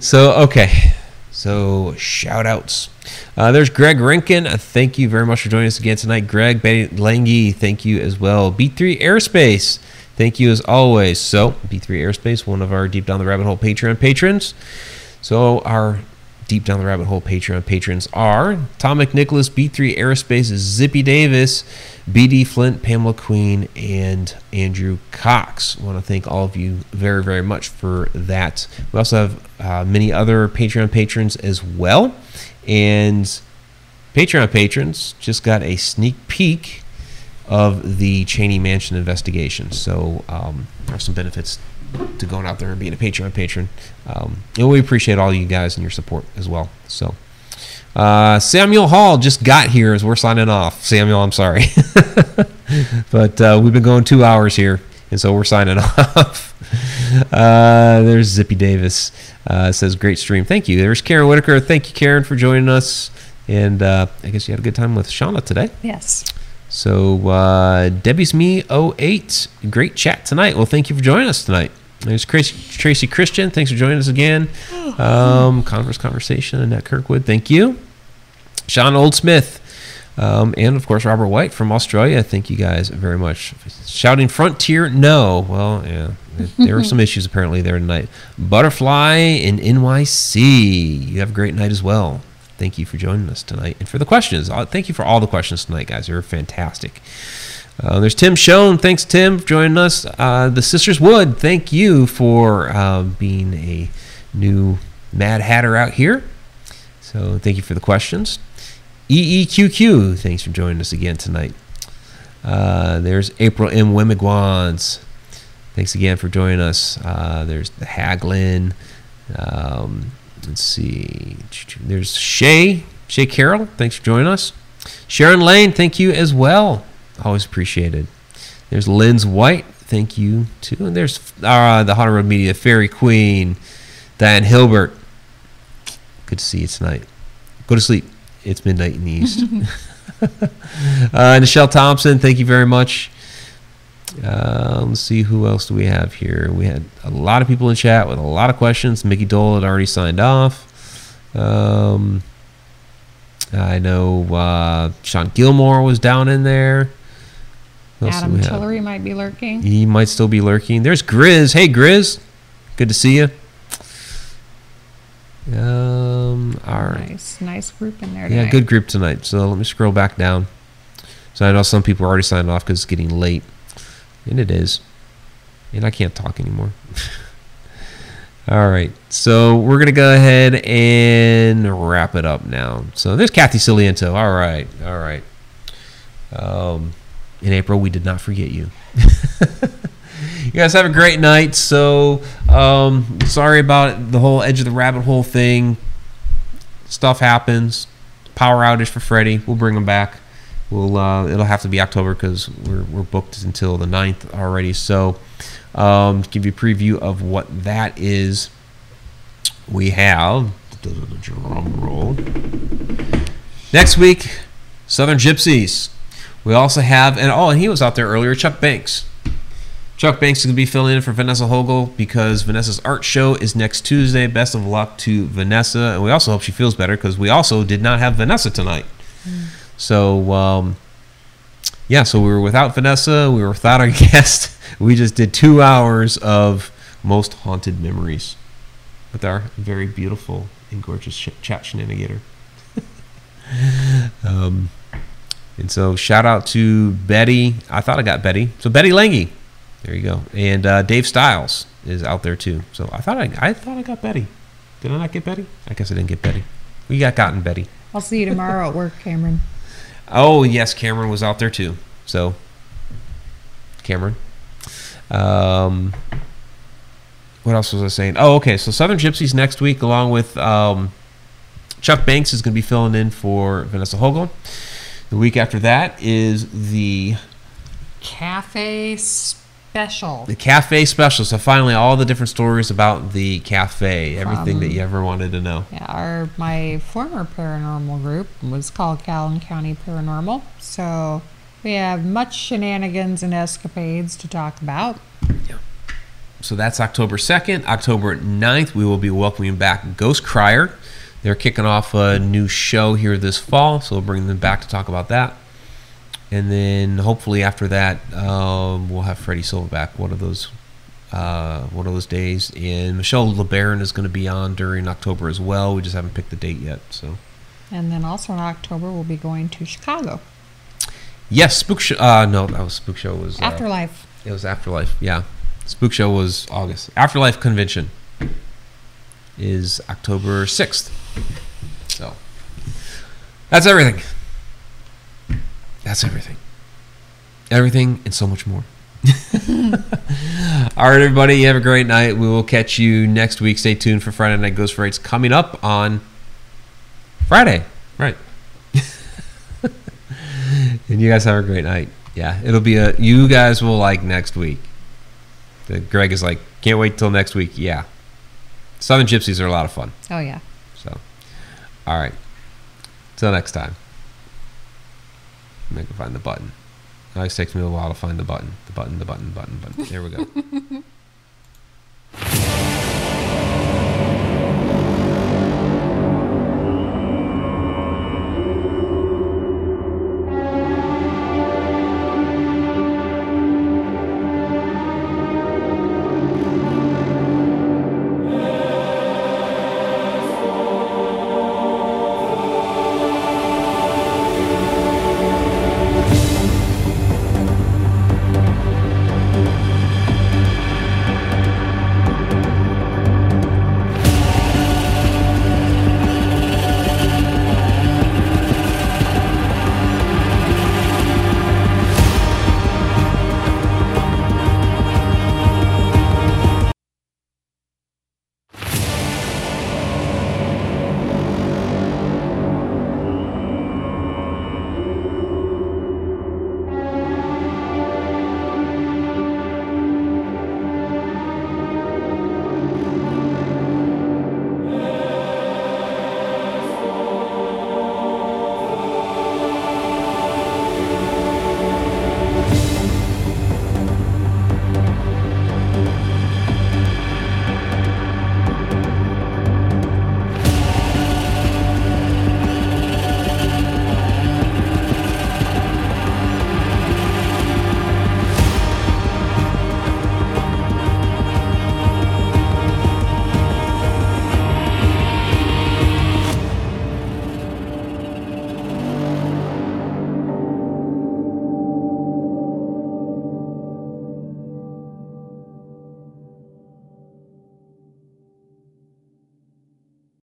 <laughs> so, okay. So, shout outs. Uh, there's Greg Rinkin. Uh, thank you very much for joining us again tonight. Greg Lange, thank you as well. B3 Airspace, thank you as always. So, B3 Airspace, one of our Deep Down the Rabbit Hole Patreon patrons. So, our Deep Down the Rabbit Hole Patreon patrons are Tom McNicholas, B3 Aerospace, Zippy Davis, BD Flint, Pamela Queen, and Andrew Cox. I want to thank all of you very, very much for that. We also have uh, many other Patreon patrons as well. And Patreon patrons just got a sneak peek of the Cheney Mansion investigation. So um, there are some benefits to going out there and being a Patreon patron. Um, and we appreciate all you guys and your support as well. So. Uh, Samuel Hall just got here as we're signing off. Samuel, I'm sorry. <laughs> but uh, we've been going two hours here, and so we're signing <laughs> off. Uh, there's Zippy Davis. Uh, says, great stream. Thank you. There's Karen Whitaker. Thank you, Karen, for joining us. And uh, I guess you had a good time with Shauna today. Yes. So, uh, Debbie's Me 08. Great chat tonight. Well, thank you for joining us tonight. There's Tracy, Tracy Christian. Thanks for joining us again. Um, Converse Conversation, Annette Kirkwood. Thank you. Sean Oldsmith. Um, and of course, Robert White from Australia. Thank you guys very much. Shouting Frontier, no. Well, yeah, there were some <laughs> issues apparently there tonight. Butterfly in NYC. You have a great night as well. Thank you for joining us tonight and for the questions. Uh, Thank you for all the questions tonight, guys. You're fantastic. Uh, there's Tim Schoen. Thanks, Tim, for joining us. Uh, the Sisters Wood. Thank you for uh, being a new Mad Hatter out here. So thank you for the questions. EEQQ. Thanks for joining us again tonight. Uh, there's April M. Wimigwans. Thanks again for joining us. Uh, there's the Haglin. Um, let's see. There's Shay. Shay Carroll. Thanks for joining us. Sharon Lane. Thank you as well. Always appreciated. There's Lynn's White. Thank you too. And there's uh, the Haunted Road Media Fairy Queen, Diane Hilbert. Good to see you tonight. Go to sleep. It's midnight in the east. <laughs> <laughs> uh, Nichelle Thompson, thank you very much. Uh, let's see who else do we have here. We had a lot of people in chat with a lot of questions. Mickey Dole had already signed off. Um, I know uh, Sean Gilmore was down in there. Who else do Adam have? Tillery might be lurking. He might still be lurking. There's Grizz. Hey, Grizz. Good to see you. Um, all right. Nice, nice group in there. Yeah, tonight. good group tonight. So let me scroll back down. So I know some people are already signed off because it's getting late. And it is. And I can't talk anymore. <laughs> All right. So we're to go ahead and wrap it up now. So there's Kathy Siliento. All right. All right. Um, in April, we did not forget you. <laughs> you guys have a great night. So um, sorry about the whole edge of the rabbit hole thing. Stuff happens. Power outage for Freddie. We'll bring him back. We'll uh, it'll have to be October because we're, we're booked until the 9th already. So um, give you a preview of what that is, we have drum roll. Next week, Southern Gypsies. We also have and oh, and he was out there earlier, Chuck Banks. Chuck Banks is going to be filling in for Vanessa Hogel because Vanessa's art show is next Tuesday. Best of luck to Vanessa. And we also hope she feels better because we also did not have Vanessa tonight. So, um, yeah, so we were without Vanessa. We were without our <laughs> guest. We just did two hours of most haunted memories with our very beautiful and gorgeous sh- chat shenanigator. <laughs> um, and so, shout out to Betty. I thought I got Betty. So, Betty Lange. There you go. And uh, Dave Styles is out there too. So I thought I, I thought I got Betty. Did I not get Betty? I guess I didn't get Betty. We got gotten Betty. I'll see you tomorrow at work, Cameron. Oh yes, Cameron was out there too. So Cameron. Um, what else was I saying? Oh, okay. So Southern Gypsies next week, along with um, Chuck Banks, is going to be filling in for Vanessa Hogel. The week after that is the Cafe special. the cafe special. So finally, all the different stories about the cafe, everything that you ever wanted to know. Yeah, our my former paranormal group was called Callan County Paranormal. So we have much shenanigans and escapades to talk about. Yeah. So that's October 2nd. October 9th, we will be welcoming back Ghost Crier. They're kicking off a new show here this fall, so we'll bring them back to talk about that. And then hopefully after that, um, we'll have Freddie Silva back one of those uh, one of those days. And Michelle LeBaron is going to be on during October as well. We just haven't picked the date yet. So And then also in October, we'll be going to Chicago. yes, Spook Show. Uh, no, that was Spook Show was uh, Afterlife. It was Afterlife. Yeah, Spook Show was August. Afterlife Convention is October sixth. So that's everything. That's everything. everything, and so much more. <laughs> All right, everybody, you have a great night. We will catch you next week. Stay tuned for Friday Night Ghost Frights coming up on Friday. Right. <laughs> and you guys have a great night. Yeah, it'll be a. You guys will like next week. The Greg is like, can't wait till next week. Yeah. Southern Gypsies are a lot of fun. Oh yeah. So, all right. Till next time. And I can find the button. It always takes me a while to find the button. The button, the button, button, button. There we go. <laughs>